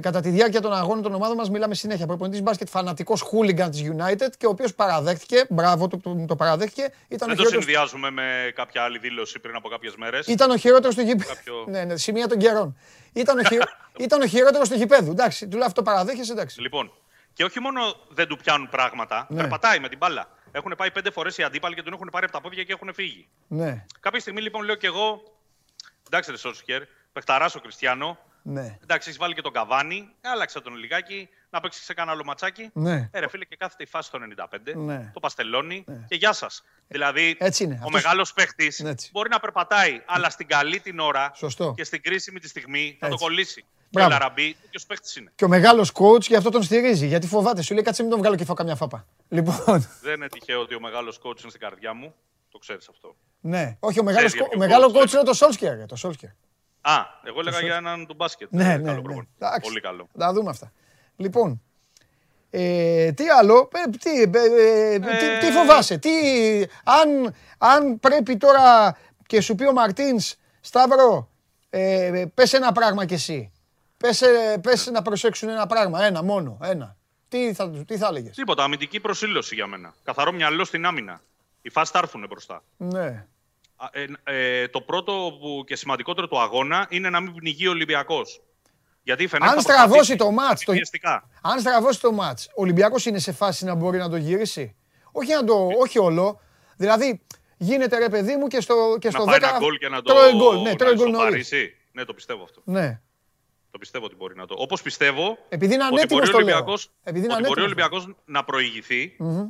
Speaker 1: κατά τη διάρκεια των αγώνων των ομάδων μας μιλάμε συνέχεια. Προπονητής μπάσκετ φανατικός χούλιγκαν της United και ο οποίος παραδέχτηκε, μπράβο το, το, το παραδέχτηκε.
Speaker 7: Ήταν Δεν το συνδυάζουμε με κάποια άλλη δήλωση πριν από κάποιες μέρες.
Speaker 1: Ήταν ο χειρότερος του γηπέδου. Κάποιο... ναι, ναι, σημεία των καιρών. Ήταν ο, χει... ήταν ο χειρότερος του γηπέδου. Εντάξει, του λέω αυτό παραδέχεσαι, εντάξει.
Speaker 7: Λοιπόν, και όχι μόνο δεν του πιάνουν πράγματα, ναι. περπατάει με την μπάλα. Έχουν πάει πέντε φορές οι αντίπαλοι και τον έχουν πάρει από τα πόδια και έχουν φύγει.
Speaker 1: Ναι.
Speaker 7: Κάποια στιγμή λοιπόν λέω και εγώ. Εντάξει, Ρε Σόρσχερ, παιχταράς ο Κριστιανό.
Speaker 1: Ναι.
Speaker 7: Εντάξει, έχεις βάλει και τον Καβάνι. Άλλαξε τον λιγάκι να παίξεις σε κανένα άλλο ματσάκι.
Speaker 1: Ναι.
Speaker 7: Ε, ρε, φίλε, και κάθεται η φάση στο 95.
Speaker 1: Ναι.
Speaker 7: Το παστελώνει ναι. και γεια σας. Δηλαδή,
Speaker 1: Έτσι είναι.
Speaker 7: ο Αυτός... μεγάλος παίχτης μπορεί να περπατάει, αλλά στην καλή την ώρα
Speaker 1: Σωστό.
Speaker 7: και στην κρίσιμη τη στιγμή θα το κολλήσει. Και ο Λαραμπή, τέτοιος παίχτης είναι.
Speaker 1: Και ο μεγάλος coach γι' αυτό τον στηρίζει. Γιατί φοβάται, σου λέει κάτσε μην τον βγάλω και φάω καμιά φάπα. Λοιπόν.
Speaker 7: Δεν είναι τυχαίο ότι ο μεγάλος coach είναι στην καρδιά μου. Το ξέρεις αυτό.
Speaker 1: Ναι, όχι, ο μεγάλος ο μεγάλο coach είναι το Solskjaer. Το Solskjaer.
Speaker 7: Α, εγώ έλεγα για έναν του μπάσκετ.
Speaker 1: Ναι, ναι, ναι.
Speaker 7: Πολύ καλό.
Speaker 1: Θα δούμε αυτά. Λοιπόν, ε, τι άλλο, ε, τι, ε, τι, τι, φοβάσαι, τι, αν, αν πρέπει τώρα και σου πει ο Μαρτίνς, Σταύρο, ε, πες ένα πράγμα κι εσύ. Πες, πες να προσέξουν ένα πράγμα, ένα μόνο, ένα. Τι θα, τι θα έλεγες;
Speaker 7: Τίποτα, αμυντική προσήλωση για μένα. Καθαρό μυαλό στην άμυνα. Οι φάσεις θα έρθουν μπροστά.
Speaker 1: Ναι.
Speaker 7: Ε, ε, το πρώτο που και σημαντικότερο του αγώνα είναι να μην πνιγεί ο Ολυμπιακός. Γιατί
Speaker 1: αν στραβώσει το μάτς, το... αν στραβώσει το μάτς, ο Ολυμπιακός είναι σε φάση να μπορεί να το γυρίσει; Όχι, να το, όχι όλο. Δηλαδή, γίνεται ρε παιδί μου και στο, και στο
Speaker 7: να 10...
Speaker 1: ένα
Speaker 7: γκολ και να το
Speaker 1: γκολ. Ναι, τρώει γκολ
Speaker 7: Ναι, το πιστεύω αυτό.
Speaker 1: Ναι.
Speaker 7: Το πιστεύω ότι μπορεί να το. Όπως πιστεύω
Speaker 1: Επειδή είναι ότι μπορεί ο Ολυμπιακός,
Speaker 7: Επειδή είναι ότι μπορεί ο Ολυμπιακός να προηγηθεί mm-hmm.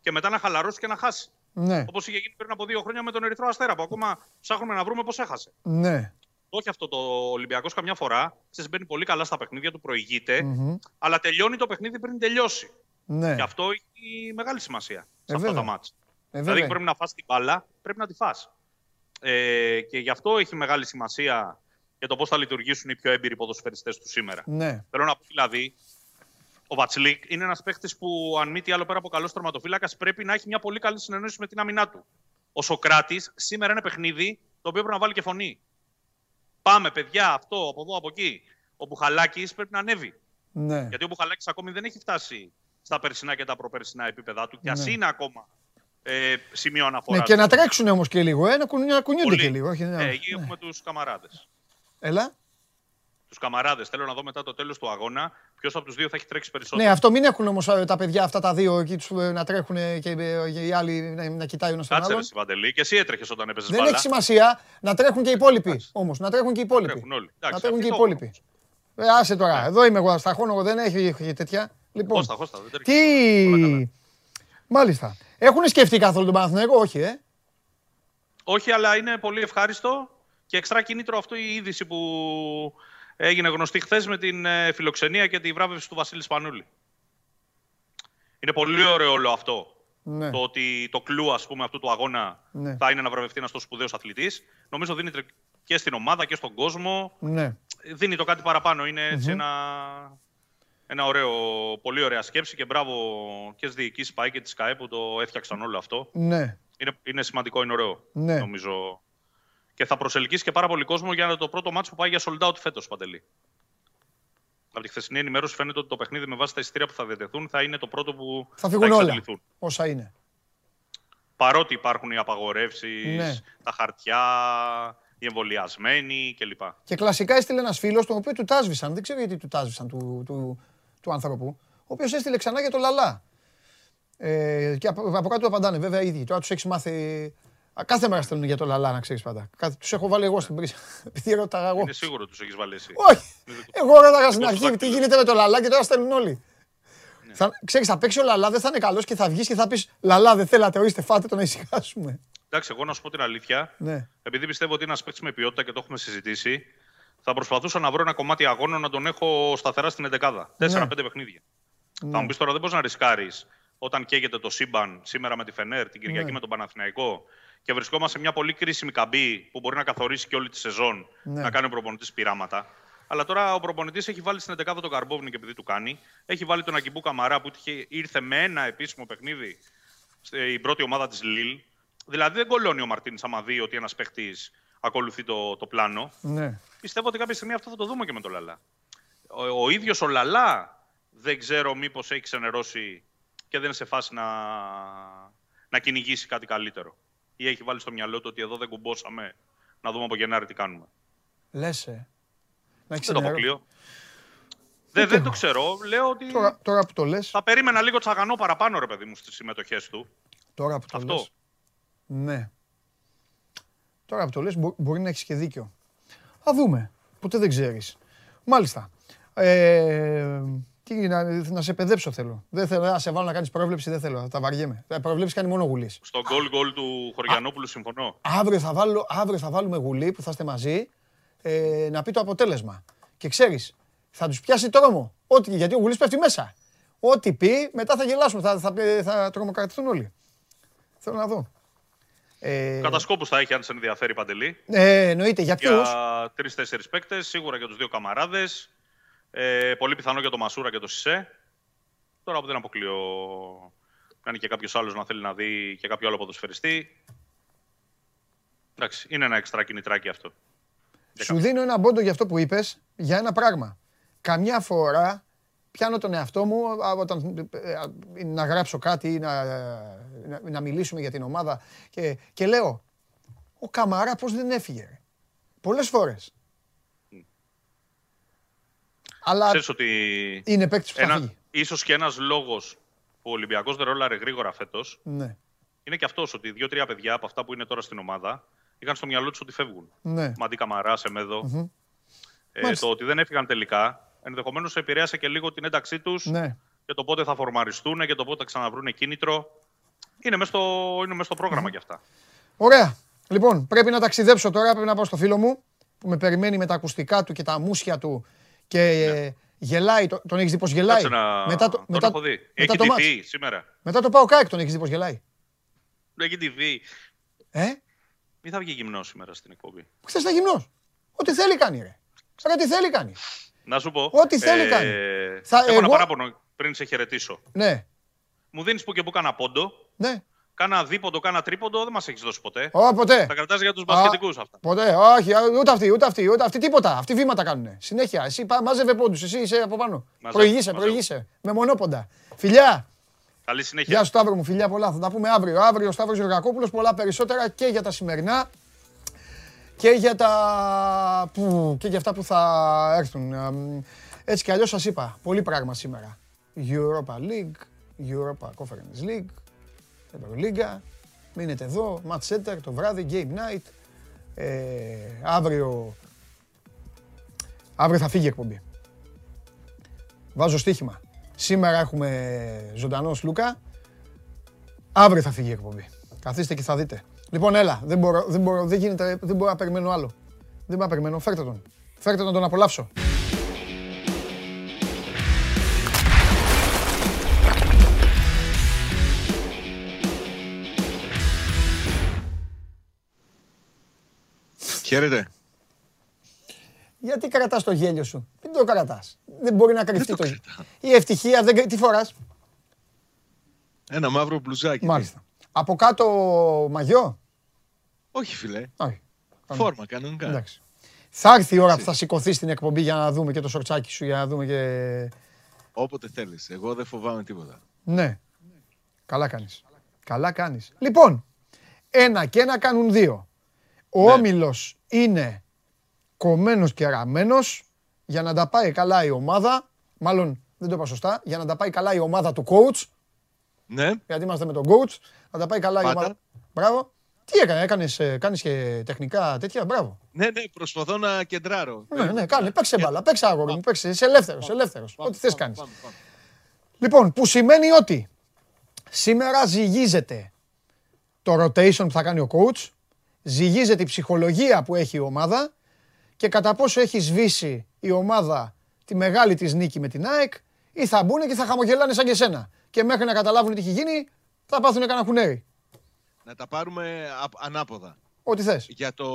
Speaker 7: και μετά να χαλαρώσει και να χάσει.
Speaker 1: Ναι.
Speaker 7: Όπως είχε γίνει πριν από δύο χρόνια με τον Ερυθρό Αστέρα που ακόμα ψάχνουμε να βρούμε πώς έχασε.
Speaker 1: Ναι.
Speaker 7: Όχι αυτό το Ολυμπιακός καμιά φορά. Ξέρεις, μπαίνει πολύ καλά στα παιχνίδια του, προηγείται, mm-hmm. αλλά τελειώνει το παιχνίδι πριν τελειώσει.
Speaker 1: Ναι.
Speaker 7: Και αυτό έχει μεγάλη σημασία σε ε, αυτά τα μάτια. Ε, δηλαδή πρέπει να φας την μπάλα, πρέπει να τη φας. Ε, και γι' αυτό έχει μεγάλη σημασία για το πώς θα λειτουργήσουν οι πιο έμπειροι ποδοσφαιριστές του σήμερα.
Speaker 1: Ναι.
Speaker 7: Θέλω να πω δηλαδή, ο Βατσλίκ είναι ένας παίχτη που, αν μη τι άλλο πέρα από καλό τερματοφύλακα, πρέπει να έχει μια πολύ καλή συνεννόηση με την άμυνά του. Ο Σοκράτης σήμερα είναι παιχνίδι το οποίο πρέπει να βάλει και φωνή. Πάμε, παιδιά, αυτό, από εδώ, από εκεί. Ο Μπουχαλάκης πρέπει να ανέβει.
Speaker 1: Ναι.
Speaker 7: Γιατί ο Μπουχαλάκης ακόμη δεν έχει φτάσει στα περσινά και τα προπερσινά επίπεδα του. Και ναι. ας είναι ακόμα ε, σημείο αναφοράς.
Speaker 1: Ναι, και να τρέξουν όμως και λίγο, ε, να, κουνιούνται και λίγο. Όχι,
Speaker 7: ναι. Ε, εκεί έχουμε τους καμαράδες.
Speaker 1: Έλα.
Speaker 7: Τους καμαράδες. Θέλω να δω μετά το τέλος του αγώνα ποιος από τους δύο θα έχει τρέξει περισσότερο.
Speaker 1: Ναι, αυτό μην έχουν όμως ε, τα παιδιά αυτά τα δύο εκεί τους, ε, να τρέχουν και οι άλλοι να, να κοιτάει ο ένας τον άλλον.
Speaker 7: Κάτσε, ρε και εσύ έτρεχες όταν έπαιζες
Speaker 1: Δεν έχει σημασία να τρέχουν και οι υπόλοιποι όμως. Να τρέχουν και οι υπόλοιποι. Να τρέχουν, όλοι. να τρέχουν και οι υπόλοιποι. Ε, άσε τώρα, ναι. εδώ είμαι εγώ στα χώρο, δεν έχει τέτοια. Λοιπόν,
Speaker 7: χώστα, χώστα, δεν
Speaker 1: τι... Μάλιστα. Έχουν σκεφτεί καθόλου τον Παναθηναϊκό, όχι, ε.
Speaker 7: Όχι, αλλά είναι πολύ ευχάριστο και εξτρά κίνητρο αυτό η είδηση που έγινε γνωστή χθες με την ε, φιλοξενία και τη βράβευση του Βασίλη Σπανούλη. Είναι πολύ ωραίο όλο αυτό.
Speaker 1: Ναι.
Speaker 7: Το ότι το κλου ας πούμε, αυτού του αγώνα
Speaker 1: ναι.
Speaker 7: θα είναι να βραβευτεί ένας τόσο σπουδαίος αθλητής. Νομίζω δίνει και στην ομάδα και στον κόσμο.
Speaker 1: Ναι.
Speaker 7: Δίνει το κάτι παραπάνω. Είναι ένα, ένα ωραίο, πολύ ωραία σκέψη και μπράβο και στι διοικήσει ΠΑΕ και της ΚΑΕ που το έφτιαξαν όλο αυτό.
Speaker 1: Ναι.
Speaker 7: Είναι, είναι σημαντικό, είναι ωραίο.
Speaker 1: Ναι.
Speaker 7: Νομίζω και θα προσελκύσει και πάρα πολύ κόσμο για το πρώτο μάτσο που πάει για sold out φέτος, Παντελή. Από τη χθεσινή ενημέρωση φαίνεται ότι το παιχνίδι με βάση τα εισιτήρια που θα διατεθούν θα είναι το πρώτο που
Speaker 1: θα φύγουν θα όλα. Όσα είναι.
Speaker 7: Παρότι υπάρχουν οι απαγορεύσεις,
Speaker 1: ναι.
Speaker 7: τα χαρτιά, οι εμβολιασμένοι κλπ.
Speaker 1: Και κλασικά έστειλε ένας φίλος, τον οποίο του τάσβησαν. Δεν ξέρω γιατί του τάσβησαν του, του, του άνθρωπου. Ο οποίος έστειλε ξανά για το λαλά. Ε, και από, από κάτω του απαντάνε βέβαια οι ίδιοι. Τώρα τους έχεις μάθει Κάθε μέρα στέλνουν για το λαλά, να ξέρεις πάντα. Τους έχω βάλει εγώ στην πρίση. Επειδή ρώταγα εγώ.
Speaker 7: Είναι σίγουρο τους έχεις βάλει εσύ.
Speaker 1: Όχι. Εγώ ρώταγα στην αρχή τι γίνεται με το λαλά και τώρα στέλνουν όλοι. Ναι. Θα, ξέρεις, θα παίξει ο Λαλά, δεν θα είναι καλός και θα βγεις και θα πεις Λαλά, δεν θέλατε, ορίστε, φάτε το να ησυχάσουμε.
Speaker 7: Εντάξει, εγώ να σου πω την αλήθεια.
Speaker 1: Ναι.
Speaker 7: Επειδή πιστεύω ότι είναι ένας παίκτης με ποιότητα και το έχουμε συζητήσει, θα προσπαθούσα να βρω ένα κομμάτι αγώνων να τον έχω σταθερά στην 11. Τέσσερα-πέντε ναι. παιχνίδια. Ναι. Θα μου πεις τώρα δεν μπορείς να ρισκάρεις όταν καίγεται το σύμπαν σήμερα με τη Φενέρ, την Κυριακή ναι. με τον Παναθηναϊκό και βρισκόμαστε σε μια πολύ κρίσιμη καμπή που μπορεί να καθορίσει και όλη τη σεζόν ναι. να κάνει ο προπονητής πειράματα. Αλλά τώρα ο προπονητής έχει βάλει στην 11 τον Καρμπόβνη και επειδή του κάνει. Έχει βάλει τον Αγκιμπού Καμαρά που ήρθε με ένα επίσημο παιχνίδι στην πρώτη ομάδα της Λίλ. Δηλαδή δεν κολώνει ο Μαρτίνης άμα δει ότι ένας παίχτης ακολουθεί το, το πλάνο. Ναι. Πιστεύω ότι κάποια στιγμή αυτό θα το δούμε και με τον Λαλά. Ο, ο ίδιος ο Λαλά δεν ξέρω μήπως έχει ξενερώσει και δεν είναι σε φάση να, να κυνηγήσει κάτι καλύτερο. Ή έχει βάλει στο μυαλό του ότι εδώ δεν κουμπώσαμε να δούμε από Γενάρη τι κάνουμε.
Speaker 1: Λέσαι.
Speaker 7: Να δεν το αποκλείω. Δεν, δεν το ξέρω. Λέω ότι.
Speaker 1: Τώρα, τώρα που το λε.
Speaker 7: Θα περίμενα λίγο τσαγανό παραπάνω, ρε παιδί μου, στις συμμετοχές του.
Speaker 1: Τώρα που το Αυτό. λες. Ναι. Τώρα που το λες μπορεί να έχεις και δίκιο. Θα δούμε. Ποτέ δεν ξέρεις. Μάλιστα. Ε, τι, να, να σε παιδέψω θέλω. Δεν θέλω να σε βάλω να κάνεις πρόβλεψη, δεν θέλω. Θα βαριέμαι. Τα πρόβλεψη κάνει μόνο γουλής.
Speaker 7: Στο γκολ γκολ του Χωριανόπουλου συμφωνώ.
Speaker 1: Αύριο θα, βάλω, αύριο θα βάλουμε γουλή που θα είστε μαζί ε, να πει το αποτέλεσμα. Και ξέρεις, θα τους πιάσει τρόμο. Ό,τι, γιατί ο γουλής πέφτει μέσα. Ό,τι πει, μετά θα γελάσουμε. Θα, θα, θα τρομοκρατηθούν όλοι. Θέλω να δω.
Speaker 7: Ε... Κατασκόπους θα έχει, αν σε ενδιαφέρει, Παντελή.
Speaker 1: Ε, εννοείται. Για ποιους;
Speaker 7: Για τρει-τέσσερι παίκτες, σίγουρα για τους δύο καμαράδες. Ε, πολύ πιθανό για το Μασούρα και το Σισε. Τώρα που δεν αποκλείω να είναι και κάποιος άλλος να θέλει να δει και κάποιο άλλο ποδοσφαιριστή. Εντάξει, είναι ένα εξτρά κινητράκι αυτό.
Speaker 1: Σου δίνω ένα μπόντο για αυτό που είπες, για ένα πράγμα. Καμιά φορά πιάνω τον εαυτό μου όταν, ε, να γράψω κάτι ή να, να, μιλήσουμε για την ομάδα και, και λέω, ο Καμαρά πώς δεν έφυγε. Πολλές φορές. Αλλά
Speaker 7: Ξέρεις ότι
Speaker 1: είναι παίκτης που θα φύγει.
Speaker 7: Ίσως και ένας λόγος που ο Ολυμπιακός δεν ρόλαρε γρήγορα φέτος ναι. είναι και αυτός ότι δύο-τρία παιδιά από αυτά που είναι τώρα στην ομάδα είχαν στο μυαλό τους ότι φεύγουν. Ναι. Μαντί Καμαρά, Σεμέδο. Ε, το ότι δεν έφυγαν τελικά ενδεχομένως επηρέασε και λίγο την ένταξή τους ναι. και το πότε θα φορμαριστούν και το πότε θα ξαναβρούν κίνητρο. Είναι μέσα στο, είναι στο πρόγραμμα mm. κι αυτά.
Speaker 1: Ωραία. Λοιπόν, πρέπει να ταξιδέψω τώρα. Πρέπει να πάω στο φίλο μου που με περιμένει με τα ακουστικά του και τα μουσια του και ναι. γελάει. Τον έχεις δει πώ γελάει;
Speaker 7: Να... Μετά το, μετά, έχω δει. Μετά έχει το TV σήμερα.
Speaker 1: Μετά το πάω κάκι τον έχεις δει πώ γελάει;
Speaker 7: Έχει TV.
Speaker 1: Ε;
Speaker 7: Μη θα βγει γυμνός σήμερα στην εκπομπή.
Speaker 1: Χθε ήταν γυμνός. Ό,τι θέλει κάνει, ρε. Σαν τι θέλει κάνει.
Speaker 7: Να σου πω.
Speaker 1: Ό,τι θέλει ε, κάνει.
Speaker 7: Θα, έχω εγώ... ένα παράπονο πριν σε χαιρετήσω.
Speaker 1: Ναι.
Speaker 7: Μου δίνεις που και που κάνα πόντο.
Speaker 1: Ναι.
Speaker 7: Κάνα δίποντο, κάνα τρίποντο, δεν μας έχεις δώσει ποτέ.
Speaker 1: Ω, ποτέ.
Speaker 7: Τα κρατάς για τους μπασκετικούς αυτά.
Speaker 1: Ποτέ, όχι, ούτε αυτοί, ούτε αυτοί, ούτε αυτοί, τίποτα. Αυτοί βήματα κάνουν. Συνέχεια. Εσύ μάζευε πόντους, εσύ είσαι από πάνω. προηγείσαι, προηγείσαι. Με μονόποντα. Φιλιά.
Speaker 7: Καλή συνέχεια.
Speaker 1: Γεια σου Σταύρο μου, φιλιά πολλά. Θα τα πούμε αύριο. Αύριο ο Σταύρος Γεωργακόπουλος, πολλά περισσότερα και για τα σημερινά και για, τα... που... και για αυτά που θα έρθουν. Έτσι κι αλλιώς σας είπα, πολύ πράγμα σήμερα. Europa League, Europa Conference League, Euroliga, μείνετε εδώ, Match Center το βράδυ, Game Night. Ε, αύριο, αύριο θα φύγει η εκπομπή. Βάζω στοίχημα. Σήμερα έχουμε ζωντανός Λούκα. Αύριο θα φύγει η εκπομπή. Καθίστε και θα δείτε. Λοιπόν, έλα, δεν μπορώ, δεν μπορώ, δεν γίνεται, δεν μπορώ να περιμένω άλλο. Δεν μπορώ να περιμένω, φέρτε τον. Φέρτε τον, τον απολαύσω.
Speaker 8: Χαίρετε.
Speaker 1: Γιατί κρατάς το γέλιο σου; Δεν το κρατάς. Δεν μπορεί να κρυφτεί το, γέλιο. Η ευτυχία δεν... Τι φοράς;
Speaker 8: Ένα μαύρο μπλουζάκι.
Speaker 1: Μάλιστα. Από κάτω μαγιό;
Speaker 8: Όχι, φιλέ.
Speaker 1: Όχι.
Speaker 8: Φόρμα, κανονικά.
Speaker 1: Εντάξει. Θα έρθει η ώρα που θα σηκωθεί στην εκπομπή για να δούμε και το σορτσάκι σου, για να δούμε και...
Speaker 8: Όποτε θέλεις. Εγώ δεν φοβάμαι τίποτα.
Speaker 1: Ναι. Καλά κάνεις. Καλά κάνεις. Λοιπόν, ένα και ένα κάνουν δύο. Ο ναι. Όμιλος είναι κομμένος και ραμμένος για να τα πάει καλά η ομάδα. Μάλλον, δεν το είπα σωστά, για να τα πάει καλά η ομάδα του coach.
Speaker 8: Ναι.
Speaker 1: Γιατί είμαστε με τον coach. Να τα πάει καλά η ομάδα. Μπράβο. Τι έκανε, έκανες, ε, κάνεις και τεχνικά τέτοια, μπράβο.
Speaker 8: Ναι, ναι, προσπαθώ να κεντράρω.
Speaker 1: Ναι, ναι, κάνε, παίξε μπάλα, παίξε άγορο μου, παίξε, είσαι ελεύθερος, ελεύθερος, ό,τι θες κάνεις. Λοιπόν, που σημαίνει ότι σήμερα ζυγίζεται το rotation που θα κάνει ο coach, ζυγίζεται η ψυχολογία που έχει η ομάδα και κατά πόσο έχει σβήσει η ομάδα τη μεγάλη της νίκη με την ΑΕΚ ή θα μπουν και θα χαμογελάνε σαν και σένα. Και μέχρι να καταλάβουν τι έχει γίνει θα πάθουν κανένα κουνέρι.
Speaker 8: Να τα πάρουμε ανάποδα.
Speaker 1: Ό,τι θες.
Speaker 8: Για το,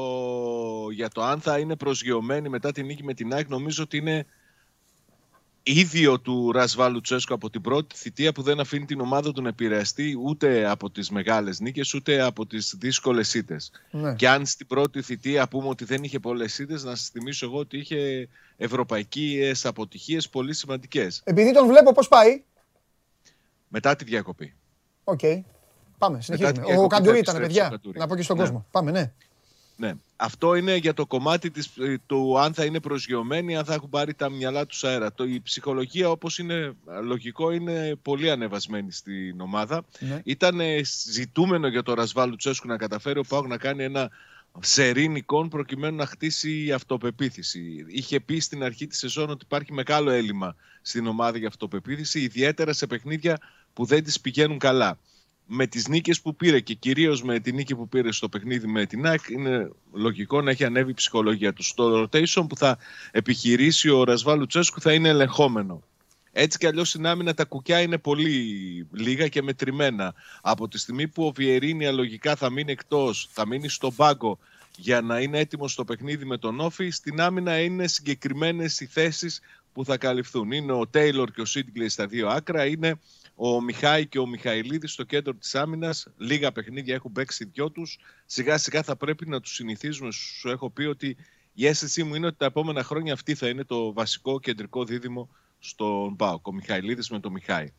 Speaker 8: για το αν θα είναι προσγειωμένοι μετά την νίκη με την ΑΕΚ νομίζω ότι είναι ίδιο του Ρασβάλου Τσέσκο από την πρώτη θητεία που δεν αφήνει την ομάδα του να επηρεαστεί ούτε από τις μεγάλες νίκες ούτε από τις δύσκολες ήττες. Ναι. Και αν στην πρώτη θητεία πούμε ότι δεν είχε πολλές ήττες, να σας θυμίσω εγώ ότι είχε ευρωπαϊκές αποτυχίες πολύ σημαντικές.
Speaker 1: Επειδή τον βλέπω πώς πάει;
Speaker 8: Μετά τη διακοπή.
Speaker 1: OK. Okay. Πάμε, συνεχίζουμε. Ο Καντουρί ήταν, παιδιά. Να πω και στον ναι. κόσμο. Πάμε, ναι.
Speaker 8: Ναι. Αυτό είναι για το κομμάτι της, ε, του αν θα είναι προσγειωμένοι, αν θα έχουν πάρει τα μυαλά τους αέρα. Το, η ψυχολογία, όπως είναι ε, λογικό, είναι πολύ ανεβασμένη στην ομάδα. Ναι. Ήταν ζητούμενο για το Ραζβάν Λουτσέσκου να καταφέρει ο ΠΑΟΚ να κάνει ένα σερήνικον προκειμένου να χτίσει αυτοπεποίθηση. Είχε πει στην αρχή της σεζόν ότι υπάρχει μεγάλο έλλειμμα στην ομάδα για αυτοπεποίθηση, ιδιαίτερα σε παιχνίδια που δεν τις πηγαίνουν καλά με τις νίκες που πήρε και κυρίως με τη νίκη που πήρε στο παιχνίδι με την ΑΕΚ είναι λογικό να έχει ανέβει η ψυχολογία του. Στο rotation που θα επιχειρήσει ο Ρασβάλου Τσέσκου θα είναι ελεγχόμενο. Έτσι κι αλλιώς στην άμυνα τα κουκιά είναι πολύ λίγα και μετρημένα. Από τη στιγμή που ο Βιερίνια λογικά θα μείνει εκτός, θα μείνει στον πάγκο για να είναι έτοιμο στο παιχνίδι με τον Όφη, στην άμυνα είναι συγκεκριμένες οι θέσεις που θα καλυφθούν. Είναι ο Τέιλορ και ο Σίτγκλεϊ στα δύο άκρα, είναι ο Μιχάη και ο Μιχαηλίδης στο κέντρο της άμυνας. Λίγα παιχνίδια έχουν παίξει οι δυο τους. Σιγά σιγά θα πρέπει να τους συνηθίζουμε. Σου έχω πει ότι η αίσθησή μου είναι ότι τα επόμενα χρόνια αυτή θα είναι το βασικό κεντρικό δίδυμο στον ΠΑΟΚ. Ο Μιχαηλίδης με τον Μιχάη.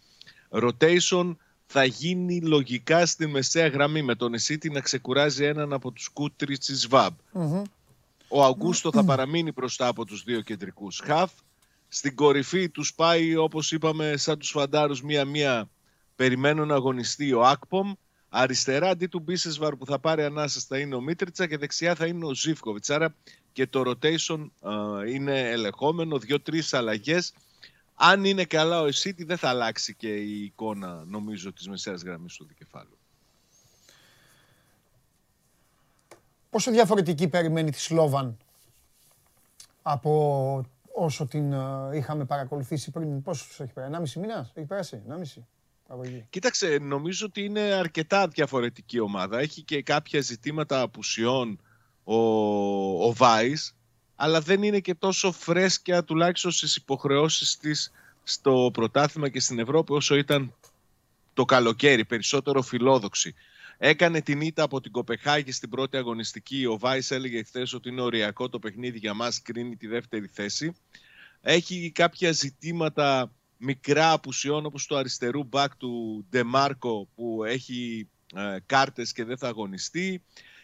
Speaker 8: Rotation θα γίνει λογικά στη μεσαία γραμμή με τον Εσίτη να ξεκουράζει έναν από τους κούτρι της ΒΑΜ. Ο Αγκούστο θα παραμείνει μπροστά από τους δύο κεντρικούς χαφ στην κορυφή τους πάει όπως είπαμε σαν τους φαντάρους μία-μία. Περιμένουν να αγωνιστεί ο Ακπομ αριστερά αντί του Μπίσεσβαρ που θα πάρει ανάσες θα είναι ο Μίτριτσα και δεξιά θα είναι ο Ζήφκοβιτς. Άρα και το rotation είναι ελεγχόμενο δύο-τρεις αλλαγές. Αν είναι καλά ο Εσίτη δεν θα αλλάξει και η εικόνα νομίζω της μεσαίας γραμμής του δικεφάλου.
Speaker 1: Πόσο διαφορετική περιμένει τη Σλόβαν από όσο την ε, είχαμε παρακολουθήσει πριν. Πόσο έχει πέρασει, 1,5 μήνας έχει πέρασει, 1,5.
Speaker 8: Κοίταξε, νομίζω ότι είναι αρκετά διαφορετική ομάδα. Έχει και κάποια ζητήματα απουσιών ο, ο Βάης, αλλά δεν είναι και τόσο φρέσκια τουλάχιστον στις υποχρεώσεις της στο πρωτάθλημα και στην Ευρώπη όσο ήταν το καλοκαίρι, περισσότερο φιλόδοξη. Έκανε την ήττα από την Κοπεχάγη στην πρώτη αγωνιστική. Ο Βάης έλεγε χθες ότι είναι οριακό το παιχνίδι για μας, κρίνει τη δεύτερη θέση. Έχει κάποια ζητήματα μικρά απουσιών όπως το αριστερού μπακ του Ντεμάρκο που έχει ε, κάρτες και δεν θα αγωνιστεί.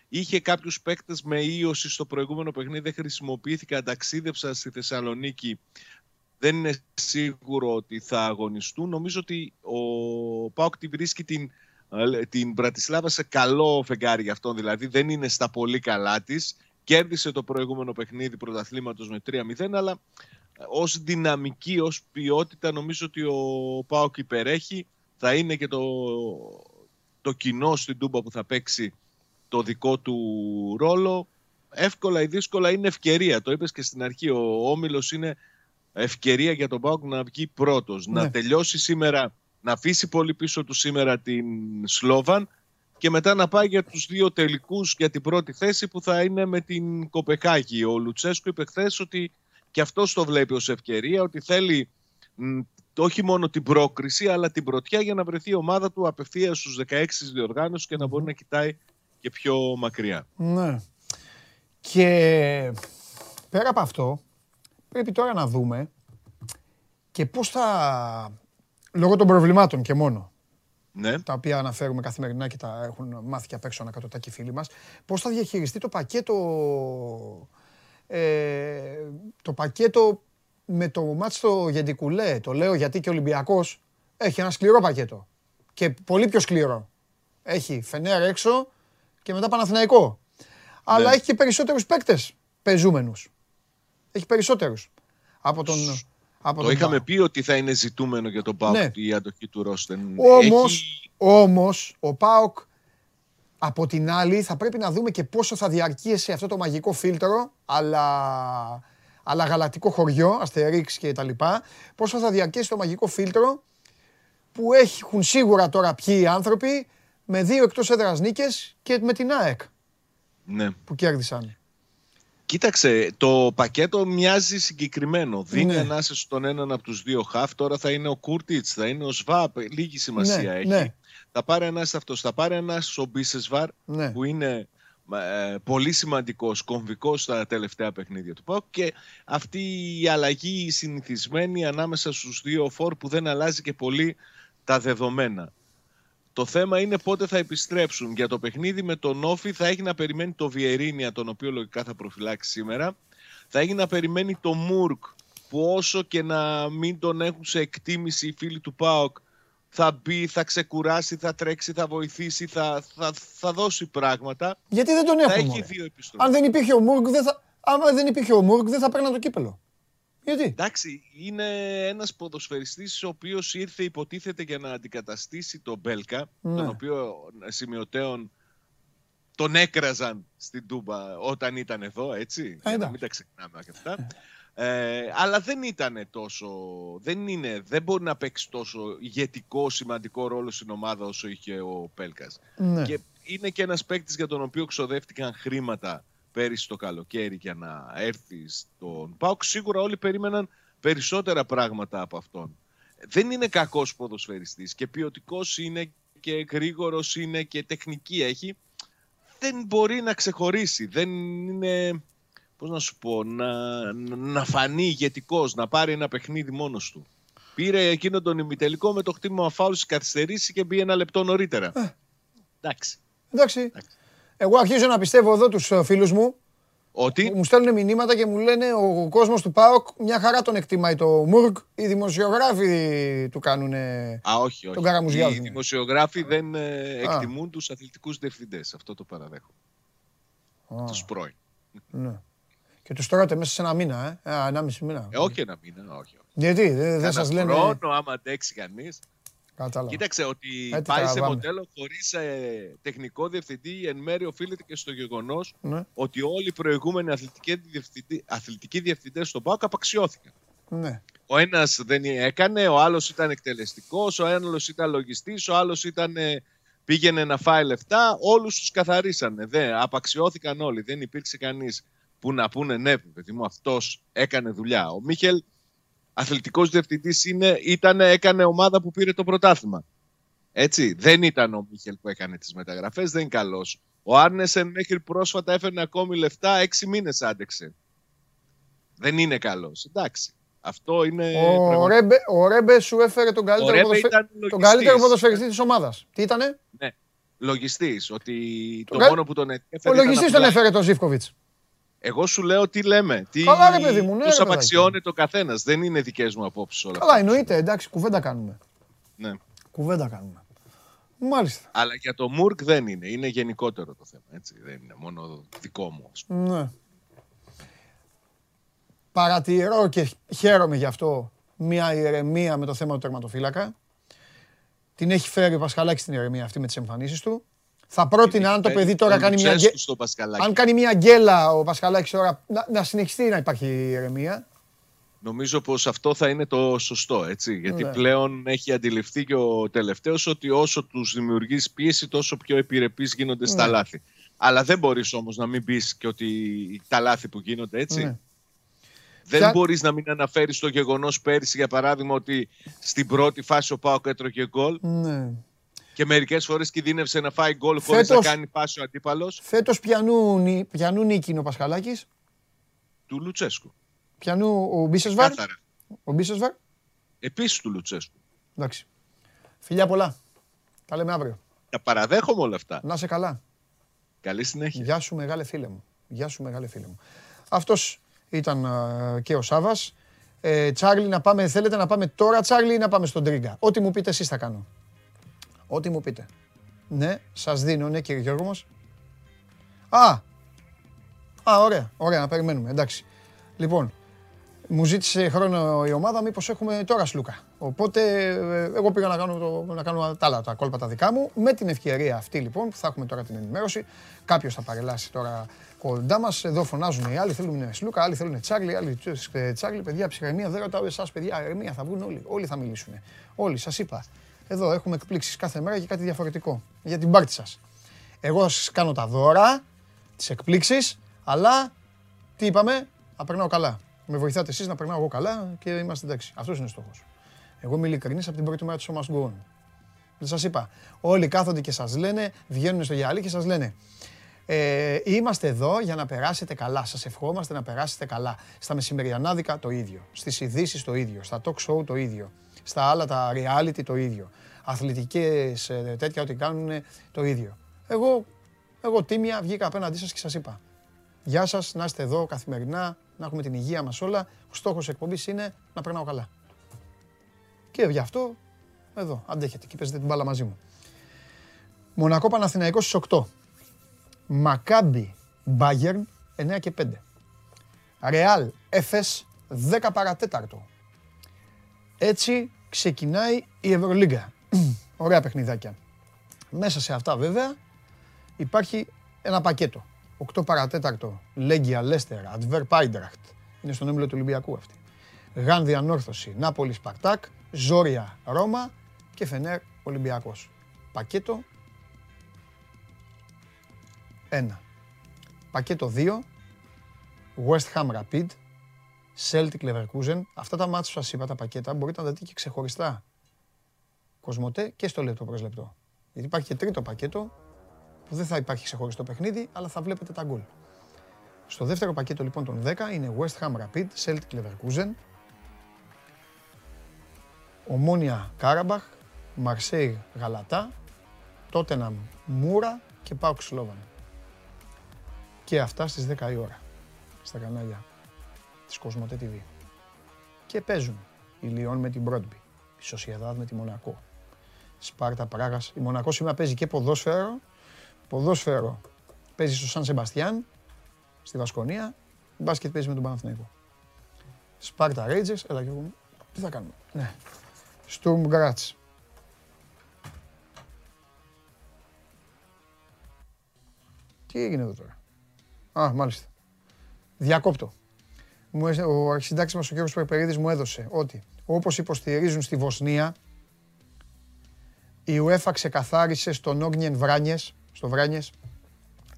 Speaker 8: Είχε κάποιους παίκτες με ίωση στο προηγούμενο παιχνίδι, δεν χρησιμοποιήθηκαν, ταξίδεψαν στη Θεσσαλονίκη. Δεν είναι σίγουρο ότι θα αγωνιστούν. Νομίζω ότι ο Πάοκ τη βρίσκει την την Πρατισλάβα σε καλό φεγγάρι για αυτόν. Δηλαδή δεν είναι στα πολύ καλά της. Κέρδισε το προηγούμενο παιχνίδι πρωταθλήματος με 3-0, αλλά ε, ως δυναμική, ως ποιότητα, νομίζω ότι ο Πάοκ υπερέχει. Θα είναι και το, το κοινό στην Τούμπα που θα παίξει το δικό του ρόλο. Εύκολα ή δύσκολα είναι ευκαιρία. Το είπες και στην αρχή. Ο Όμιλος είναι ευκαιρία για τον Πάοκ να βγει πρώτος. Να ναι. τελειώσει σήμερα να αφήσει πολύ πίσω του σήμερα την Σλόβαν και μετά να πάει για τους δύο τελικούς για την πρώτη θέση που θα είναι με την Κοπεχάγη. Ο Λουτσέσκου είπε χθες ότι και αυτός το βλέπει ως ευκαιρία, ότι θέλει όχι μόνο την πρόκριση αλλά την πρωτιά για να βρεθεί η ομάδα του απευθείας στους 16 διοργάνωσης και να μπορεί να κοιτάει και πιο μακριά.
Speaker 1: Ναι. Και πέρα από αυτό πρέπει τώρα να δούμε και πώς θα Λόγω των προβλημάτων και μόνο.
Speaker 8: Ναι.
Speaker 1: Τα οποία αναφέρουμε καθημερινά και τα έχουν μάθει και απ' έξω ανακατοτά φίλοι μας. Πώς θα διαχειριστεί το πακέτο, ε, το πακέτο με το μάτς στο Γεντικουλέ; Το λέω γιατί και ο Ολυμπιακός έχει ένα σκληρό πακέτο. Και πολύ πιο σκληρό. Έχει Φενέρ έξω και μετά Παναθηναϊκό. Αλλά ναι. έχει και περισσότερους παίκτες πεζούμενους. Έχει περισσότερους. Από τον...
Speaker 8: Από το είχαμε πει ότι θα είναι ζητούμενο για τον ΠΑΟΚ ναι. η αντοχή του Ρόστεν.
Speaker 1: Όμως, Έχει... όμως ο ΠΑΟΚ Από την άλλη, θα πρέπει να δούμε και πόσο θα διαρκείσει αυτό το μαγικό φίλτρο, αλλά, αλλά γαλακτικό χωριό, αστερίξ και τα λοιπά, πόσο θα διαρκέσει το μαγικό φίλτρο που έχουν σίγουρα τώρα ποιοι οι άνθρωποι με δύο εκτός έδρας νίκες και με την ΑΕΚ
Speaker 8: ναι.
Speaker 1: που κέρδισαν.
Speaker 8: Κοίταξε, το πακέτο μοιάζει συγκεκριμένο. Δίνει ναι. ανάσες στον έναν από τους δύο χαφ. Τώρα θα είναι ο Κούρτιτς, θα είναι ο Σβάπ. Λίγη σημασία ναι, έχει. Ναι. Θα πάρει ανάσες αυτός. Θα πάρει ανάσες ο Μπίσεσβαρ ναι. που είναι ε, πολύ σημαντικός, κομβικός στα τελευταία παιχνίδια του ΠΑΟΚ και αυτή η αλλαγή συνηθισμένη ανάμεσα στους δύο φόρ που δεν αλλάζει και πολύ τα δεδομένα. Το θέμα είναι πότε θα επιστρέψουν. Για το παιχνίδι με τον Όφη θα έχει να περιμένει το Βιερίνια, τον οποίο λογικά θα προφυλάξει σήμερα. Θα έχει να περιμένει το Μουρκ, που όσο και να μην τον έχουν σε εκτίμηση οι φίλοι του ΠΑΟΚ, θα μπει, θα ξεκουράσει, θα τρέξει, θα βοηθήσει, θα, θα, θα δώσει πράγματα.
Speaker 1: Γιατί δεν τον
Speaker 8: έχουμε. Θα έχει δύο
Speaker 1: Αν δεν υπήρχε ο Μουρκ, δεν θα, άμα δεν υπήρχε ο Μουρκ, δεν θα παίρνει το κύπελο. Γιατί;
Speaker 8: Εντάξει, είναι ένας ποδοσφαιριστής ο οποίος ήρθε υποτίθεται για να αντικαταστήσει τον Μπέλκα, ναι. τον οποίο σημειωτέων τον έκραζαν στην Τούμπα όταν ήταν εδώ, έτσι.
Speaker 1: Ε,
Speaker 8: μην τα ξεχνάμε και αυτά. Ε, αλλά δεν ήταν τόσο. Δεν, είναι, δεν μπορεί να παίξει τόσο ηγετικό, σημαντικό ρόλο στην ομάδα όσο είχε ο Πέλκα. Ναι. Και είναι και ένας παίκτης για τον οποίο ξοδεύτηκαν χρήματα πέρυσι το καλοκαίρι για να έρθει στον ΠΑΟΚ, σίγουρα όλοι περίμεναν περισσότερα πράγματα από αυτόν. Δεν είναι κακός ποδοσφαιριστής και ποιοτικός είναι και γρήγορος είναι και τεχνική έχει. Δεν μπορεί να ξεχωρίσει, δεν είναι, πώς να σου πω, να, να φανεί ηγετικός, να πάρει ένα παιχνίδι μόνος του. Πήρε εκείνο τον ημιτελικό με το χτύπημα φάουλ καθυστερήσει και μπει ένα λεπτό νωρίτερα.
Speaker 1: Ε. Εντάξει. Εντάξει. Εντάξει. Εγώ αρχίζω να πιστεύω εδώ τους ε, φίλους μου.
Speaker 8: Ότι;
Speaker 1: Μου στέλνουν μηνύματα και μου λένε ο κόσμος του ΠΑΟΚ μια χαρά τον εκτιμάει το Μουρκ. Οι δημοσιογράφοι του κάνουν
Speaker 8: Α, όχι, όχι. Οι δημοσιογράφοι δεν ε, εκτιμούν τους αθλητικούς διευθυντές. Αυτό το παραδέχω. Του Τους πρώην.
Speaker 1: Ναι. Και τους τρώτε μέσα σε ένα μήνα, ε. Ένα μισή μήνα.
Speaker 8: Ε, όχι ένα μήνα, όχι. όχι.
Speaker 1: Γιατί, δεν, δεν σας λένε...
Speaker 8: χρόνο, άμα αντέξει κανείς. Κατάλαβα. Κοίταξε ότι Έτσι πάει σε μοντέλο χωρίς ε, τεχνικό διευθυντή εν μέρει οφείλεται και στο γεγονός ναι. ότι όλοι οι προηγούμενοι αθλητικοί, διευθυντή, αθλητικοί διευθυντές στον ΠΑΟΚ απαξιώθηκαν.
Speaker 1: Ναι.
Speaker 8: Ο ένας δεν έκανε, ο άλλος ήταν εκτελεστικός, ο άλλος ήταν λογιστής, ο άλλος ήταν, πήγαινε να φάει λεφτά. Όλους τους καθαρίσανε. Δεν, απαξιώθηκαν όλοι. Δεν υπήρξε κανείς που να πούνε ναι, παιδί μου, αυτός έκανε δουλειά. Ο Μίχελ αθλητικός διευθυντής ήταν, έκανε ομάδα που πήρε το πρωτάθλημα. Έτσι, δεν ήταν ο Μίχελ που έκανε τις μεταγραφές, δεν είναι καλός. Ο Άρνεσεν μέχρι πρόσφατα έφερνε ακόμη λεφτά, έξι μήνες άντεξε. Δεν είναι καλός. Εντάξει. Αυτό είναι.
Speaker 1: Ο, Ρέμπε, ο Ρέμπε σου έφερε τον καλύτερο, ποδοσφαι... τον καλύτερο ποδοσφαιριστή της ομάδας. Τι ήτανε;
Speaker 8: Ναι. Λογιστής. Ότι το, μόνο που τον έφερε.
Speaker 1: Ο λογιστής τον έφερε τον Ζήφκοβιτς.
Speaker 8: Εγώ σου λέω τι λέμε. Τι
Speaker 1: Καλά, ρε παιδί μου, ναι,
Speaker 8: τους απαξιώνει ο καθένας. Δεν είναι δικές μου απόψεις όλα.
Speaker 1: Καλά, εννοείται. Εντάξει, κουβέντα κάνουμε.
Speaker 8: Ναι.
Speaker 1: Κουβέντα κάνουμε. Μάλιστα.
Speaker 8: Αλλά για το Μουρκ δεν είναι. Είναι γενικότερο το θέμα. Έτσι. Δεν είναι μόνο δικό μου. Ας πούμε.
Speaker 1: Ναι. Παρατηρώ και χαίρομαι γι' αυτό μια ηρεμία με το θέμα του τερματοφύλακα. Την έχει φέρει ο Πασχαλάκης την ηρεμία αυτή με τις εμφανίσεις του. Θα πρότεινα αν το παιδί τώρα κάνει μια, αν κάνει μια γκέλα ο Πασχαλάκης τώρα να, να συνεχιστεί να υπάρχει ηρεμία.
Speaker 8: Νομίζω πως αυτό θα είναι το σωστό, έτσι. Γιατί ναι. πλέον έχει αντιληφθεί και ο τελευταίος ότι όσο τους δημιουργείς πίεση τόσο πιο επιρρεπείς γίνονται στα ναι. λάθη. Αλλά δεν μπορείς όμως να μην πεις και ότι τα λάθη που γίνονται έτσι. Ναι. Δεν Ποια... μπορείς να μην αναφέρεις το γεγονός πέρυσι για παράδειγμα ότι στην πρώτη φάση ο Πάοκ έτρωγε γκολ.
Speaker 1: Ναι
Speaker 8: και μερικές φορές κινδύνευσε να φάει γκολ χωρίς να κάνει πάση ο αντίπαλος.
Speaker 1: Φέτος πιανού, πιανού νίκη είναι ο Πασχαλάκης.
Speaker 8: Του Λουτσέσκου.
Speaker 1: Πιανού ο Μπίσεσβαρ. Ο Μπίσεσβαρ.
Speaker 8: Επίσης του Λουτσέσκου.
Speaker 1: Εντάξει. Φιλιά πολλά. Τα λέμε αύριο.
Speaker 8: Τα παραδέχομαι όλα αυτά.
Speaker 1: Να σε καλά.
Speaker 8: Καλή συνέχεια.
Speaker 1: Γεια σου μεγάλε φίλε μου. Γεια σου μεγάλε φίλε μου. Αυτός ήταν και ο Σάβας. Ε, Τσάρλι να πάμε, θέλετε να πάμε τώρα Τσάρλι ή να πάμε στον Τρίγκα; Ό,τι μου πείτε εσείς θα κάνω. Ό,τι μου πείτε. Ναι, σας δίνω, ναι κύριε Γιώργο μας. Α, α, ωραία, ωραία, να περιμένουμε, εντάξει. Λοιπόν, μου ζήτησε χρόνο η ομάδα μήπως έχουμε τώρα Σλούκα. Οπότε ε, εγώ πήγα να κάνω, το, να κάνω τα άλλα τα κόλπα τα δικά μου. Με την ευκαιρία αυτή λοιπόν που θα έχουμε τώρα την ενημέρωση. Κάποιος θα παρελάσει τώρα κοντά μας. Εδώ φωνάζουν οι άλλοι θέλουν Σλούκα, άλλοι θέλουν Τσάρλι, άλλοι Τσάρλι. Παιδιά, ψυχραιμία δεν ρωτάω εσάς, παιδιά, ερμία θα βγουν όλοι. Όλοι θα μιλήσουν. Όλοι, σας είπα. Εδώ έχουμε εκπλήξεις κάθε μέρα και κάτι διαφορετικό για την πάρτι σας. Εγώ σας κάνω τα δώρα, τις εκπλήξεις, αλλά τι είπαμε, να περνάω καλά. Με βοηθάτε εσείς να περνάω εγώ καλά και είμαστε εντάξει. Αυτός είναι ο στόχος. Εγώ είμαι ειλικρινής από την πρώτη μέρα του σώμα Go Δεν σας είπα. Όλοι κάθονται και σας λένε, βγαίνουν στο γυαλί και σας λένε. Ε, είμαστε εδώ για να περάσετε καλά. Σας ευχόμαστε να περάσετε καλά. Στα μεσημεριανάδικα το ίδιο. Στις ειδήσεις το ίδιο. Στα talk show το ίδιο. Στα άλλα τα reality το ίδιο. Αθλητικές ε, τέτοια ό,τι κάνουν το ίδιο. Εγώ, εγώ τίμια βγήκα απέναντί σας και σας είπα. Γεια σας, να είστε εδώ καθημερινά, να έχουμε την υγεία μας όλα. Ο στόχος εκπομπής είναι να περνάω καλά. Και γι' αυτό, εδώ, αντέχετε και παίζετε την μπάλα μαζί μου. Μονακό Παναθηναϊκός στις 8. Μακάμπι Μπάγερν 9 και 5. Ρεάλ Έφες 10 παρατέταρτο. Έτσι ξεκινάει η Ευρωλίγκα. Ωραία παιχνιδάκια. Μέσα σε αυτά βέβαια υπάρχει ένα πακέτο. 8 παρατέταρτο, Λέγκια, Λέστερ, Αντβέρ, Πάιντραχτ. Είναι στον όμιλο του Ολυμπιακού αυτή. Γάνδη, Ανόρθωση, Νάπολη, Σπαρτάκ, Ζόρια, Ρώμα και Φενέρ, Ολυμπιακός. Πακέτο 1. Πακέτο 2, West Ham Rapid, Celtic Leverkusen. Αυτά τα μάτια που σας είπα, τα πακέτα, μπορείτε να τα δείτε και ξεχωριστά. Κοσμοτέ και στο λεπτό προς λεπτό. Γιατί υπάρχει και τρίτο πακέτο που δεν θα υπάρχει ξεχωριστό παιχνίδι, αλλά θα βλέπετε τα γκολ. Στο δεύτερο πακέτο λοιπόν των 10 είναι West Ham Rapid, Celtic Leverkusen, Ομόνια Κάραμπαχ, Marseille Γαλατά, Tottenham Μούρα και ΠΑΟΚ Σλόβαν. Και αυτά στις 10 η ώρα, στα κανάλια της Κοσμοτέ TV. Και παίζουν η Λιόν με την Μπρόντμπι, η Σοσιαδάδ με τη Μονακό, Σπάρτα Πράγας. Η Μονακό σήμερα παίζει και ποδόσφαιρο Ποδόσφαιρο παίζει στο Σαν Σεμπαστιάν, στη Βασκονία. Μπάσκετ παίζει με τον Παναθηναϊκό. Σπάρτα Ρέιτζερς, έλα και εγώ. Τι θα κάνουμε. Ναι. Στουρμ Γκράτς. Τι έγινε εδώ τώρα; Α, μάλιστα. Διακόπτω. Ο αρχισυντάξης μας ο κ. Περπερίδης μου έδωσε ότι όπως υποστηρίζουν στη Βοσνία, η UEFA ξεκαθάρισε στον Όγνιεν Βράνιες στο Βράνιες,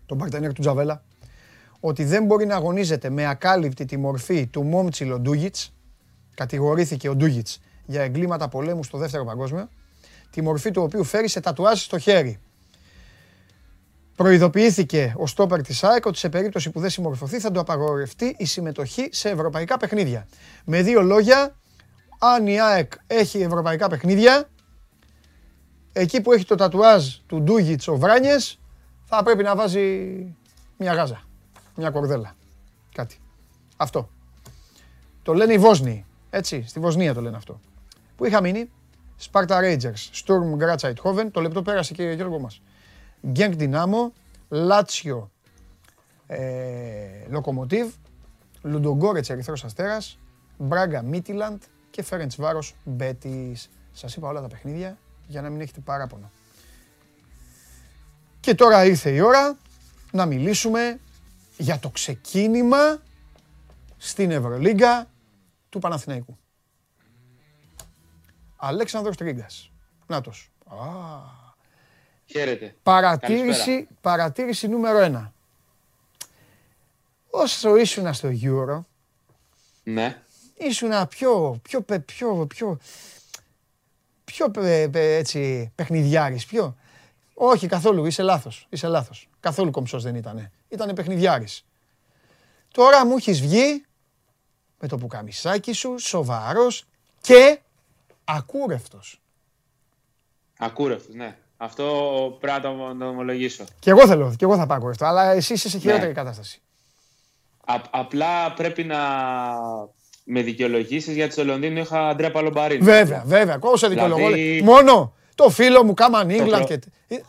Speaker 1: τον παρτενέρ του Τζαβέλα, ότι δεν μπορεί να αγωνίζεται με ακάλυπτη τη μορφή του Μόμτσιλο Ντούγιτς, κατηγορήθηκε ο Ντούγιτς για εγκλήματα πολέμου στο δεύτερο παγκόσμιο, τη μορφή του οποίου φέρει σε τατουάζ στο χέρι. Προειδοποιήθηκε ο στόπερ της ΑΕΚ ότι σε περίπτωση που δεν συμμορφωθεί θα του απαγορευτεί η συμμετοχή σε ευρωπαϊκά παιχνίδια. Με δύο λόγια, αν η ΑΕΚ έχει ευρωπαϊκά παιχνίδια, εκεί που έχει το τατουάζ του Ντούγιτς ο Βράνιες, θα πρέπει να βάζει μια γάζα, μια κορδέλα, κάτι. Αυτό. Το λένε οι Βόσνοι, έτσι, στη Βοσνία το λένε αυτό. Που είχα μείνει, Sparta Rangers, Sturm Graz Eindhoven, το λεπτό πέρασε και Γιώργο μας. Genk Dinamo, Lazio, ε, Lokomotiv, Ludogorets Ερυθρός Αστέρας, Μπράγκα Μίτιλαντ και Φέρεντς Βάρος Μπέτης. Σας είπα όλα τα παιχνίδια για να μην έχετε παράπονο. Και τώρα ήρθε η ώρα να μιλήσουμε για το ξεκίνημα στην Ευρωλίγκα του Παναθηναϊκού. Αλέξανδρος Τρίγκας. Νάτος. Α.
Speaker 9: Χαίρετε.
Speaker 1: Παρατήρηση, παρατήρηση νούμερο ένα. Όσο ήσουν στο Euro,
Speaker 9: ναι.
Speaker 1: ήσουν πιο, πιο, πιο, πιο, πιο έτσι, παιχνιδιάρης, πιο... Όχι, καθόλου, είσαι λάθος, είσαι λάθος. Καθόλου κομψός δεν ήτανε. Ήτανε παιχνιδιάρης. Τώρα μου έχεις βγει με το πουκαμισάκι σου, σοβαρός και ακούρευτος.
Speaker 9: Ακούρευτος, ναι. Αυτό πρέπει να το ομολογήσω.
Speaker 1: Και εγώ θέλω, και εγώ θα πάω ακούρευτο, αλλά εσύ είσαι σε χειρότερη ναι. κατάσταση.
Speaker 9: απλά πρέπει να με δικαιολογήσεις γιατί στο Λονδίνο είχα Αντρέα Παλομπαρίνο.
Speaker 1: Βέβαια, βέβαια. Όσο δικαιολογώ. Δηλαδή... Μόνο το φίλο μου Κάμαν Ίγκλαντ.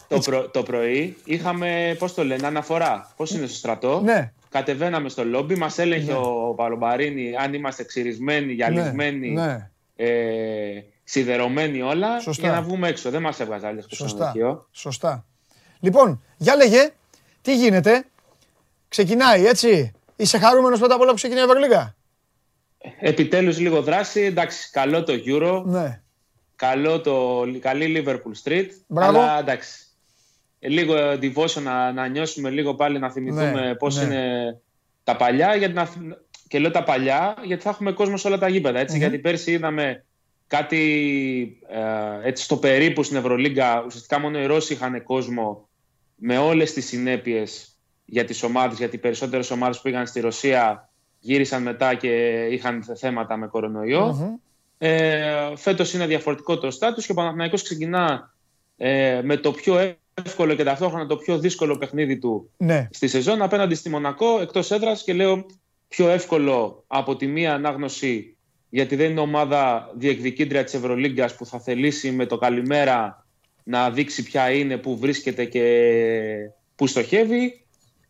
Speaker 9: Το, προ... το, πρωί είχαμε, πώς το λένε, αναφορά. Πώς είναι στο στρατό;
Speaker 1: Ναι.
Speaker 9: κατεβαίναμε στο λόμπι, μας έλεγε ναι. ο Παλομπαρίνη αν είμαστε ξυρισμένοι, γυαλισμένοι, ναι, ναι. Ε, σιδερωμένοι όλα, Σωστά. για να βγούμε έξω. Δεν μας έβγαζε άλλη στο
Speaker 1: Σωστά. Σωστά. Λοιπόν, για λέγε, τι γίνεται; Ξεκινάει, έτσι; Είσαι χαρούμενος πρώτα απ' όλα που ξεκινάει η Ευρωλίγα;
Speaker 9: Επιτέλους λίγο δράση. Εντάξει, καλό το Euro. Ναι. Καλό το, καλή Liverpool Street.
Speaker 1: Μπράβο.
Speaker 9: Αλλά εντάξει, λίγο devotion να, να νιώσουμε λίγο πάλι να θυμηθούμε ναι, πώς ναι. είναι τα παλιά. Γιατί να, και λέω τα παλιά γιατί θα έχουμε κόσμο σε όλα τα γήπεδα. Γιατί πέρσι είδαμε κάτι ε, έτσι στο περίπου στην Ευρωλίγκα. Ουσιαστικά μόνο οι Ρώσοι είχαν κόσμο με όλες τις συνέπειες για τις ομάδες, γιατί οι περισσότερες ομάδες που πήγαν στη Ρωσία γύρισαν μετά και είχαν θέματα με κορονοιο mm Ε, φέτος είναι διαφορετικό το στάτους και ο Παναθηναϊκός ξεκινά ε, με το πιο εύκολο και ταυτόχρονα το πιο δύσκολο παιχνίδι του ναι. στη σεζόν απέναντι στη Μονακό εκτός έδρας και λέω πιο εύκολο από τη μία ανάγνωση γιατί δεν είναι ομάδα διεκδικήτρια της Ευρωλίγκας που θα θελήσει με το καλημέρα να δείξει ποια είναι, που βρίσκεται και που στοχεύει.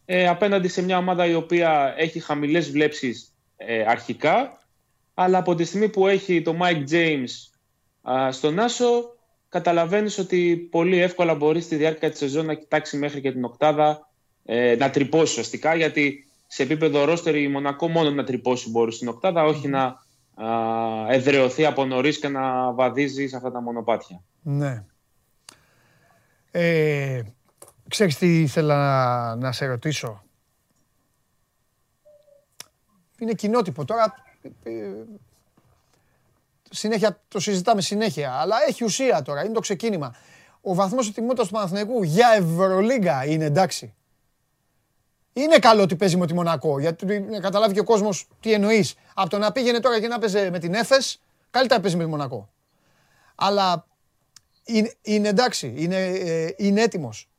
Speaker 9: Ε, απέναντι σε μια ομάδα η οποία έχει χαμηλές βλέψεις ε, αρχικά αλλά από τη στιγμή που έχει το Mike James α, στον Άσο καταλαβαίνεις ότι πολύ εύκολα μπορείς στη διάρκεια της σεζόν να κοιτάξει μέχρι και την οκτάδα ε, να τρυπώσεις ουσιαστικά γιατί σε επίπεδο ρόστερ η Μονακό μόνο να τρυπώσει μπορείς στην οκτάδα όχι να α, εδρεωθεί από νωρίς και να βαδίζει σε αυτά τα μονοπάτια.
Speaker 1: Ναι. Ε, Ξέρεις τι ήθελα να, να σε ρωτήσω; Είναι κοινότυπο τώρα. Ε, συνέχεια, το συζητάμε συνέχεια, αλλά έχει ουσία τώρα, είναι το ξεκίνημα. Ο βαθμός ετοιμότητας του Παναθηναϊκού για Ευρωλίγκα είναι εντάξει. Είναι καλό ότι παίζει με τη Μονακό, γιατί να καταλάβει και ο κόσμος τι εννοείς. Από το να πήγαινε τώρα και να παίζει με την Έφες, καλύτερα παίζει με τη Μονακό. Αλλά είναι, είναι εντάξει, είναι, ε, είναι έτοιμος.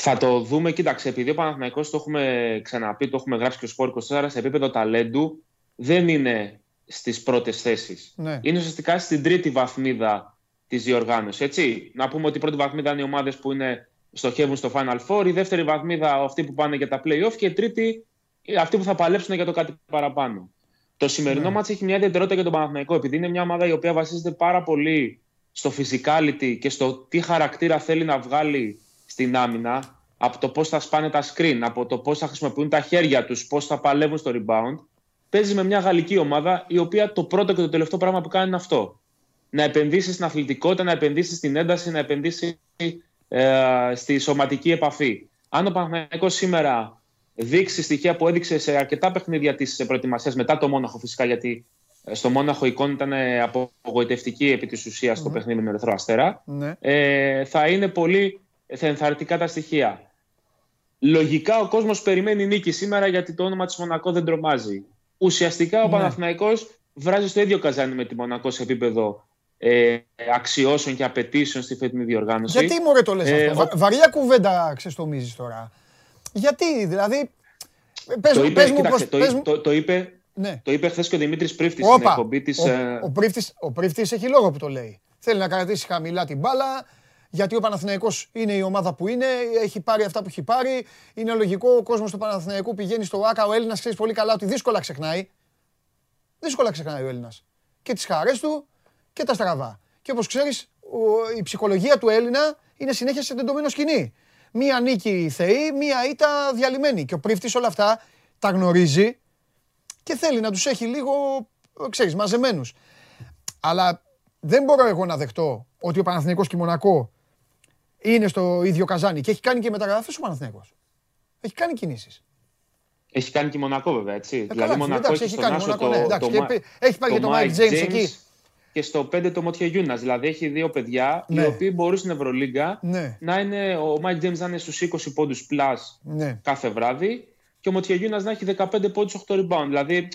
Speaker 9: Θα το δούμε, κοίταξε, επειδή ο Παναθηναϊκός το έχουμε ξαναπεί, το έχουμε γράψει και ο Σπόρ 24, σε επίπεδο ταλέντου δεν είναι στις πρώτες θέσεις. Ναι. Είναι ουσιαστικά στην τρίτη βαθμίδα της διοργάνωσης, έτσι. Να πούμε ότι η πρώτη βαθμίδα είναι οι ομάδες που είναι, στοχεύουν στο Final Four, η δεύτερη βαθμίδα αυτοί που πάνε για τα play-off και η τρίτη αυτοί που θα παλέψουν για το κάτι παραπάνω. Το σημερινό ναι. έχει μια ιδιαιτερότητα για τον Παναθηναϊκό, επειδή είναι μια ομάδα η οποία βασίζεται πάρα πολύ στο physicality και στο τι χαρακτήρα θέλει να βγάλει στην άμυνα, από το πώς θα σπάνε τα screen, από το πώς θα χρησιμοποιούν τα χέρια τους, πώς θα παλεύουν στο rebound, παίζει με μια γαλλική ομάδα η οποία το πρώτο και το τελευταίο πράγμα που κάνει είναι αυτό. Να επενδύσεις στην αθλητικότητα, να επενδύσεις στην ένταση, να επενδύσεις ε, στη σωματική επαφή. Αν ο Παναγενικό σήμερα δείξει στοιχεία που έδειξε σε αρκετά παιχνίδια τη προετοιμασία, μετά το Μόναχο φυσικά, γιατί ε, στο Μόναχο η εικόνα ήταν απογοητευτική επί της ουσίας mm-hmm. παιχνίδι με τον Ερυθρό Αστέρα, mm-hmm. ε, θα είναι πολύ ενθαρρυντικά τα στοιχεία. Λογικά ο κόσμος περιμένει νίκη σήμερα γιατί το όνομα της Μονακό δεν τρομάζει. Ουσιαστικά ο ναι. Παναθηναϊκός βράζει στο ίδιο καζάνι με τη Μονακό σε επίπεδο ε, αξιώσεων και απαιτήσεων στη φετινή διοργάνωση.
Speaker 1: Γιατί μου το λες ε, αυτό; Ο... Βαριά κουβέντα ξεστομίζεις τώρα. Γιατί, δηλαδή...
Speaker 9: Πες, το, είπε, πες κοίταξε, το, πες το, το, είπε, ναι. το είπε χθες και ο Δημήτρης Πρίφτης στην εκπομπή της.
Speaker 1: Ο, ε... ο, Πρίφτης, έχει λόγο που το λέει. Θέλει να κρατήσει χαμηλά την μπάλα, γιατί ο Παναθηναϊκός είναι η ομάδα που είναι, έχει πάρει αυτά που έχει πάρει. Είναι λογικό ο κόσμος του Παναθηναϊκού πηγαίνει στο ΆΚΑ. Ο Έλληνας ξέρεις πολύ καλά ότι δύσκολα ξεχνάει. Δύσκολα ξεχνάει ο Έλληνας. Και τις χαρές του και τα στραβά. Και όπως ξέρεις, η ψυχολογία του Έλληνα είναι συνέχεια σε τεντωμένο σκηνή. Μία νίκη θεή, μία ήττα διαλυμένη. Και ο πρίφτης όλα αυτά τα γνωρίζει και θέλει να τους έχει λίγο, ξέρεις, μαζεμένους. Αλλά δεν μπορώ εγώ να δεχτώ ότι ο Παναθηναϊκός και η Μονακό είναι στο ίδιο καζάνι και έχει κάνει και μεταγραφές ο Παναθηναϊκός. Έχει κάνει κινήσεις.
Speaker 9: Έχει κάνει και Μονακό βέβαια, έτσι. Ε, δηλαδή Μονακό έχει κάνει Μονακό, ναι,
Speaker 1: εντάξει, το, και, έχει πάει και το Mike James, εκεί.
Speaker 9: Και στο 5 το Μότια Γιούνας. Δηλαδή έχει δύο παιδιά ναι. οι οποίοι μπορούν στην Ευρωλίγκα ναι. να είναι. Ο Mike James να είναι στους 20 πόντους plus ναι. κάθε βράδυ και ο Μότια Γιούνας να έχει 15 πόντους 8 rebound. Δηλαδή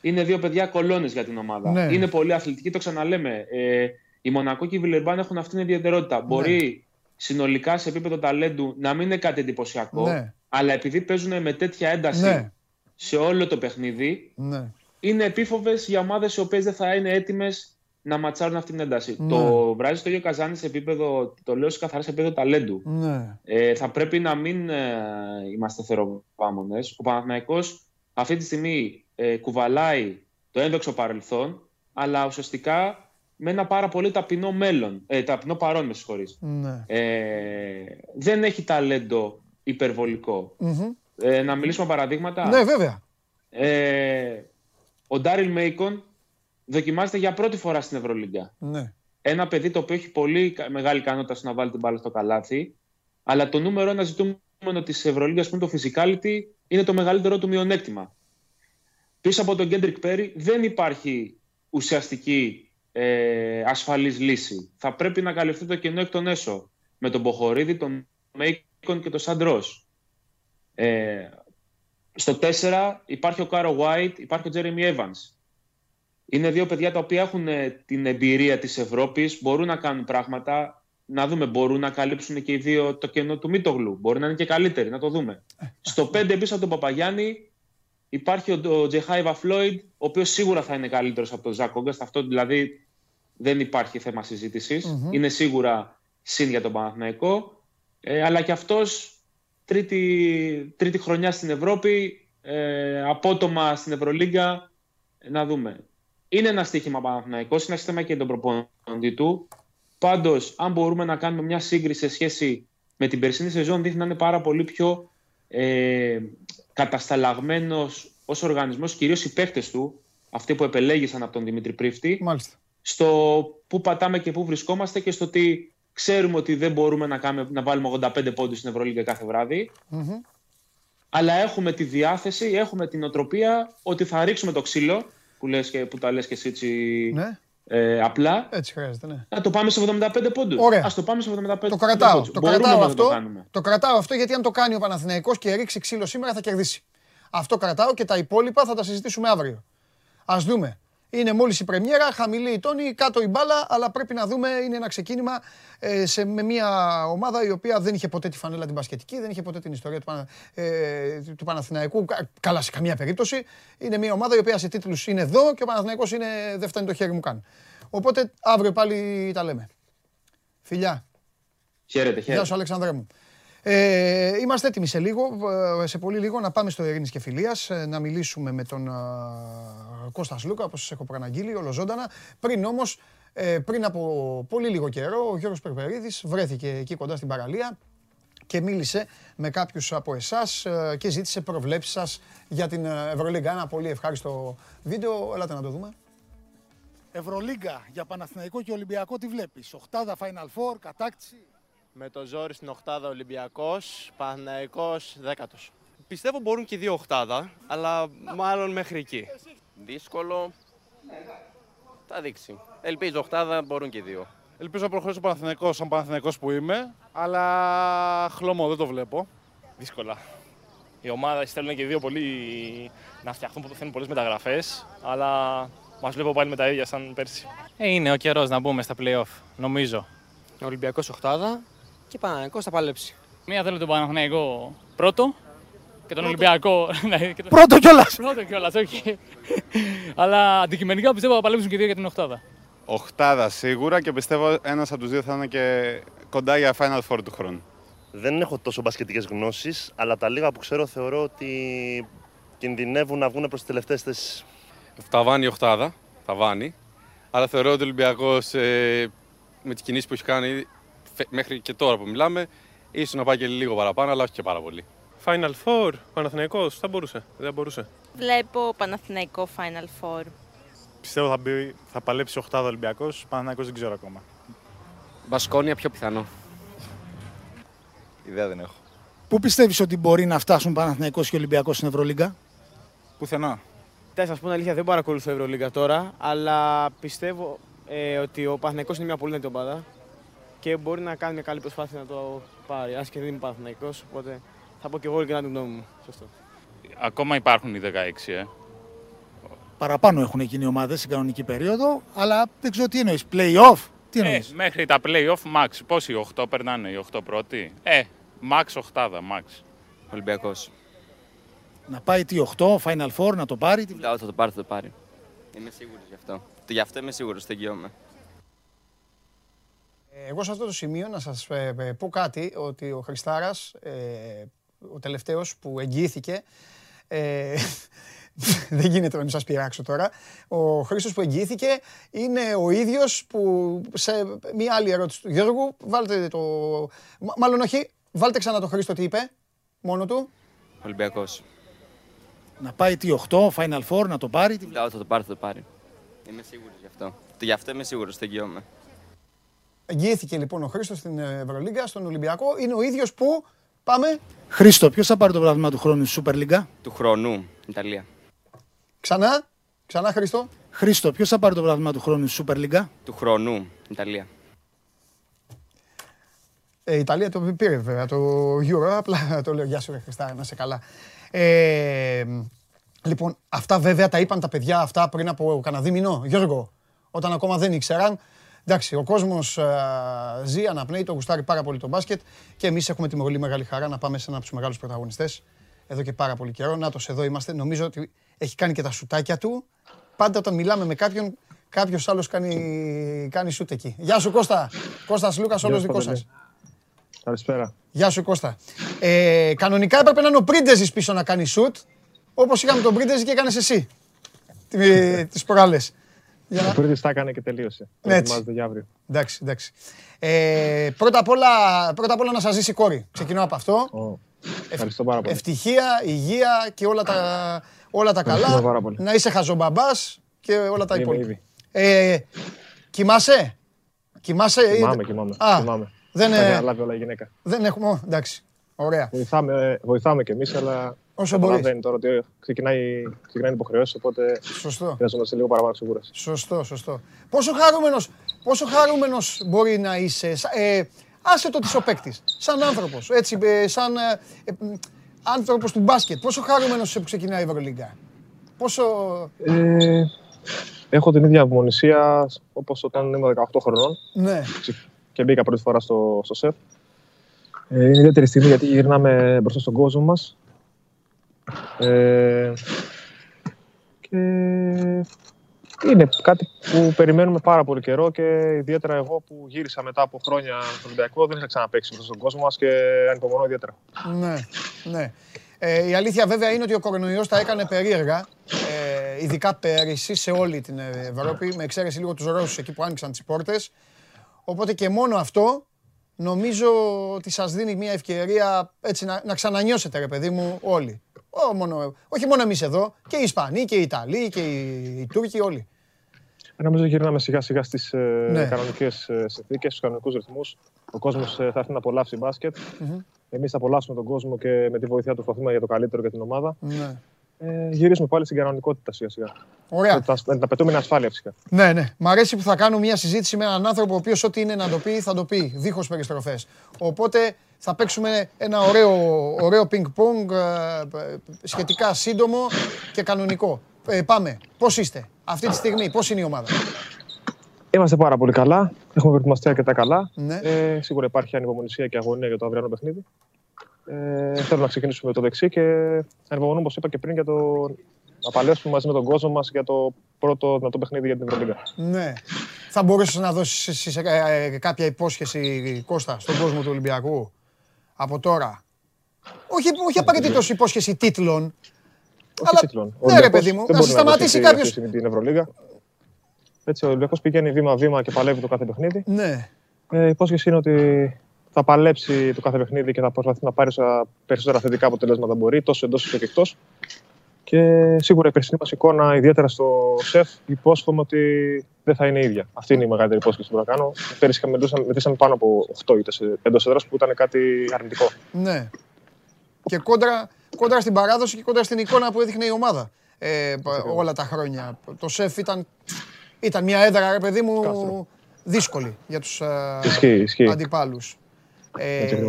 Speaker 9: είναι δύο παιδιά κολόνες για την ομάδα. Ναι. Είναι πολύ αθλητικοί, το ξαναλέμε. Ε, η Μονακό και η Βιλερμπάν έχουν αυτήν την ιδιαιτερότητα. Μπορεί συνολικά σε επίπεδο ταλέντου να μην είναι κάτι εντυπωσιακό, ναι. αλλά επειδή παίζουν με τέτοια ένταση ναι. σε όλο το παιχνίδι, ναι. είναι επίφοβες για ομάδες οι οποίες δεν θα είναι έτοιμες να ματσάρουν αυτή την ένταση. Ναι. Το βράζεις το ίδιο Καζάνη σε επίπεδο, το λέω σε καθαρά σε επίπεδο ταλέντου.
Speaker 1: Ναι.
Speaker 9: Ε, θα πρέπει να μην ε, είμαστε θεροπάμονε. Ο Παναθηναϊκός αυτή τη στιγμή ε, κουβαλάει το ένδοξο παρελθόν, αλλά ουσιαστικά με ένα πάρα πολύ ταπεινό μέλλον. Ε, ταπεινό παρόν, με συγχωρείς.
Speaker 1: Ναι.
Speaker 9: Ε, δεν έχει ταλέντο υπερβολικό. Ε, να μιλήσουμε παραδείγματα.
Speaker 1: Ναι, βέβαια.
Speaker 9: Ε, ο Ντάριλ Μέικον δοκιμάζεται για πρώτη φορά στην Ευρωλίγκα.
Speaker 1: Ναι.
Speaker 9: Ένα παιδί το οποίο έχει πολύ μεγάλη ικανότητα στο να βάλει την μπάλα στο καλάθι, αλλά το νούμερο ένα ζητούμενο της Ευρωλίγκας που είναι το physicality είναι το μεγαλύτερο του μειονέκτημα. Πίσω από τον Kendrick Perry δεν υπάρχει ουσιαστική ε, ασφαλής λύση. Θα πρέπει να καλυφθεί το κενό εκ των έσω με τον Μποχωρίδη, τον Macon και τον Sant-Roos. Ε, στο 4 υπάρχει ο Okaro White, υπάρχει ο Jeremy Evans. Είναι δύο παιδιά τα οποία έχουν ε, την εμπειρία της Ευρώπης, μπορούν να κάνουν πράγματα. Να δούμε, μπορούν να καλύψουν και οι δύο το κενό του Μίτογλου. Μπορεί να είναι και καλύτεροι, να το δούμε. Στο 5 πίσω από τον Παπαγιάννη υπάρχει ο, Τζεχάιβα Φλόιντ, ο οποίος σίγουρα θα είναι καλύτερος από τον Ζακ Όγκαστ. Αυτό δηλαδή δεν υπάρχει θέμα Είναι σίγουρα συν για τον Παναθηναϊκό. Ε, αλλά και αυτός τρίτη, τρίτη χρονιά στην Ευρώπη, ε, απότομα στην Ευρωλίγκα. Να δούμε. Είναι ένα στοίχημα Παναθηναϊκός, είναι ένα σύστημα και τον προπονητή του. Πάντως, αν μπορούμε να κάνουμε μια σύγκριση σε σχέση με την περσίνη σεζόν, δείχνει να είναι πάρα πολύ πιο ε, κατασταλαγμένος ως οργανισμός, κυρίως οι παίκτες του, αυτοί που επελέγησαν από τον Δημήτρη Πρίφτη,
Speaker 1: Μάλιστα.
Speaker 9: στο πού πατάμε και πού βρισκόμαστε και στο ότι ξέρουμε ότι δεν μπορούμε να, κάνουμε, να βάλουμε 85 πόντους στην Ευρωλίγα κάθε Αλλά έχουμε τη διάθεση, έχουμε την οτροπία ότι θα ρίξουμε το ξύλο που, λες και, που τα λες και εσύ έτσι
Speaker 1: ναι.
Speaker 9: ε, απλά.
Speaker 1: Έτσι χρειάζεται, ναι.
Speaker 9: Να το πάμε σε 75 πόντους.
Speaker 1: Ωραία.
Speaker 9: Ας το πάμε σε 75
Speaker 1: το κρατάω, Το κρατάω αυτό, το, το κρατάω αυτό γιατί αν το κάνει ο Παναθηναϊκός και ρίξει ξύλο σήμερα θα κερδίσει. Αυτό κρατάω και τα υπόλοιπα θα τα συζητήσουμε αύριο. Ας δούμε. Είναι μόλις η πρεμιέρα, χαμηλή η τόνη, κάτω η μπάλα, αλλά πρέπει να δούμε. Είναι ένα ξεκίνημα ε, σε, με μια ομάδα η οποία δεν είχε ποτέ τη φανέλα την πασχετική, δεν είχε ποτέ την ιστορία του, ε, του Παναθηναϊκού. Καλά, σε καμία περίπτωση. Είναι μια ομάδα η οποία σε τίτλους είναι εδώ και ο Παναθηναϊκός είναι, δεν φτάνει το χέρι μου καν. Οπότε αύριο πάλι τα λέμε. Φιλιά.
Speaker 9: Χαίρετε, χαίρετε.
Speaker 1: Γεια σου, Αλεξανδρέ μου. Ε, είμαστε έτοιμοι σε λίγο, ε, σε πολύ λίγο να πάμε στο Ειρήνης και Φιλίας, ε, να μιλήσουμε με τον uh, Κώστας Λούκα, όπως σας έχω προαναγγείλει, ολοζώντανα. Πριν όμως, ε, πριν από πολύ λίγο καιρό, ο Γιώργος Περπερίδης βρέθηκε εκεί κοντά στην παραλία και μίλησε με κάποιους από εσάς και ζήτησε προβλέψεις σας για την Ευρωλίγκα. Ένα πολύ ευχάριστο βίντεο, ελάτε να το δούμε.
Speaker 6: Ευρωλίγκα για Παναθηναϊκό και Ολυμπιακό τι βλέπεις, οχτάδα Final Four, κατάκτηση;
Speaker 10: Με το ζόρι στην οχτάδα Ολυμπιακός, Παναθηναϊκός δέκατος. Πιστεύω μπορούν και δύο οχτάδα, αλλά μάλλον μέχρι εκεί.
Speaker 11: Δύσκολο. Θα δείξει. Ελπίζω οχτάδα μπορούν και δύο.
Speaker 12: Ελπίζω να προχωρήσω Παναθηναϊκός σαν Παναθηναϊκός που είμαι, αλλά χλωμό δεν το βλέπω.
Speaker 13: Δύσκολα. Οι ομάδα θέλουν και δύο πολύ να φτιαχτούν που θέλουν πολλές μεταγραφές, αλλά μας βλέπω πάλι με τα ίδια σαν πέρσι.
Speaker 14: Ε, είναι ο καιρός να μπούμε στα playoff, νομίζω.
Speaker 10: Ολυμπιακός Οχτάδα, και Παναθηναϊκός θα παλέψει.
Speaker 14: Μία θέλω τον Παναθηναϊκό πρώτο και τον Ολυμπιακό.
Speaker 6: Ναι, πρώτο κιόλας!
Speaker 14: Πρώτο κιόλας, όχι. Αλλά αντικειμενικά πιστεύω θα παλέψουν και δύο για την Οχτάδα.
Speaker 15: Οχτάδα σίγουρα και πιστεύω ένας από τους δύο θα είναι και κοντά για Final Four του χρόνου.
Speaker 16: Δεν έχω τόσο μπασκετικές γνώσεις, αλλά τα λίγα που ξέρω θεωρώ ότι κινδυνεύουν να βγουν προς τις τελευταίες θέσεις.
Speaker 15: Φταβάνει η Οχτάδα, φταβάνει. Αλλά θεωρώ ότι ο Ολυμπιακός ε, με τις κινήσεις που έχει κάνει μέχρι και τώρα που μιλάμε, ίσως να πάει και λίγο παραπάνω, αλλά όχι και πάρα πολύ.
Speaker 17: Final Four, Παναθηναϊκός, θα μπορούσε, δεν μπορούσε.
Speaker 18: Βλέπω Παναθηναϊκό Final Four.
Speaker 12: Πιστεύω θα, μπει, θα παλέψει 8 Ολυμπιακός, Παναθηναϊκός δεν ξέρω ακόμα.
Speaker 11: Μπασκόνια πιο πιθανό.
Speaker 16: Ιδέα δεν έχω.
Speaker 6: Πού πιστεύεις ότι μπορεί να φτάσουν Παναθηναϊκός και Ολυμπιακός στην Ευρωλίγκα;
Speaker 12: Πουθενά.
Speaker 10: Θα σα πω αλήθεια, δεν παρακολουθώ Ευρωλίγκα τώρα, αλλά πιστεύω ε, ότι ο Παναθηναϊκός είναι μια πολύ νέτη ομάδα και μπορεί να κάνει μια καλή προσπάθεια να το πάρει. Α και δεν είμαι Παναθυναϊκό, οπότε θα πω και εγώ και να την γνώμη μου. Σωστό.
Speaker 13: Ακόμα υπάρχουν οι 16, ε.
Speaker 6: Παραπάνω έχουν γίνει οι ομάδες στην κανονική περίοδο, αλλά δεν ξέρω τι εννοείς. Play-off, τι εννοείς; Ε,
Speaker 13: μέχρι τα play-off, max. Πόσοι 8 περνάνε οι 8 πρώτοι; Ε, max 8, max.
Speaker 11: Ολυμπιακός.
Speaker 6: Να πάει τι 8, Final Four, να το πάρει. Τι...
Speaker 11: θα το πάρει, θα το πάρει. Είμαι σίγουρος γι' αυτό.
Speaker 19: Γι' αυτό είμαι σίγουρος, το εγγυώμαι.
Speaker 1: Εγώ σε αυτό το σημείο να σας ε, ε, πω κάτι, ότι ο Χριστάρας, ε, ο τελευταίος που εγγυήθηκε, δεν γίνεται να μην σας πειράξω τώρα, ο Χρήστος που εγγυήθηκε είναι ο ίδιος που σε μία άλλη ερώτηση του Γιώργου, βάλτε το, μάλλον όχι, βάλτε ξανά το Χρήστο τι είπε, μόνο του.
Speaker 19: Ολυμπιακός.
Speaker 6: Να πάει τι 8, Final Four, να το πάρει. Τι...
Speaker 19: θα το πάρει, θα το πάρει. Είμαι σίγουρος γι' αυτό. Γι' αυτό είμαι σίγουρος, το εγγυώμαι.
Speaker 1: Εγγυήθηκε λοιπόν ο Χρήστος στην Ευρωλίγκα, στον Ολυμπιακό. Είναι ο ίδιος που. Πάμε.
Speaker 6: Χρήστο, ποιος θα πάρει το πράγμα του χρόνου στη Super League.
Speaker 19: Του χρόνου, Ιταλία.
Speaker 1: Ξανά, ξανά Χρήστο.
Speaker 6: Χρήστο, ποιος θα πάρει το πράγμα του χρόνου στη Super League.
Speaker 19: Του χρόνου, Ιταλία.
Speaker 1: Ε, η Ιταλία το πήρε βέβαια το Euro, απλά το λέω γεια σου Χριστά, να σε καλά. Ε, λοιπόν, αυτά βέβαια τα είπαν τα παιδιά αυτά πριν από κανένα δίμηνο, Γιώργο, όταν ακόμα δεν ήξεραν. Εντάξει, ο κόσμος ζει, αναπνέει, το γουστάρει πάρα πολύ το μπάσκετ και εμείς έχουμε τη πολύ μεγάλη χαρά να πάμε σε ένα από τους μεγάλους πρωταγωνιστές εδώ και πάρα πολύ καιρό. Νάτος, εδώ είμαστε. Νομίζω ότι έχει κάνει και τα σουτάκια του. Πάντα όταν μιλάμε με κάποιον, κάποιος άλλος κάνει, κάνει σουτ εκεί. Γεια σου Κώστα. Κώστας Λούκας, όλος δικός σας.
Speaker 20: Καλησπέρα.
Speaker 1: Γεια σου Κώστα. Ε, κανονικά έπρεπε να είναι ο Πρίντεζης πίσω να κάνει σουτ. Όπως είχαμε τον Πρίντεζη και έκανες εσύ. Τις προάλλες.
Speaker 20: Ο Πρίντεζη τα έκανε και τελείωσε. Το ετοιμάζεται για αύριο.
Speaker 1: Εντάξει, εντάξει. Ε, πρώτα, απ όλα, πρώτα απ' όλα να σας ζήσει η κόρη. Ξεκινώ από αυτό.
Speaker 20: Oh. Ευχαριστώ πάρα πολύ.
Speaker 1: Ευτυχία, υγεία και όλα τα, όλα τα καλά.
Speaker 20: Πάρα πολύ.
Speaker 1: Να είσαι χαζομπαμπάς και όλα τα υπόλοιπα. Ε, κοιμάσαι; Κοιμάσαι.
Speaker 20: Κοιμάμαι, κοιμάμαι. Α, κοιμάμαι.
Speaker 1: Δεν,
Speaker 20: ε, λάβει όλα η γυναίκα.
Speaker 1: Δεν έχουμε, εντάξει. Ωραία.
Speaker 20: Βοηθάμε, βοηθάμε κι εμείς, αλλά
Speaker 1: Όσο μπορείς.
Speaker 20: Δεν τώρα ότι ξεκινάει, ξεκινάει υποχρεώσει, οπότε
Speaker 1: Σωστό.
Speaker 20: χρειαζόμαστε λίγο παραπάνω σίγουραση.
Speaker 1: Σωστό, σωστό. Πόσο χαρούμενος πόσο χαρούμενος μπορεί να είσαι, ε, άσε το της ο παίκτης, σαν άνθρωπος, έτσι, ε, σαν ε, ε, άνθρωπος του μπάσκετ. Πόσο χαρούμενος είσαι που ξεκινάει η Ευρωλίγκα; Πόσο.
Speaker 20: Ε, έχω την ίδια απομονησία όπως όταν ήμουν 18 χρονών.
Speaker 1: Ναι.
Speaker 20: Και μπήκα πρώτη φορά στο, στο σεφ. Ε, είναι ιδιαίτερη στιγμή γιατί γυρνάμε μπροστά στον κόσμο μας ε, και είναι κάτι που περιμένουμε πάρα πολύ καιρό και ιδιαίτερα εγώ που γύρισα μετά από χρόνια στο Ολυμπιακό δεν είχα ξαναπέξει στον κόσμο μας και ανυπομονώ ιδιαίτερα.
Speaker 1: Ναι, ναι. Ε, η αλήθεια βέβαια είναι ότι ο κορονοϊός τα έκανε περίεργα, ε, ειδικά πέρυσι σε όλη την Ευρώπη, με εξαίρεση λίγο τους Ρώσους εκεί που άνοιξαν τις πόρτες. Οπότε και μόνο αυτό νομίζω ότι σας δίνει μια ευκαιρία έτσι να, να ξανανιώσετε ρε παιδί μου όλοι μόνο, όχι μόνο εμείς εδώ, και οι Ισπανοί και οι Ιταλοί και οι, οι Τούρκοι όλοι.
Speaker 20: Ε, νομίζω γυρνάμε σιγά σιγά στις ε, ναι. κανονικές ε, συνθήκες, στους κανονικούς ρυθμούς. Ο κόσμος ε, θα έρθει να απολαύσει μπάσκετ. Mm-hmm. Εμείς θα απολαύσουμε τον κόσμο και με τη βοήθεια του προσπαθούμε για το καλύτερο για την ομάδα. Ναι. Ε, γυρίσουμε πάλι στην κανονικότητα σιγά σιγά.
Speaker 1: Ωραία.
Speaker 20: Με τα, με τα πετούμενα ασφάλεια φυσικά.
Speaker 1: Ναι, ναι. Μ' αρέσει που θα κάνω μια συζήτηση με έναν άνθρωπο ο οποίος ό,τι είναι να το πει θα το πει, δίχως περιστροφές. Οπότε θα παίξουμε ένα ωραίο, ωραίο ping-pong ε, σχετικά σύντομο και κανονικό. Ε, πάμε. Πώς είστε αυτή τη στιγμή, πώς είναι η ομάδα;
Speaker 20: Είμαστε πάρα πολύ καλά. Έχουμε προετοιμαστεί αρκετά καλά. Ναι. Ε, σίγουρα υπάρχει ανυπομονησία και αγωνία για το αυριανό παιχνίδι. Ε, θέλω να ξεκινήσουμε με το δεξί και ανυπομονούμε, όπως είπα και πριν, για το να παλέψουμε μαζί με τον κόσμο μας για το πρώτο δυνατό παιχνίδι για την Ευρωλίγα.
Speaker 1: Ναι. Θα μπορούσες να δώσεις ε, κάποια υπόσχεση, Κώστα, στον κόσμο του Ολυμπιακού από τώρα; Όχι, όχι απαραίτητος υπόσχεση τίτλων.
Speaker 20: Όχι αλλά... τίτλων.
Speaker 1: Ναι, ρε παιδί μου, να σταματήσει κάποιος.
Speaker 20: την Ευρωλίγα. Έτσι, ο Ολυμπιακός πηγαίνει βήμα-βήμα και παλεύει το κάθε παιχνίδι.
Speaker 1: Ναι.
Speaker 20: Ε, η υπόσχεση είναι ότι θα παλέψει το κάθε παιχνίδι και θα προσπαθεί να πάρει όσα περισσότερα θετικά αποτελέσματα μπορεί, τόσο εντός όσο και εκτός. Και σίγουρα η περσινή μας εικόνα, ιδιαίτερα στο σεφ, υπόσχομαι ότι δεν θα είναι ίδια. Αυτή είναι η μεγαλύτερη υπόσχεση που θα κάνω. Πέρυσι μετρήσαμε πάνω από 8 ήττες εντός έδρας που ήταν κάτι αρνητικό.
Speaker 1: Ναι. Και κόντρα, κόντρα στην παράδοση και κόντρα στην εικόνα που έδειχνε η ομάδα ε, όλα τα χρόνια. Το σεφ ήταν, ήταν μια έδρα, ρε παιδί μου, δύσκολη για τους ε, αντιπάλους. Ε,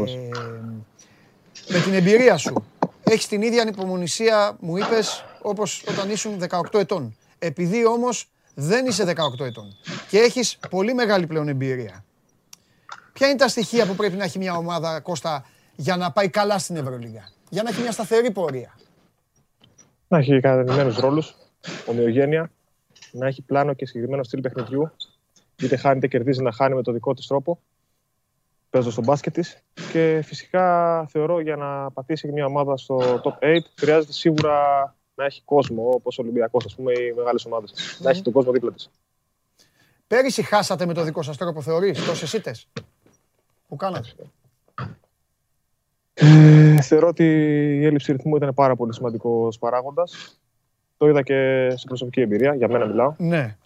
Speaker 1: με την εμπειρία σου, έχεις την ίδια ανυπομονησία, μου είπες, όπως όταν ήσουν 18 ετών. Επειδή όμως δεν είσαι 18 ετών και έχεις πολύ μεγάλη πλέον εμπειρία. Ποια είναι τα στοιχεία που πρέπει να έχει μια ομάδα, Κώστα, για να πάει καλά στην Ευρωλίγα, για να έχει μια σταθερή πορεία;
Speaker 20: Να έχει κατανημένου ρόλους, ομοιογένεια, να έχει πλάνο και συγκεκριμένο στυλ παιχνιδιού. Είτε χάνει είτε κερδίζει να χάνει με το δικό της τρόπο. Παίζω στον μπάσκετ της. Και φυσικά θεωρώ για να πατήσει μια ομάδα στο top 8 χρειάζεται σίγουρα να έχει κόσμο όπως ο Ολυμπιακός, ας πούμε, οι μεγάλες ομάδες. Mm. Να έχει τον κόσμο δίπλα της.
Speaker 1: Πέρυσι χάσατε με το δικό σας τρόπο θεωρείς τόσες ήττες που κάνατε;
Speaker 20: Ε, θεωρώ ότι η έλλειψη ρυθμού ήταν πάρα πολύ σημαντικός παράγοντας. Το είδα και σε προσωπική εμπειρία, για μένα μιλάω.
Speaker 1: Ναι.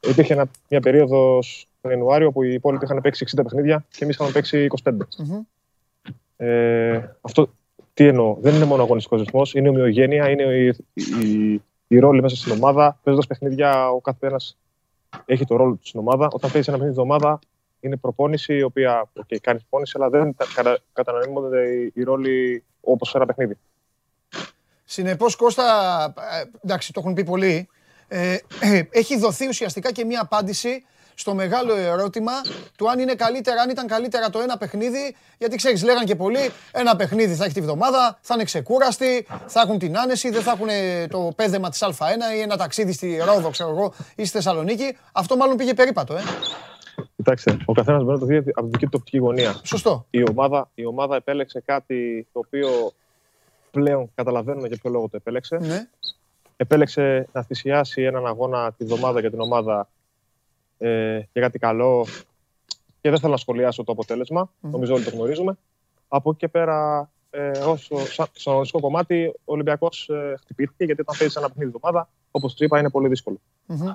Speaker 20: Υπήρχε ένα, μια περίοδος τον Ιανουάριο που οι υπόλοιποι είχαν παίξει 60 παιχνίδια και εμείς είχαμε παίξει 25. Mm-hmm. Ε, αυτό τι εννοώ, δεν είναι μόνο αγωνιστικός ρυθμός, είναι ομοιογένεια, είναι η, η, η ρόλη μέσα στην ομάδα. Παίζοντας παιχνίδια, ο καθένας έχει το ρόλο του στην ομάδα. Όταν παίζεις ένα παιχνίδι στην ομάδα, είναι προπόνηση η οποία okay, κάνεις προπόνηση, αλλά δεν κατα, κατανομούνται οι ρόλοι όπως σε ένα παιχνίδι.
Speaker 1: Συνεπώς, Κώστα, ε, εντάξει, το έχουν πει πολλοί. Ε, ε, έχει δοθεί ουσιαστικά και μία απάντηση στο μεγάλο ερώτημα του αν είναι καλύτερα, αν ήταν καλύτερα το ένα παιχνίδι. Γιατί ξέρεις, λέγανε και πολλοί, ένα παιχνίδι θα έχει τη βδομάδα, θα είναι ξεκούραστοι, θα έχουν την άνεση, δεν θα έχουν το πέδεμα της Α1 ή ένα ταξίδι στη Ρόδο, ξέρω εγώ, ή στη Θεσσαλονίκη. Αυτό μάλλον πήγε περίπατο, ε.
Speaker 20: Κοιτάξτε, ο καθένας μπορεί να το δει από την δική του οπτική γωνία.
Speaker 1: Σωστό.
Speaker 20: Η ομάδα, η ομάδα επέλεξε κάτι το οποίο πλέον καταλαβαίνουμε για ποιο λόγο το επέλεξε.
Speaker 1: Ναι.
Speaker 20: Επέλεξε να θυσιάσει έναν αγώνα τη βδομάδα για την ομάδα ε, για κάτι καλό. Και δεν θέλω να σχολιάσω το αποτέλεσμα. Mm. Νομίζω όλοι το γνωρίζουμε. Από εκεί και πέρα, ε, όσο, στο αγωνιστικό κομμάτι, ο Ολυμπιακός ε, χτυπήθηκε γιατί όταν παίζει ένα παιχνίδι εβδομάδα, όπως τους είπα, είναι πολύ δύσκολο.
Speaker 1: Mm-hmm.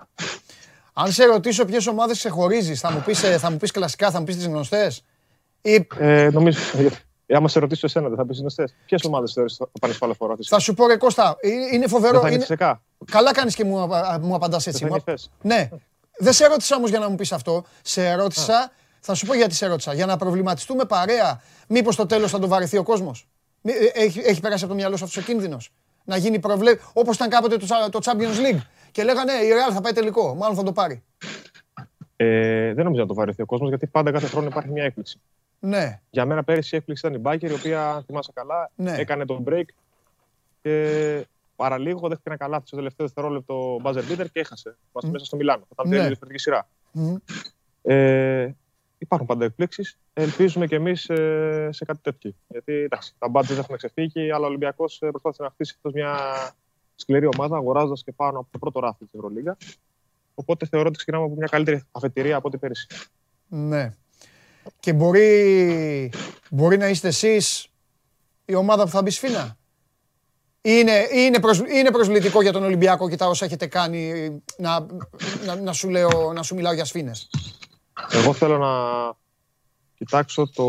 Speaker 1: Αν σε ρωτήσω ποιες ομάδες ξεχωρίζεις, θα μου πεις θα μου πεις κλασικά, θα μου πεις τις γνωστές.
Speaker 20: Ή... Ε, νομίζω, ε, άμα σε ρωτήσω εσένα, δεν θα πεις γνωστέ. Ποιες ομάδες θεωρείς θα πάνε στο άλλο φορά.
Speaker 1: Θα σου πω ρε Κώστα, ε, είναι φοβερό.
Speaker 20: Δεν θα είναι...
Speaker 1: Καλά κάνεις και μου, μου απαντάς έτσι. Μου... Ναι. Δεν σε ρώτησα όμως για να μου πεις αυτό. Σε ρώτησα, θα σου πω γιατί σε ρώτησα. Για να προβληματιστούμε παρέα, μήπως στο τέλος θα το βαρεθεί ο κόσμος. Ε, έχει, έχει περάσει από το μυαλό σου αυτός ο κίνδυνος. Να γίνει προβλέ... όπως ήταν κάποτε το, το Champions League. Και λέγανε η Real θα πάει τελικό. Μάλλον θα το πάρει.
Speaker 20: Ε, δεν νομίζω να το βαρεθεί ο κόσμος γιατί πάντα κάθε χρόνο υπάρχει μια έκπληξη.
Speaker 1: Ναι.
Speaker 20: Για μένα πέρυσι η έκπληξη ήταν η Μπάκερ, η οποία, αν θυμάσαι καλά, ναι. έκανε τον break και παραλίγο δέχτηκε ένα καλάθι στο τελευταίο δευτερόλεπτο buzzer beater και έχασε mm. μέσα στο Μιλάνο. Όταν ναι. διαφορετική σειρά. Mm. Ε, υπάρχουν πάντα εκπλήξεις. Ελπίζουμε κι εμείς ε, σε κάτι τέτοιο. Γιατί εντάξει, τα μπάτζες έχουν ξεφύγει, αλλά ο Ολυμπιακός ε, προσπάθησε να χτίσει μια σκληρή ομάδα, αγοράζοντας και πάνω από το πρώτο ράφι της Ευρωλίγα. Οπότε θεωρώ ότι ξεκινάμε από μια καλύτερη αφετηρία από ό,τι πέρυσι.
Speaker 1: Ναι. Και μπορεί, μπορεί να είστε εσείς η ομάδα που θα μπει σφίνα. Είναι, είναι, προσ, είναι προσβλητικό για τον Ολυμπιακό και τα όσα έχετε κάνει να, να, να, σου, λέω, να σου μιλάω για σφήνες.
Speaker 20: Εγώ θέλω να κοιτάξω το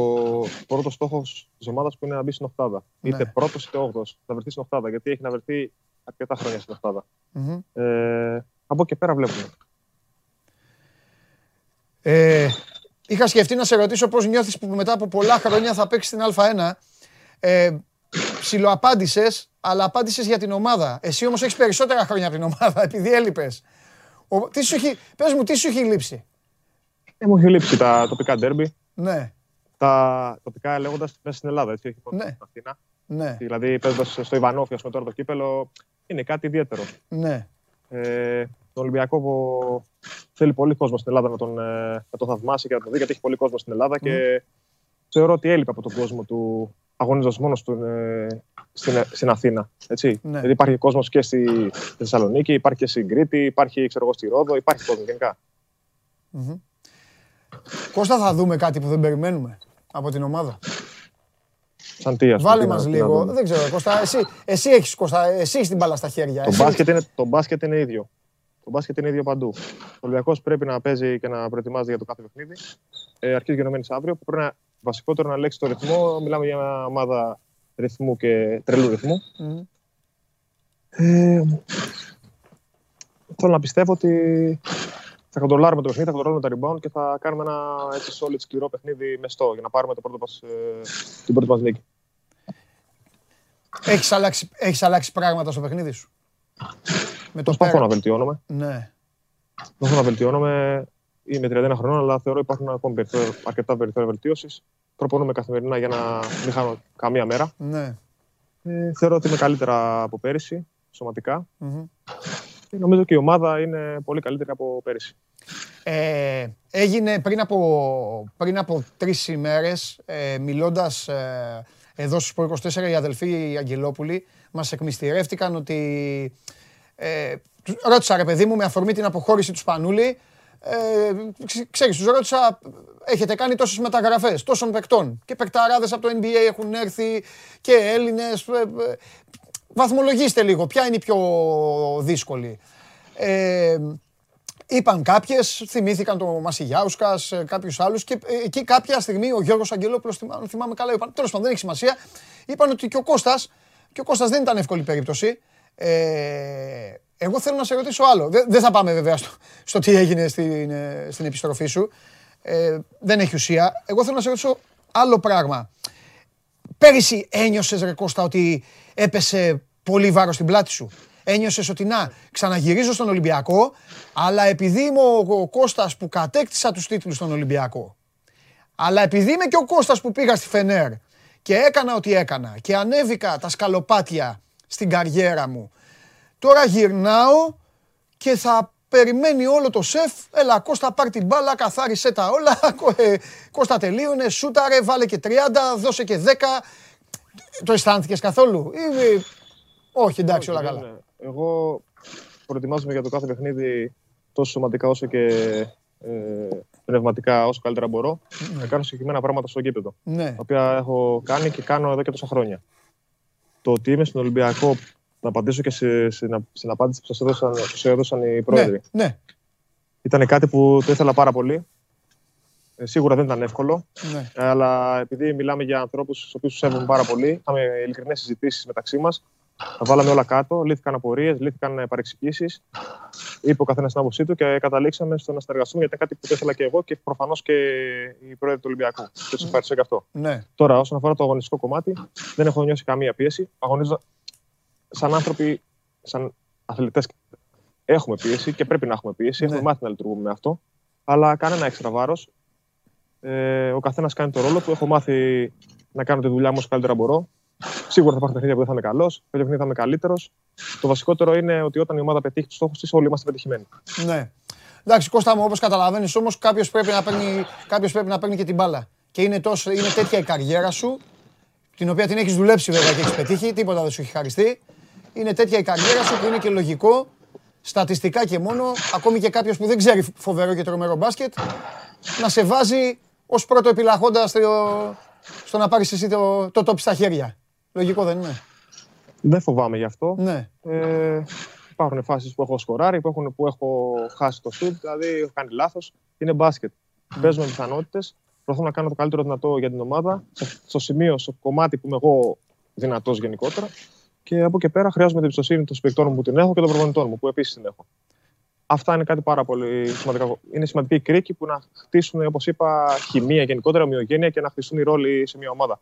Speaker 20: πρώτο στόχο της ομάδας που είναι να μπει στην Οχτάδα. Ναι. Είτε πρώτος είτε όγδοος. Να βρεθεί στην Οχτάδα. Γιατί έχει να βρεθεί αρκετά χρόνια στην Οχτάδα. Mm-hmm. Ε, από εκεί πέρα βλέπουμε.
Speaker 1: Ε, είχα σκεφτεί να σε ρωτήσω πώς νιώθεις που μετά από πολλά χρόνια θα παίξεις στην Α1. Ε, ψιλοαπάντησες, αλλά απάντησες για την ομάδα. Εσύ όμως έχεις περισσότερα χρόνια από την ομάδα, επειδή έλειπες. Ο, τι σου έχει, πες μου, τι σου έχει λείψει;
Speaker 20: Ε, μου έχει λείψει τα τοπικά ντέρμπι.
Speaker 1: Ναι.
Speaker 20: Τα τοπικά λέγοντας μέσα στην Ελλάδα, έτσι, όχι
Speaker 1: ναι. στην Ναι.
Speaker 20: Δηλαδή, παίζοντα στο Ιβανόφι, α πούμε, τώρα το κύπελο, είναι κάτι ιδιαίτερο.
Speaker 1: Ναι.
Speaker 20: Ε, τον Ολυμπιακό που θέλει πολύ κόσμο στην Ελλάδα να τον, ε, να τον θαυμάσει και να τον δει, γιατί έχει πολύ κόσμο στην Ελλάδα και θεωρώ ότι έλειπε από τον κόσμο του αγωνίζοντας μόνος του ε, στην, στην Αθήνα. Έτσι. Ναι. Γιατί υπάρχει κόσμος και στη Θεσσαλονίκη, υπάρχει και στην Κρήτη, υπάρχει ξέρω εγώ, στη Ρόδο, υπάρχει κόσμο γενικά.
Speaker 1: Mm-hmm. Κώστα, θα δούμε κάτι που δεν περιμένουμε από την ομάδα;
Speaker 20: Σαν τι,
Speaker 1: Βάλε μας λίγο. Δεν ξέρω, Κώστα, εσύ, εσύ έχεις, Κώστα, εσύ έχεις την μπάλα στα χέρια.
Speaker 20: Το, μπάσκετ είναι, το μπάσκετ είναι ίδιο. Το μπάσκετ είναι ίδιο παντού. Ο Ολυμπιακός πρέπει να παίζει και να προετοιμάζει για το κάθε παιχνίδι. Ε, αρχίζει γενομένης αύριο, που πρέπει να βασικότερο να ελέγξει το ρυθμό. Μιλάμε για μια ομάδα ρυθμού και τρελού ρυθμού. Mm. Ε, θέλω να πιστεύω ότι θα κοντρολάρουμε το παιχνίδι, θα κοντρολάρουμε τα rebound και θα κάνουμε ένα έτσι solid σκληρό παιχνίδι μεστό για να πάρουμε το πρώτο μας, ε, την πρώτη μας νίκη.
Speaker 1: Έχεις αλλάξει, έχεις αλλάξει πράγματα στο παιχνίδι σου.
Speaker 20: Με το Προσπαθώ να βελτιώνομαι.
Speaker 1: Ναι.
Speaker 20: Προσπαθώ να βελτιώνομαι. Είμαι 31 χρονών, αλλά θεωρώ υπάρχουν ακόμη αρκετά περιθώρια βελτίωσης. Προπονούμε καθημερινά για να μην χάνω καμία μέρα.
Speaker 1: Ναι.
Speaker 20: Ε, θεωρώ ότι είμαι καλύτερα από πέρυσι, σωματικά. νομίζω και η ομάδα είναι πολύ καλύτερη από πέρυσι.
Speaker 1: Ε, έγινε πριν από, πριν από τρεις ημέρες, ε, μιλώντας ε, εδώ στους 24 οι αδελφοί οι Αγγελόπουλοι, μας εκμυστηρεύτηκαν ότι... Ε, ρώτησα ρε παιδί μου με αφορμή την αποχώρηση του Σπανούλη, ε, ξέρεις, τους ρώτησα, έχετε κάνει τόσες μεταγραφές, τόσων παικτών και παικταράδες από το NBA έχουν έρθει και Έλληνες. Ε, ε, βαθμολογήστε λίγο, ποια είναι η πιο δύσκολη. Ε, Είπαν κάποιες, θυμήθηκαν τον Μασιγιάουσκας, ε, κάποιους άλλους και ε, εκεί κάποια στιγμή ο Γιώργος Αγγελόπουλος, αν θυμάμαι καλά, είπαν. Τέλος πάντων, δεν έχει σημασία. Είπαν ότι και ο Κώστας, και ο Κώστας δεν ήταν εύκολη περίπτωση. Ε, εγώ θέλω να σε ρωτήσω άλλο. Δεν, θα πάμε βέβαια στο, στο τι έγινε στην, ε, στην επιστροφή σου. Ε, δεν έχει ουσία. Εγώ θέλω να σε ρωτήσω άλλο πράγμα. Πέρυσι ένιωσες ρε Κώστα ότι έπεσε πολύ βάρος στην πλάτη σου; Ένιωσες ότι να, ξαναγυρίζω στον Ολυμπιακό, αλλά επειδή είμαι ο Κώστας που κατέκτησα τους τίτλους στον Ολυμπιακό, αλλά επειδή είμαι και ο Κώστας που πήγα στη Φενέρ και έκανα ό,τι έκανα και ανέβηκα τα σκαλοπάτια στην καριέρα μου, τώρα γυρνάω και θα περιμένει όλο το σεφ. Έλα, Κώστα, πάρ την μπάλα, καθάρισε τα όλα. Ε, Κώστα, τελείωνε, σούταρε, βάλε και 30, δώσε και 10. Το αισθάνθηκες καθόλου. Ή... Όχι, εντάξει, όλα καλά.
Speaker 20: Εγώ προετοιμάζομαι για το κάθε παιχνίδι τόσο σωματικά όσο και ε, πνευματικά όσο καλύτερα μπορώ. Ναι. Να κάνω συγκεκριμένα πράγματα στο γήπεδο. Ναι. Τα οποία έχω κάνει και κάνω εδώ και τόσα χρόνια. Το ότι είμαι στον Ολυμπιακό, να απαντήσω και σε, σε, στην απάντηση που σας έδωσαν, έδωσαν οι πρόεδροι.
Speaker 1: Ναι, ναι.
Speaker 20: Ήταν κάτι που το ήθελα πάρα πολύ. Ε, σίγουρα δεν ήταν εύκολο. Ναι. Αλλά επειδή μιλάμε για ανθρώπους του οποίους σέβομαι πάρα πολύ, είχαμε ειλικρινές συζητήσεις μεταξύ μας. Τα βάλαμε όλα κάτω, λύθηκαν απορίες, λύθηκαν παρεξηγήσεις. Είπε ο καθένας την άποψή του και καταλήξαμε στο να συνεργαστούμε γιατί ήταν κάτι που ήθελα και εγώ και προφανώς και οι πρόεδροι του Ολυμπιακού. Και τους ευχαριστώ και αυτό.
Speaker 1: Ναι.
Speaker 20: Τώρα, όσον αφορά το αγωνιστικό κομμάτι, δεν έχω νιώσει καμία πίεση. Αγωνίζω σαν άνθρωποι, σαν αθλητές. Έχουμε πίεση και πρέπει να έχουμε πίεση. Ναι. Έχουμε μάθει να λειτουργούμε με αυτό. Αλλά κανένα έξτρα βάρος. Ε, ο καθένας κάνει το ρόλο του. Έχω μάθει να κάνω τη δουλειά μου όσο καλύτερα μπορώ. Σίγουρα θα υπάρχουν παιχνίδια που δεν θα είμαι καλός, κάποια παιχνίδια θα είμαι καλύτερος. Το βασικότερο είναι ότι όταν η ομάδα πετύχει τους στόχους της, όλοι είμαστε πετυχημένοι.
Speaker 1: Ναι. Εντάξει, Κώστα μου, όπως καταλαβαίνεις όμως, κάποιος πρέπει, να παίρνει, πρέπει να παίρνει και την μπάλα. Και είναι, τόσο, είναι τέτοια η καριέρα σου, την οποία την έχεις δουλέψει βέβαια και έχεις πετύχει, τίποτα δεν σου έχει χαριστεί. Είναι τέτοια η καριέρα σου που είναι και λογικό, στατιστικά και μόνο, ακόμη και κάποιος που δεν ξέρει φοβερό και τρομερό μπάσκετ, να σε βάζει ως πρώτο επιλαχόντα στο, στο να πάρεις εσύ το, το top στα χέρια. Λογικό δεν είναι.
Speaker 20: Δεν φοβάμαι γι' αυτό.
Speaker 1: Ναι.
Speaker 20: Ε, υπάρχουν φάσεις που έχω σκοράρει, που, έχουν, που έχω χάσει το σουτ, δηλαδή έχω κάνει λάθος. Είναι μπάσκετ. Mm. Παίζουμε πιθανότητες. Προσπαθώ να κάνω το καλύτερο δυνατό για την ομάδα, στο σημείο, στο κομμάτι που είμαι εγώ δυνατός γενικότερα. Και από εκεί πέρα χρειάζομαι την εμπιστοσύνη των παικτών μου που την έχω και των προπονητών μου που επίσης την έχω. Αυτά είναι κάτι πάρα πολύ σημαντικό. Είναι σημαντική κρίκη που να χτίσουν, όπως είπα, χημεία γενικότερα, ομοιογένεια και να χτιστούν οι ρόλοι σε μια ομάδα.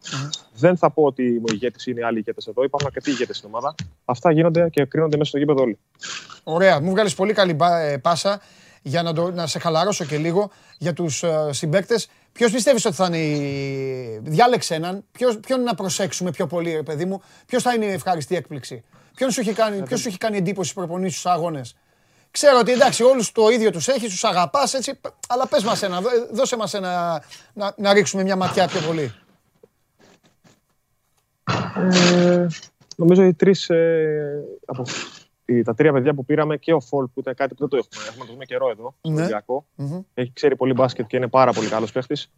Speaker 20: Δεν θα πω ότι ο ηγέτη είναι άλλοι ηγέτες εδώ. Υπάρχουν αρκετοί ηγέτες στην ομάδα. Αυτά γίνονται και κρίνονται μέσα στο γήπεδο όλοι.
Speaker 1: Ωραία. Μου βγάλεις πολύ καλή ε, πάσα για να, το, να σε χαλαρώσω και λίγο για τους uh, συμπαίκτες. Ποιος πιστεύεις ότι θα είναι. Η... Διάλεξε έναν. Ποιος, ποιον να προσέξουμε πιο πολύ, ρε παιδί μου. Ποιος θα είναι η ευχάριστη έκπληξη. Ποιον σου έχει κάνει, ποιος σου έχει κάνει εντύπωση προπονήσεις στους αγώνες; Ξέρω ότι εντάξει, όλους το ίδιο τους έχεις, τους αγαπάς έτσι, αλλά πες μας ένα, δώσε μας ένα, να, να ρίξουμε μια ματιά πιο πολύ.
Speaker 20: Ε, νομίζω οι τρεις, ε, από, οι, τα τρία παιδιά που πήραμε και ο Φολ που ήταν κάτι που δεν το έχουμε, έχουμε το δούμε καιρό εδώ, στο ναι. mm Έχει ξέρει πολύ μπάσκετ και είναι πάρα πολύ καλός παίχτης.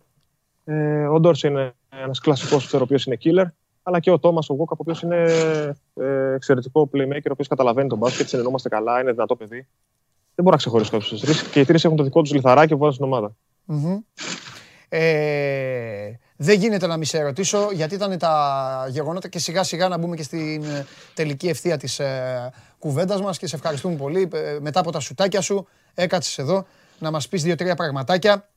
Speaker 20: Ε, ο Ντόρς είναι ένας κλασικός, ο οποίος είναι killer αλλά και ο Τόμας ο Γόκα, ο οποίος είναι ε, εξαιρετικό playmaker, ο οποίος καταλαβαίνει τον μπάσκετ, συνεννόμαστε καλά, είναι δυνατό παιδί. Δεν μπορώ να ξεχωρίσω κάποιου τρεις. Και οι τρεις έχουν το δικό τους λιθαράκι που βάζουν στην ομάδα.
Speaker 1: Mm-hmm. Ε, δεν γίνεται να μη σε ρωτήσω, γιατί ήταν τα γεγονότα και σιγά σιγά να μπούμε και στην ε, τελική ευθεία της ε, κουβέντας μας και σε ευχαριστούμε πολύ. Ε, μετά από τα σουτάκια σου έκατσες εδώ να μας πεις δύο-τρία πραγματάκια.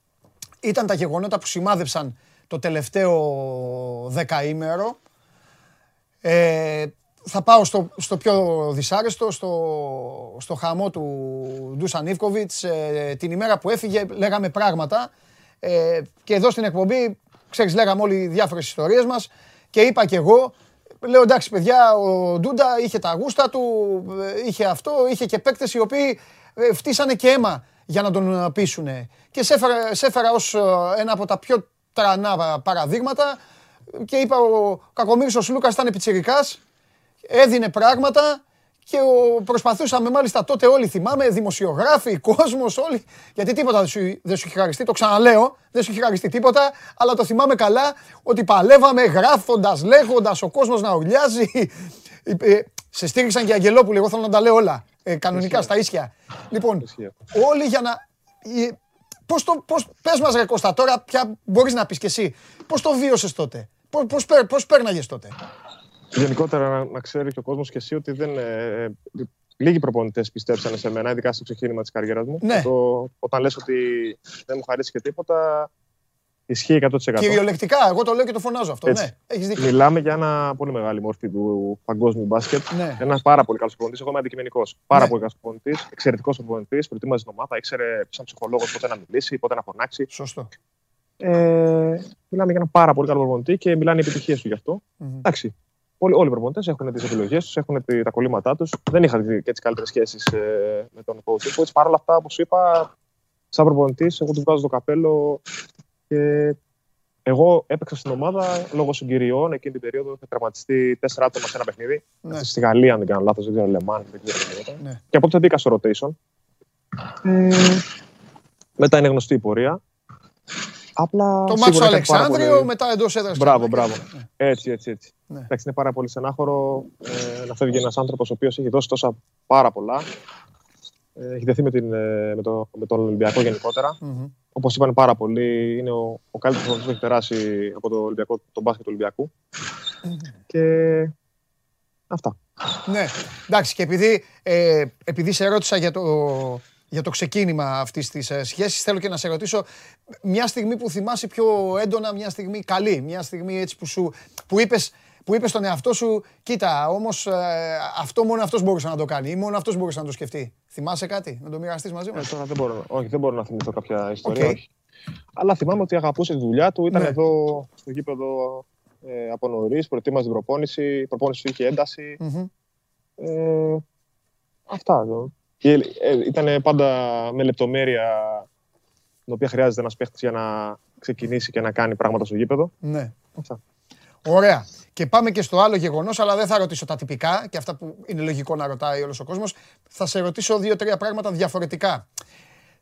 Speaker 1: Ήταν τα γεγονότα που σημάδεψαν το τελευταίο δεκαήμερο ε, θα πάω στο, στο πιο δυσάρεστο, στο, στο χαμό του Ντούσαν Ιβκοβιτς. Ε, την ημέρα που έφυγε λέγαμε πράγματα ε, και εδώ στην εκπομπή, ξέρεις, λέγαμε όλοι διάφορες ιστορίες μας και είπα και εγώ, λέω εντάξει παιδιά, ο Ντούντα είχε τα γούστα του, είχε αυτό, είχε και παίκτες οι οποίοι φτύσανε και αίμα για να τον πείσουν. Και σε έφερα, σε έφερα ως ένα από τα πιο τρανά παραδείγματα και είπα ο Κακομύρης ο Σλούκας ήταν πιτσιρικάς, έδινε πράγματα και ο, προσπαθούσαμε μάλιστα τότε όλοι θυμάμαι, δημοσιογράφοι, κόσμος, όλοι, γιατί τίποτα δεν σου, δεν σου είχε χαριστεί, το ξαναλέω, δεν σου είχε χαριστεί τίποτα, αλλά το θυμάμαι καλά ότι παλεύαμε γράφοντας, λέγοντας, ο κόσμος να ουρλιάζει. Ε, σε στήριξαν και οι Αγγελόπουλοι, εγώ θέλω να τα λέω όλα, ε, κανονικά στα ίσια. Λοιπόν, όλοι για να... Ε, πώς το, πώς, πες μας ρε Κώστα, τώρα πια μπορείς να πεις κι εσύ, πώς το βίωσες τότε, πώς, πώς, πώς πέρναγες τότε;
Speaker 20: Γενικότερα να, να ξέρει και ο κόσμος και εσύ ότι δεν. Ε, λίγοι προπονητές πιστέψανε σε μένα, ειδικά στο ξεκίνημα της καριέρας μου.
Speaker 1: Ναι.
Speaker 20: Το, όταν λες ότι δεν μου χαρίσει και τίποτα, ισχύει 100%.
Speaker 1: Κυριολεκτικά, εγώ το λέω και το φωνάζω αυτό. Ναι, έχεις δίκιο.
Speaker 20: Μιλάμε για ένα πολύ μεγάλη μορφή του παγκόσμιου μπάσκετ.
Speaker 1: Ναι.
Speaker 20: Ένας πάρα πολύ καλός προπονητής. Εγώ είμαι αντικειμενικός. Πάρα
Speaker 1: Ναι.
Speaker 20: πολύ καλός προπονητής, εξαιρετικός προπονητής. Προετοίμαζε την ομάδα, ήξερε σαν ψυχολόγος πότε να μιλήσει, πότε να φωνάξει.
Speaker 1: Σωστό.
Speaker 20: Ε, μιλάμε για ένα πάρα πολύ καλό προπονητή και μιλάνε οι επιτυχίες του γι' αυτό. Εντάξει. Όλοι, όλοι οι προπονητές έχουν τις επιλογές τους, έχουν τη- τα κολλήματά τους. Δεν είχα δει και τις καλύτερες σχέσεις με τον coach. Παρ' όλα αυτά, όπως είπα, σαν προπονητής, εγώ του βγάζω το καπέλο και εγώ έπαιξα στην ομάδα λόγω συγκυριών. Εκείνη την περίοδο είχα τραυματιστεί τέσσερα άτομα σε ένα παιχνίδι.
Speaker 1: Ναι.
Speaker 20: Στη Γαλλία, αν δεν κάνω λάθος, δεν ξέρω, Λεμάν, δεν ξέρω τι γινόταν.
Speaker 1: Ναι.
Speaker 20: Και από τότε μπήκα στο rotation. Ε, μετά είναι γνωστή η πορεία. Απλά.
Speaker 1: Το
Speaker 20: σίγουρα
Speaker 1: Μάξο
Speaker 20: ήταν πάρα
Speaker 1: Αλεξάνδριο,
Speaker 20: πολύ-
Speaker 1: μετά εντός έδρας.
Speaker 20: Μπράβο, μπράβο. Έτσι, έτσι, έτσι.
Speaker 1: Ναι.
Speaker 20: Εντάξει, είναι πάρα πολύ στενάχωρο ε, να φεύγει ένας άνθρωπος ο οποίος έχει δώσει τόσα πάρα πολλά. Ε, έχει δεθεί με, την, ε, με, το, με τον Ολυμπιακό γενικότερα. Όπως είπαν πάρα πολλοί, είναι ο, ο καλύτερος που έχει περάσει από το Ολυμπιακό, τον μπάσκετ του Ολυμπιακού. Και αυτά.
Speaker 1: Ναι, εντάξει, και επειδή, ε, επειδή σε ρώτησα για το, για το ξεκίνημα αυτής της ε, σχέσης, θέλω και να σε ρωτήσω μια στιγμή που θυμάσαι πιο έντονα, μια στιγμή καλή, μια στιγμή έτσι που, σου, που είπες που είπες στον εαυτό σου, κοίτα, όμως ε, αυτό μόνο αυτός μπορούσε να το κάνει ή μόνο αυτός μπορούσε να το σκεφτεί. Θυμάσαι κάτι, να το μοιραστείς μαζί
Speaker 20: Ε,
Speaker 1: μας;
Speaker 20: τώρα δεν μπορώ, όχι, δεν μπορώ να θυμηθώ κάποια ιστορία.
Speaker 1: Οκ.
Speaker 20: Όχι. Αλλά θυμάμαι ότι αγαπούσε τη δουλειά του. Ήταν
Speaker 1: Ναι.
Speaker 20: εδώ στο γήπεδο ε, από νωρίς, προετοίμαζε την προπόνηση. Η προπόνηση του είχε ένταση.
Speaker 1: Μμμ.
Speaker 20: Ε, αυτά. εδώ. Και, ε, ήταν πάντα με λεπτομέρεια την οποία χρειάζεται ένας παίχτης για να ξεκινήσει και να κάνει πράγματα στο γήπεδο.
Speaker 1: Ναι.
Speaker 20: Αυτά.
Speaker 1: Ωραία. Και πάμε και στο άλλο γεγονός, αλλά δεν θα ρωτήσω τα τυπικά και αυτά που είναι λογικό να ρωτάει όλος ο κόσμος. Θα σε ρωτήσω δύο-τρία πράγματα διαφορετικά.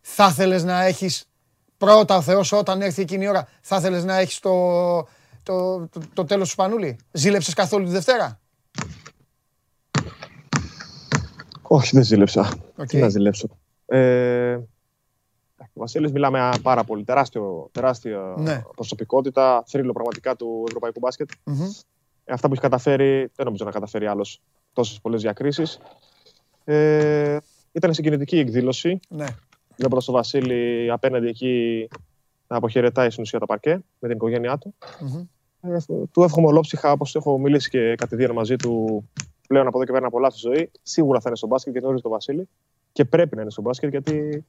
Speaker 1: Θα ήθελε να έχεις πρώτα ο Θεός όταν έρθει εκείνη η ώρα, θα ήθελε να έχεις το, το, το, το τέλος του Σπανούλη; Ζήλεψες καθόλου τη Δευτέρα;
Speaker 20: Όχι, δεν ζήλεψα.
Speaker 1: Οκ.
Speaker 20: Τι να ζηλέψω. Ε, ο Βασίλης μιλάμε α, πάρα πολύ. Τεράστιο, τεράστια
Speaker 1: Ναι.
Speaker 20: προσωπικότητα. Θρύλο πραγματικά του ευρωπαϊκού μπάσκετ.
Speaker 1: Μμμ.
Speaker 20: Ε, αυτά που έχει καταφέρει, δεν νομίζω να καταφέρει άλλος τόσες πολλές διακρίσεις. Ε, ήταν συγκινητική η εκδήλωση.
Speaker 1: Ναι.
Speaker 20: Βλέποντας τον Βασίλη απέναντι εκεί να αποχαιρετάει στην ουσία τα παρκέ με την οικογένειά του.
Speaker 1: Μμμ.
Speaker 20: Ε, του εύχομαι ολόψυχα, όπως έχω μιλήσει και κατηδίαν μαζί του πλέον από εδώ και πέρα να απολαύσει τη ζωή. Σίγουρα θα είναι στο μπάσκετ και γνωρίζει τον Βασίλη. Και πρέπει να είναι στο μπάσκετ γιατί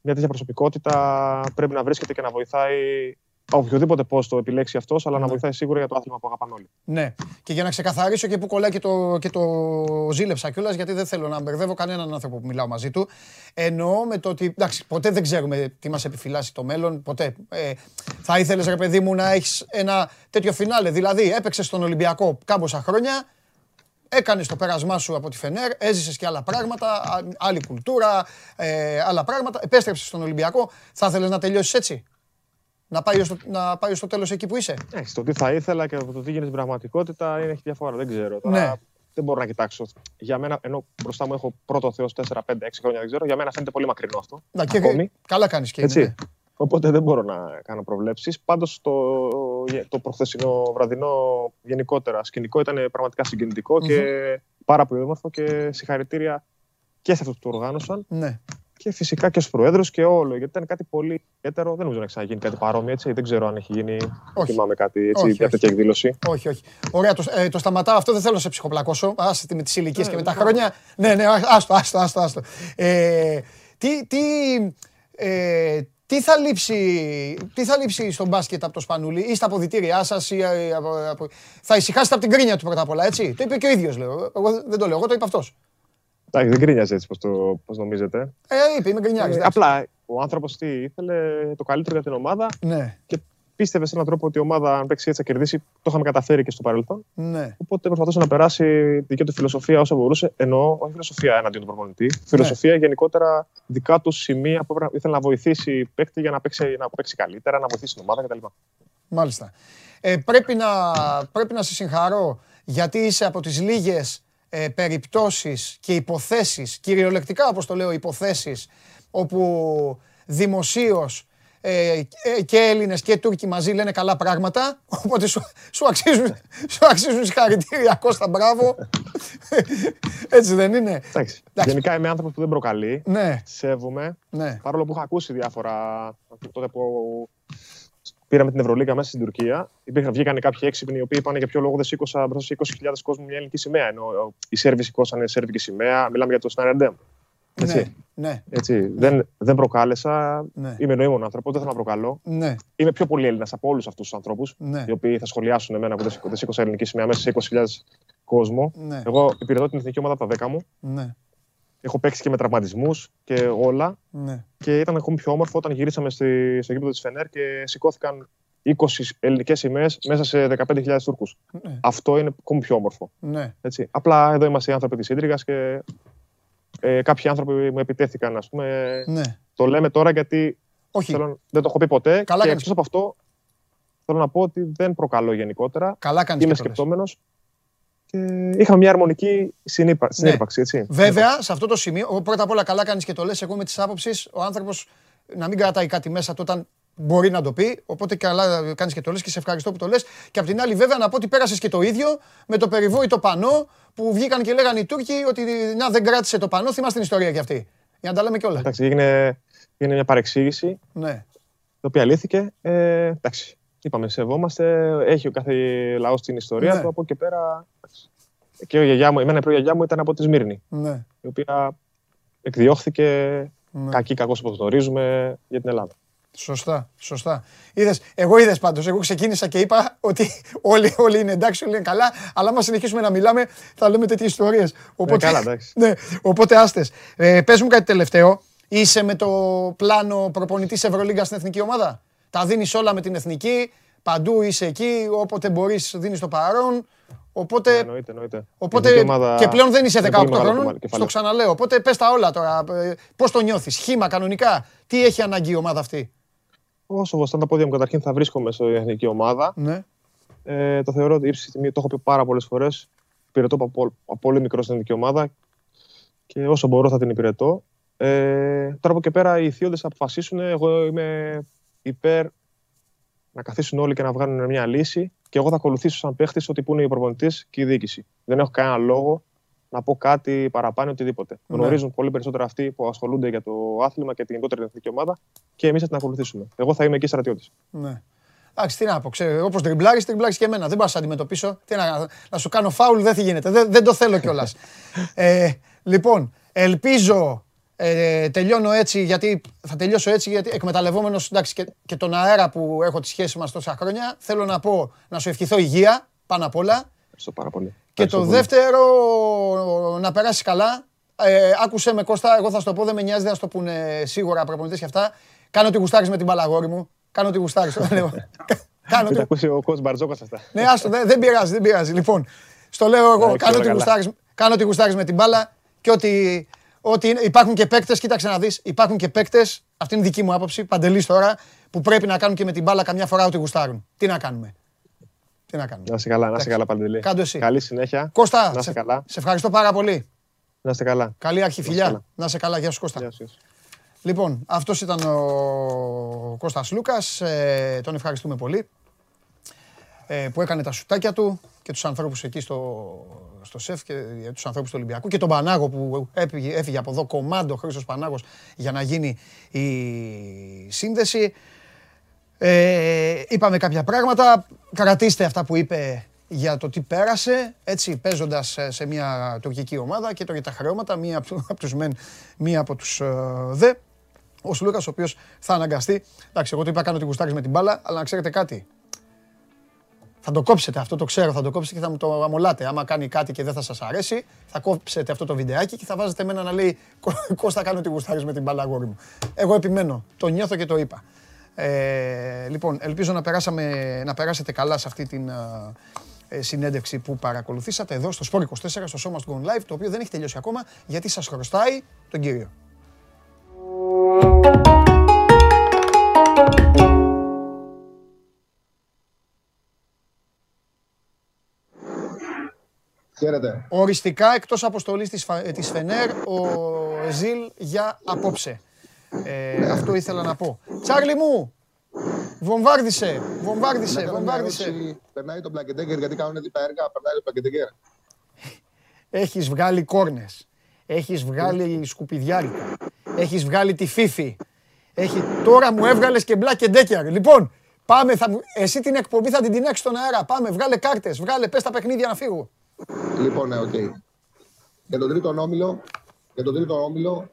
Speaker 20: μια τέτοια προσωπικότητα πρέπει να βρίσκεται και να βοηθάει οποιοδήποτε πώς το επιλέξει αυτός, αλλά να βοηθάει σίγουρα για το άθλημα που αγαπάνε όλοι.
Speaker 1: Ναι. Και για να ξεκαθαρίσω και που κολλάει και το, και το ζήλεψα κιόλας, γιατί δεν θέλω να μπερδεύω κανέναν άνθρωπο που μιλάω μαζί του. Εννοώ με το ότι. Εντάξει, ποτέ δεν ξέρουμε τι μας επιφυλάσσει το μέλλον. Ποτέ. Ε, θα ήθελες, ρε παιδί μου, να έχεις ένα τέτοιο φινάλε. Δηλαδή, έπαιξες στον Ολυμπιακό κάμποσα χρόνια, έκανες το πέρασμά σου από τη Φενέρ, έζησες και άλλα πράγματα, α- άλλη κουλτούρα, ε, άλλα πράγματα. Επέστρεψες στον Ολυμπιακό. Θα ήθελε να τελειώσεις έτσι; Να πάει, ως το, να πάει στο τέλος εκεί που είσαι;
Speaker 20: Εντάξει, το τι θα ήθελα και το τι γίνεται στην πραγματικότητα είναι, έχει διαφορά. Δεν ξέρω. Τώρα
Speaker 1: Ναι.
Speaker 20: Δεν μπορώ να κοιτάξω. Για μένα, ενώ μπροστά μου έχω πρώτο Θεός 4, 5, 6 χρόνια, δεν ξέρω, για μένα φαίνεται πολύ μακρινό αυτό.
Speaker 1: Να, και,
Speaker 20: Ακόμη.
Speaker 1: καλά κάνεις και
Speaker 20: Έτσι.
Speaker 1: είναι. ναι.
Speaker 20: Οπότε δεν μπορώ να κάνω προβλέψεις. Πάντως το, το προχθεσινό βραδινό γενικότερα σκηνικό ήταν πραγματικά συγκινητικό και πάρα πολύ όμορφο και συγχαρητήρια και σε αυτούς που το οργάνωσαν
Speaker 1: Ναι.
Speaker 20: και φυσικά και στους προέδρους και όλο. Γιατί ήταν κάτι πολύ ιδιαίτερο. Δεν νομίζω να έχει ξαναγίνει κάτι παρόμοιο έτσι. Δεν ξέρω αν έχει γίνει. Δεν θυμάμαι κάτι έτσι,
Speaker 1: Όχι,
Speaker 20: μια
Speaker 1: όχι.
Speaker 20: τέτοια εκδήλωση.
Speaker 1: Όχι, όχι. Ωραία, το, ε, το σταματάω αυτό. Δεν θέλω να σε ψυχοπλακώσω. Άσε με τις ηλικίες
Speaker 20: Ναι,
Speaker 1: και με
Speaker 20: δεν
Speaker 1: τα χρόνια. Ναι, ναι, άστο, άστο, άστο. άστο. Ε, τι, τι, ε, Τι θα λείψει, τι θα λείψει στον μπάσκετ από το Σπανούλι ή στα αποδητήριά σας, ή ε, από, θα ησυχάσετε από την κρίνια του πρώτα απ' όλα, έτσι; Το είπε και ο ίδιος, λέω. Εγώ δεν το λέω, εγώ το είπα αυτός.
Speaker 20: Εντάξει, δεν κρίνιαζε έτσι πώς νομίζετε.
Speaker 1: Ε, είπε, είμαι γκρινιάρης. Ε,
Speaker 20: απλά ο άνθρωπος τι ήθελε το καλύτερο για την ομάδα
Speaker 1: ναι.
Speaker 20: και πίστευε σε έναν τρόπο ότι η ομάδα, αν παίξει έτσι, θα κερδίσει. Το είχαμε καταφέρει και στο παρελθόν.
Speaker 1: Ναι.
Speaker 20: Οπότε προσπαθούσε να περάσει δική του φιλοσοφία όσο μπορούσε. Ενώ, όχι φιλοσοφία εναντίον του προπονητή, ναι. φιλοσοφία γενικότερα δικά του σημεία που ήθελε να βοηθήσει παίκτη για να παίξει, να παίξει καλύτερα, να βοηθήσει την ομάδα κτλ.
Speaker 1: Μάλιστα. Ε, πρέπει, να, πρέπει να σε συγχαρώ γιατί είσαι από τις λίγες ε, περιπτώσεις και υποθέσεις, κυριολεκτικά όπως το λέω υποθέσεις, όπου δημοσίως ε, και Έλληνες και Τούρκοι μαζί λένε καλά πράγματα, οπότε σου, σου, αξίζουν, σου αξίζουν συγχαρητήρια Κώστα, μπράβο. Έτσι δεν είναι;
Speaker 20: Εντάξει. Γενικά είμαι άνθρωπος που δεν προκαλεί,
Speaker 1: ναι.
Speaker 20: σέβομαι,
Speaker 1: ναι.
Speaker 20: παρόλο που είχα ακούσει διάφορα τότε που πήραμε την Ευρωλίγα μέσα στην Τουρκία. Υπήρχαν, βγήκαν κάποιοι έξυπνοι οι οποίοι είπαν για ποιο λόγο δεν σήκωσα μπροστά σε 20.000 κόσμο μια ελληνική σημαία. Ενώ οι Σέρβοι σηκώσανε σερβική σημαία. Μιλάμε για το Σνάρεντεμ.
Speaker 1: Έτσι. Ναι, ναι.
Speaker 20: Έτσι. Ναι. Δεν, δεν προκάλεσα.
Speaker 1: Ναι.
Speaker 20: Είμαι νοήμων άνθρωπο, δεν θέλω να προκαλώ.
Speaker 1: Ναι.
Speaker 20: Είμαι πιο πολύ Έλληνας από όλους αυτούς τους ανθρώπους.
Speaker 1: Ναι.
Speaker 20: Οι οποίοι θα σχολιάσουν εμένα που δεν σήκωσα ελληνική σημαία μέσα σε 20.000 κόσμο.
Speaker 1: Ναι.
Speaker 20: Εγώ υπηρετώ την εθνική ομάδα από τα 10 μου.
Speaker 1: Ναι.
Speaker 20: Έχω παίξει και με τραυματισμούς και όλα.
Speaker 1: Ναι.
Speaker 20: Και ήταν ακόμη πιο όμορφο όταν γυρίσαμε στη, στο γήπεδο της Φενέρ και σηκώθηκαν 20 ελληνικές σημαίες μέσα σε 15.000 Τούρκους.
Speaker 1: Ναι.
Speaker 20: Αυτό είναι ακόμη πιο όμορφο.
Speaker 1: Ναι.
Speaker 20: Έτσι. Απλά εδώ είμαστε οι άνθρωποι της Ίντριγας και ε, κάποιοι άνθρωποι μου επιτέθηκαν, ας πούμε.
Speaker 1: Ναι.
Speaker 20: Το λέμε τώρα γιατί
Speaker 1: Όχι.
Speaker 20: Θέλω, δεν το έχω πει ποτέ.
Speaker 1: Καλά
Speaker 20: και εκτός από αυτό, θέλω να πω ότι δεν προκαλώ γενικότερα.
Speaker 1: Καλά κάνεις
Speaker 20: Είμαι σκεπτόμενος. Και είχαμε μια αρμονική συνύπαρξη. Ναι. Έτσι.
Speaker 1: Βέβαια, σε αυτό το σημείο, πρώτα απ' όλα καλά κάνεις και το λες. Εγώ με τι άποψει, ο άνθρωπος να μην κρατάει κάτι μέσα του όταν μπορεί να το πει. Οπότε καλά κάνεις και το λες και σε ευχαριστώ που το λες. Και απ' την άλλη, βέβαια, να πω ότι πέρασες και το ίδιο με το περιβόητο πανό που βγήκαν και λέγανε οι Τούρκοι ότι να δεν κράτησε το πανό. Θυμάστε την ιστορία κι αυτή. Για να τα λέμε κιόλα.
Speaker 20: Εντάξει, έγινε, έγινε μια παρεξήγηση.
Speaker 1: Ναι.
Speaker 20: Η οποία λύθηκε. Ε, εντάξει. Είπαμε, σεβόμαστε. Έχει ο κάθε λαός την ιστορία ναι. του. Από εκεί πέρα. Και ο γιαγιά μου, εμένα η προγιαγιά μου ήταν από τη Σμύρνη.
Speaker 1: Ναι.
Speaker 20: Η οποία εκδιώχθηκε ναι. κακή, κακός όπως γνωρίζουμε για την Ελλάδα.
Speaker 1: Σωστά, σωστά. Είδες, εγώ είδες πάντως. Εγώ ξεκίνησα και είπα ότι όλοι, όλοι είναι εντάξει, όλοι είναι καλά. Αλλά άμα συνεχίσουμε να μιλάμε, θα λέμε τέτοιες ιστορίες.
Speaker 20: Οπότε, καλά, εντάξει.
Speaker 1: ναι, οπότε άστες. Ε, Πες μου κάτι τελευταίο. Είσαι με το πλάνο προπονητής Ευρωλίγκα στην εθνική ομάδα; Τα δίνεις όλα με την εθνική. Παντού είσαι εκεί. Όποτε μπορείς, δίνεις το παρόν. Οπότε,
Speaker 20: ναι, εννοείται, εννοείται.
Speaker 1: οπότε και πλέον δεν είσαι 18 χρόνων. Στο ξαναλέω. Οπότε πες τα όλα τώρα. Ε, Πώς το νιώθεις, χήμα κανονικά. Τι έχει ανάγκη η ομάδα αυτή;
Speaker 20: Όσο βοηθάνε τα πόδια μου, καταρχήν θα βρίσκομαι στην εθνική ομάδα.
Speaker 1: Ναι.
Speaker 20: Ε, το θεωρώ ότι ύψη τιμή, το έχω πει πάρα πολλές φορές. Υπηρετώ από, από πολύ μικρό στην εθνική ομάδα και όσο μπορώ θα την υπηρετώ. Ε, τώρα από και πέρα οι θείοντες θα αποφασίσουν. Εγώ είμαι υπέρ να καθίσουν όλοι και να βγάλουν μια λύση και εγώ θα ακολουθήσω σαν παίχτης ότι που είναι η προπονητή και η διοίκηση. Δεν έχω κανένα λόγο να πω κάτι παραπάνω οτιδήποτε. Ναι. Γνωρίζουν πολύ περισσότερο αυτοί που ασχολούνται για το άθλημα και την γενικότερη εθνική ομάδα και εμείς θα την ακολουθήσουμε. Εγώ θα είμαι εκεί στρατιώτης.
Speaker 1: Ναι. Εντάξει, τι να πω, ξέρω, όπως τριμπλάρεις, τριμπλάρεις και εμένα. Δεν πάω να αντιμετωπίσω. Τι να, να σου κάνω φάουλ, δεν θα γίνεται. Δεν, δεν το θέλω κιόλας. ε, λοιπόν, ελπίζω ε, τελειώνω έτσι γιατί θα τελειώσω έτσι γιατί εκμεταλλευόμενος και, και τον αέρα που έχω τη σχέση μας τόσα χρόνια, θέλω να πω να σου ευχηθώ υγεία πάνω απ' όλα.
Speaker 20: Ευχαριστώ πάρα πολύ.
Speaker 1: Και το δεύτερο, να περάσει καλά. Ε, άκουσε με Κώστα, εγώ θα σου το πω, δεν με νοιάζει, δεν θα σου το πούνε σίγουρα προπονητές και αυτά. Κάνω ότι γουστάρεις με την μπαλαγόρη μου. Κάνω ότι γουστάρεις.
Speaker 20: Κάνω ότι. ακούσει ο κόσμο Μπαρτζόκας αυτά.
Speaker 1: Ναι, άστο, δεν, δεν πειράζει, δεν πειράζει. Λοιπόν, στο λέω εγώ, κάνω ότι γουστάρει κάνω ότι γουστάρεις με την μπάλα και ότι, ότι υπάρχουν και παίκτες, κοίταξε να δεις, υπάρχουν και παίκτες, αυτή είναι η δική μου άποψη, παντελής τώρα, που πρέπει να κάνουν και με την μπάλα καμιά φορά ό,τι γουστάρουν. Τι να κάνουμε. Τι να κάνουμε.
Speaker 20: Να σε καλά, να σε καλά Παντελή.
Speaker 1: Κάντο εσύ.
Speaker 20: Καλή συνέχεια.
Speaker 1: Κώστα,
Speaker 20: να σε, καλά.
Speaker 1: σε ευχαριστώ πάρα πολύ.
Speaker 20: Να είστε καλά.
Speaker 1: Καλή αρχή, φιλιά. Να σε καλά, γεια σου Κώστα.
Speaker 20: Γεια σου.
Speaker 1: Λοιπόν, αυτός ήταν ο Κώστας Λούκας, ε, τον ευχαριστούμε πολύ ε, που έκανε τα σουτάκια του και τους ανθρώπους εκεί στο, στο ΣΕΦ και τους ανθρώπους του Ολυμπιακού και τον Πανάγο που έφυγε, έφυγε από εδώ, κομμάντο Χρήστος Πανάγος για να γίνει η σύνδεση. Ε, είπαμε κάποια πράγματα, κρατήστε αυτά που είπε για το τι πέρασε, έτσι παίζοντας σε μια τουρκική ομάδα και τώρα για τα χρεώματα, μία από τους μεν, μία από τους δε. ο Σλούκα, ο οποίος θα αναγκαστεί. Εντάξει, εγώ το είπα κάνω ότι γουστάρεις με την μπάλα, αλλά να ξέρετε κάτι. Θα το κόψετε, αυτό το ξέρω, θα το κόψετε και θα μου το αμολάτε. Άμα κάνει κάτι και δεν θα σας αρέσει, θα κόψετε αυτό το βιντεάκι και θα βάζετε εμένα να λέει Κώστα κάνω ότι γουστάρεις με την μπάλα, αγόρι μου. Εγώ επιμένω, το νιώθω και το είπα. Ε, λοιπόν, ελπίζω να, περάσαμε, να περάσετε καλά σε αυτή την ε, συνέντευξη που παρακολουθήσατε εδώ στο Sport 24, στο Σώμα του Live, το οποίο δεν έχει τελειώσει ακόμα, γιατί σας χρωστάει τον κύριο.
Speaker 21: Χαίρετε.
Speaker 1: Οριστικά εκτός αποστολής της, της Φενέρ, ο Ζιλ για απόψε. Ε, αυτό ήθελα να πω. Τσάρλι μου, βομβάρδισε, βομβάρδισε, βομβάρδισε.
Speaker 21: Περνάει τον Μπλακεντέγκερ γιατί κάνουν δίπλα έργα, περνάει τον Μπλακεντέγκερ.
Speaker 1: Έχεις βγάλει κόρνες, έχεις βγάλει σκουπιδιάρικα, έχεις βγάλει τη φίφη. Έχει... Τώρα μου έβγαλες και Μπλακεντέγκερ. Λοιπόν, πάμε, θα... εσύ την εκπομπή θα την την στον αέρα. Πάμε, βγάλε κάρτες, βγάλε, πες τα παιχνίδια να φύγω.
Speaker 21: Λοιπόν, ναι, οκ. Okay. Για τον τρίτο όμιλο, για τον τρίτο όμιλο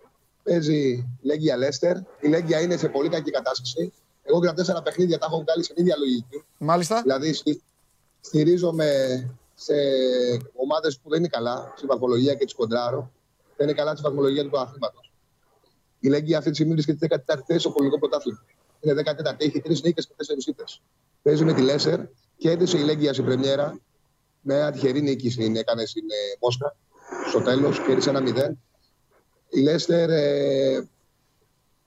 Speaker 21: παίζει Λέγκια Λέστερ. Η Λέγκια είναι σε πολύ κακή κατάσταση. Εγώ και τα τέσσερα παιχνίδια τα έχω βγάλει σε ίδια λογική.
Speaker 1: Μάλιστα.
Speaker 21: Δηλαδή στηρίζομαι σε ομάδες που δεν είναι καλά στη βαθμολογία και τι κοντράρω. Δεν είναι καλά στη βαθμολογία του πρωταθλήματος. Η Λέγκια αυτή τη στιγμή βρίσκεται 14η θέση στο πολωνικό πρωτάθλημα. Είναι 14η, έχει τρεις νίκες και τέσσερις ήττες. Παίζει με τη Λέστερ και έδειξε η Λέγκια στην Πρεμιέρα με τυχερή νίκη στην έκανε στην ε, Μόσχα στο τέλος, κέρδισε ένα 0. Η Λέστερ ε,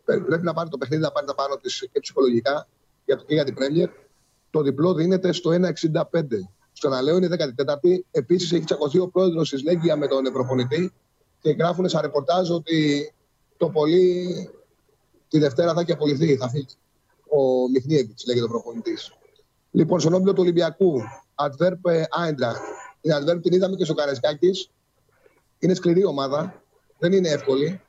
Speaker 21: πρέπει να πάρει το παιχνίδι να πάρει τα πάνω της και ψυχολογικά για το, και για την Πρέμιερ. Το διπλό δίνεται στο 1,65. Στο να λέω είναι 14η. Επίσης έχει τσακωθεί ο πρόεδρος της Λέγκια με τον προπονητή και γράφουν σαν ρεπορτάζ ότι το πολύ τη Δευτέρα θα έχει απολυθεί, θα φύγει. Ο Μιχνίεβιτ λέγεται ο προπονητή. Λοιπόν, στον όμπλο του Ολυμπιακού, Adverb Eintracht. Την Adverb την είδαμε και στο Καρεσκάκης. Είναι σκληρή ομάδα. Δεν είναι εύκολη.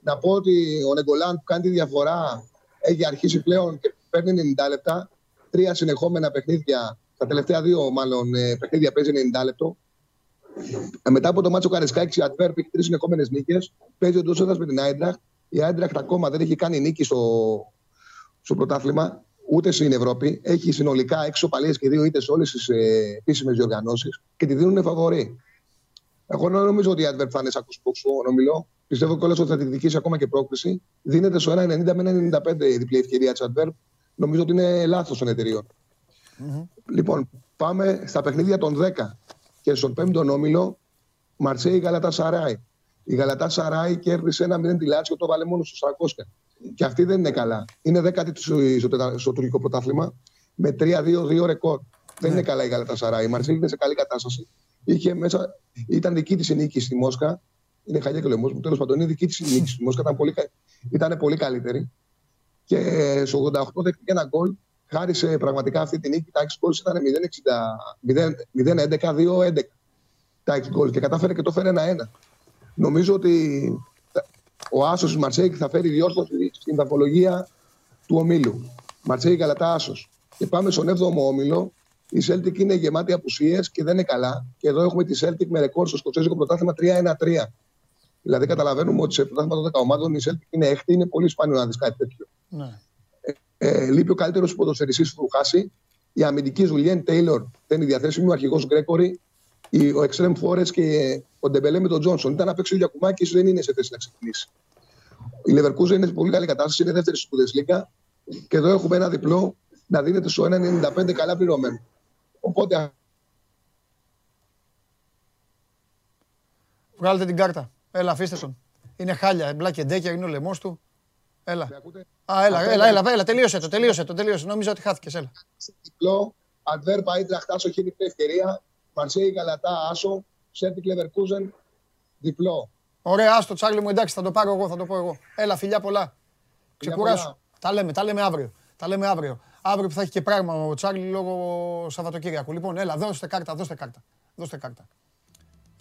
Speaker 21: Να πω ότι ο Νεγκολάν που κάνει τη διαφορά έχει αρχίσει πλέον και παίρνει 90 λεπτά. Τρία συνεχόμενα παιχνίδια. Τα τελευταία δύο, μάλλον, ε, παιχνίδια παίζει 90 λεπτό. Ε, μετά από το μάτσο Καρεσκάκη, η Adverb έχει τρεις συνεχόμενες νίκες. Παίζει ο Ντόσοδα με την Άιντραχτ. Η Άιντραχτ ακόμα δεν έχει κάνει νίκη στο, στο πρωτάθλημα ούτε στην Ευρώπη. Έχει συνολικά έξω παλιές και δύο είτε σε όλες τις ε, επίσημες διοργανώσεις και τη δίνουν φαβορή. Εγώ νομίζω ότι η Adverb θα είναι σαν όμιλο. Πιστεύω κιόλας ότι θα τη διοικήσει ακόμα και πρόκληση. Δίνεται στο 1,90 με 1,95 η διπλή ευκαιρία της Adverb. Νομίζω ότι είναι λάθος των εταιριων Λοιπόν, πάμε στα παιχνίδια των 10 και στον 5ο όμιλο Μαρσέη Γαλατά Σαράι. Η Γαλατά Σαράι κέρδισε ένα 0 τη Λάτσιο, το βάλε μόνος στου 300. Και αυτή δεν είναι καλά. Είναι δέκατη στο, στο τουρκικό πρωτάθλημα με 3-2-2 ρεκόρ. Δεν είναι καλά η Γαλατασαρά. Η Μαρσέλη είναι σε καλή κατάσταση. Είχε μέσα, ήταν δική της νίκη στη Μόσχα. Είναι χαλιά και λαιμό μου. Τέλος πάντων, είναι δική της νίκη στη Μόσχα. Ήταν πολύ, ήταν πολύ καλύτερη. Και στο 88 δέχτηκε ένα γκολ. Χάρισε πραγματικά αυτή τη νίκη. Τα 6 γκολ ήταν 0-11-2-11. Τα 6 γκολ και κατάφερε και το φέρε ένα-ένα. Νομίζω ότι ο Άσος της Μαρσέικ θα φέρει διόρθωση στην βαθμολογία του ομίλου. Μαρσέικ Γαλατά Άσος. Και πάμε στον 7ο όμιλο. Η Celtic είναι γεμάτη απουσίες και δεν είναι καλά. Και εδώ έχουμε τη Celtic με ρεκόρ στο σκοτσέζικο πρωτάθλημα 3-1-3. Δηλαδή καταλαβαίνουμε ότι σε πρωτάθλημα των 10 ομάδων η Celtic είναι έκτη, είναι πολύ σπάνιο να δεις κάτι τέτοιο. Ναι. Ε, ε, λείπει ο καλύτερος ποδοσφαιριστής του χάσει. Η αμυντική Ζουλιέν Τέιλορ δεν είναι διαθέσιμη. Ο αρχηγός Γκρέκορη ο Extreme Forest και ο Ντεμπελέ με τον Τζόνσον. Ήταν να παίξει ο Γιακουμάκης, δεν είναι σε θέση να ξεκινήσει. Η Λεβερκούζα είναι σε πολύ καλή κατάσταση, είναι δεύτερη στην Bundesliga και εδώ έχουμε ένα διπλό να δίνεται στο 1,95 καλά πληρωμένο. Οπότε.
Speaker 1: Βγάλετε την κάρτα. Έλα, αφήστε τον. Είναι χάλια. Μπλά και ντέκια, είναι ο λαιμός του. Έλα. Α, έλα, έλα, έλα, έλα, τελείωσε το, τελείωσε το, τελείωσε. Νόμιζα ότι χάθηκες. Έλα.
Speaker 21: Διπλό, Αντβέρ πάει τραχτάσο, έχει την ευκαιρία. Μαρσέη Γαλατά, Άσο, Σέρτικ Λεβερκούζεν, διπλό.
Speaker 1: Ωραία, άστο Τσάρλι μου, εντάξει, θα το πάρω εγώ, θα το πω εγώ. Έλα, φιλιά πολλά. Ξεκουράσου. Τα λέμε, τα λέμε αύριο. Τα λέμε αύριο. Αύριο που θα έχει και πράγμα ο Τσάρλι λόγω Σαββατοκύριακου. Λοιπόν, έλα, δώστε κάρτα, δώστε κάρτα. Δώστε κάρτα.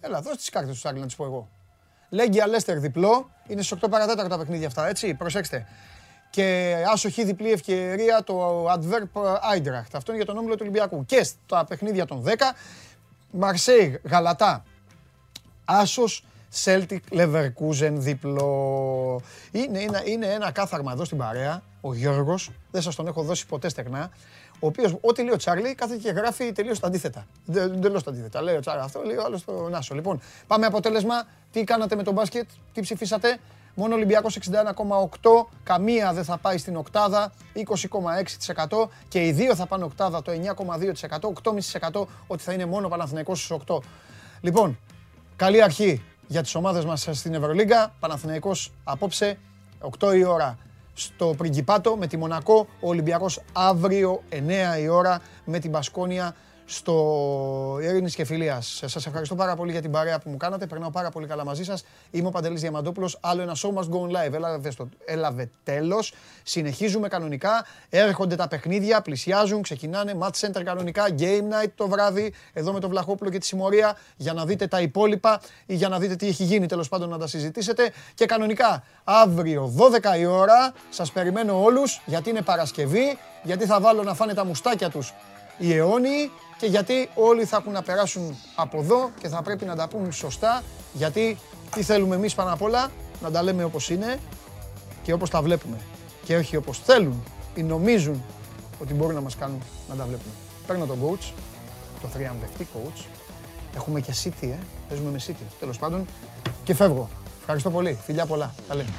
Speaker 1: Έλα, δώστε τις κάρτες του Τσάρλι να τις πω εγώ. Λέγκια Λέστερ διπλό. Είναι στις 8 παρατέταρτο τα παιχνίδια αυτά, έτσι. Προσέξτε. Και άσοχη διπλή ευκαιρία το Adverb Eintracht. Αυτό είναι για τον όμιλο του Ολυμπιακού. Και στα παιχνίδια των 10 Μαρσέιγ, Γαλατά, Άσος, Celtic Leverkusen διπλό. Είναι, είναι, είναι ένα κάθαρμα εδώ στην παρέα, ο Γιώργος, δεν σας τον έχω δώσει ποτέ στεγνά, ο οποίος, ό,τι λέει ο Τσάρλι, κάθεται και γράφει τελείως τα αντίθετα. Τελείω τα αντίθετα. Λέει ο Τσάρλι αυτό, λέει ο άλλος το Νάσο. Λοιπόν, πάμε αποτέλεσμα. Τι κάνατε με τον μπάσκετ, τι ψηφίσατε; Μόνο Ολυμπιακός 61,8, καμία δεν θα πάει στην οκτάδα, 20,6% και οι δύο θα πάνε οκτάδα, το 9,2%, 8,5% ότι θα είναι μόνο Παναθηναϊκός στους 8. Λοιπόν, καλή αρχή για τις ομάδες μας στην Ευρωλίγκα. Παναθηναϊκός απόψε, 8 η ώρα στο Πριγκιπάτο με τη Μονακό, ο Ολυμπιακός αύριο 9 η ώρα με την Πασκόνια στο Ειρήνης και Φιλίας. Σας ευχαριστώ πάρα πολύ για την παρέα που μου κάνατε. Περνάω πάρα πολύ καλά μαζί σας. Είμαι ο Παντελής Διαμαντόπουλος. Άλλο ένα show must go live. Έλαβε, στο... Έλαβε τέλος. Συνεχίζουμε κανονικά. Έρχονται τα παιχνίδια, πλησιάζουν, ξεκινάνε. Match center κανονικά. Game night το βράδυ. Εδώ με το Βλαχόπουλο και τη Συμμορία για να δείτε τα υπόλοιπα ή για να δείτε τι έχει γίνει τέλος πάντων να τα συζητήσετε. Και κανονικά αύριο 12 η ώρα σας περιμένω όλους γιατί είναι Παρασκευή. Γιατί θα βάλω να φάνε τα μουστάκια τους οι αιώνιοι και γιατί όλοι θα έχουν να περάσουν από εδώ και θα πρέπει να τα πούν σωστά γιατί τι θέλουμε εμείς πάνω απ' όλα να τα λέμε όπως είναι και όπως τα βλέπουμε και όχι όπως θέλουν ή νομίζουν ότι μπορούν να μας κάνουν να τα βλέπουμε. Παίρνω τον coach, το θριαμβευτή coach. Έχουμε και City, ε. Παίζουμε με City, τέλος πάντων. Και φεύγω. Ευχαριστώ πολύ. Φιλιά πολλά. Τα λέμε.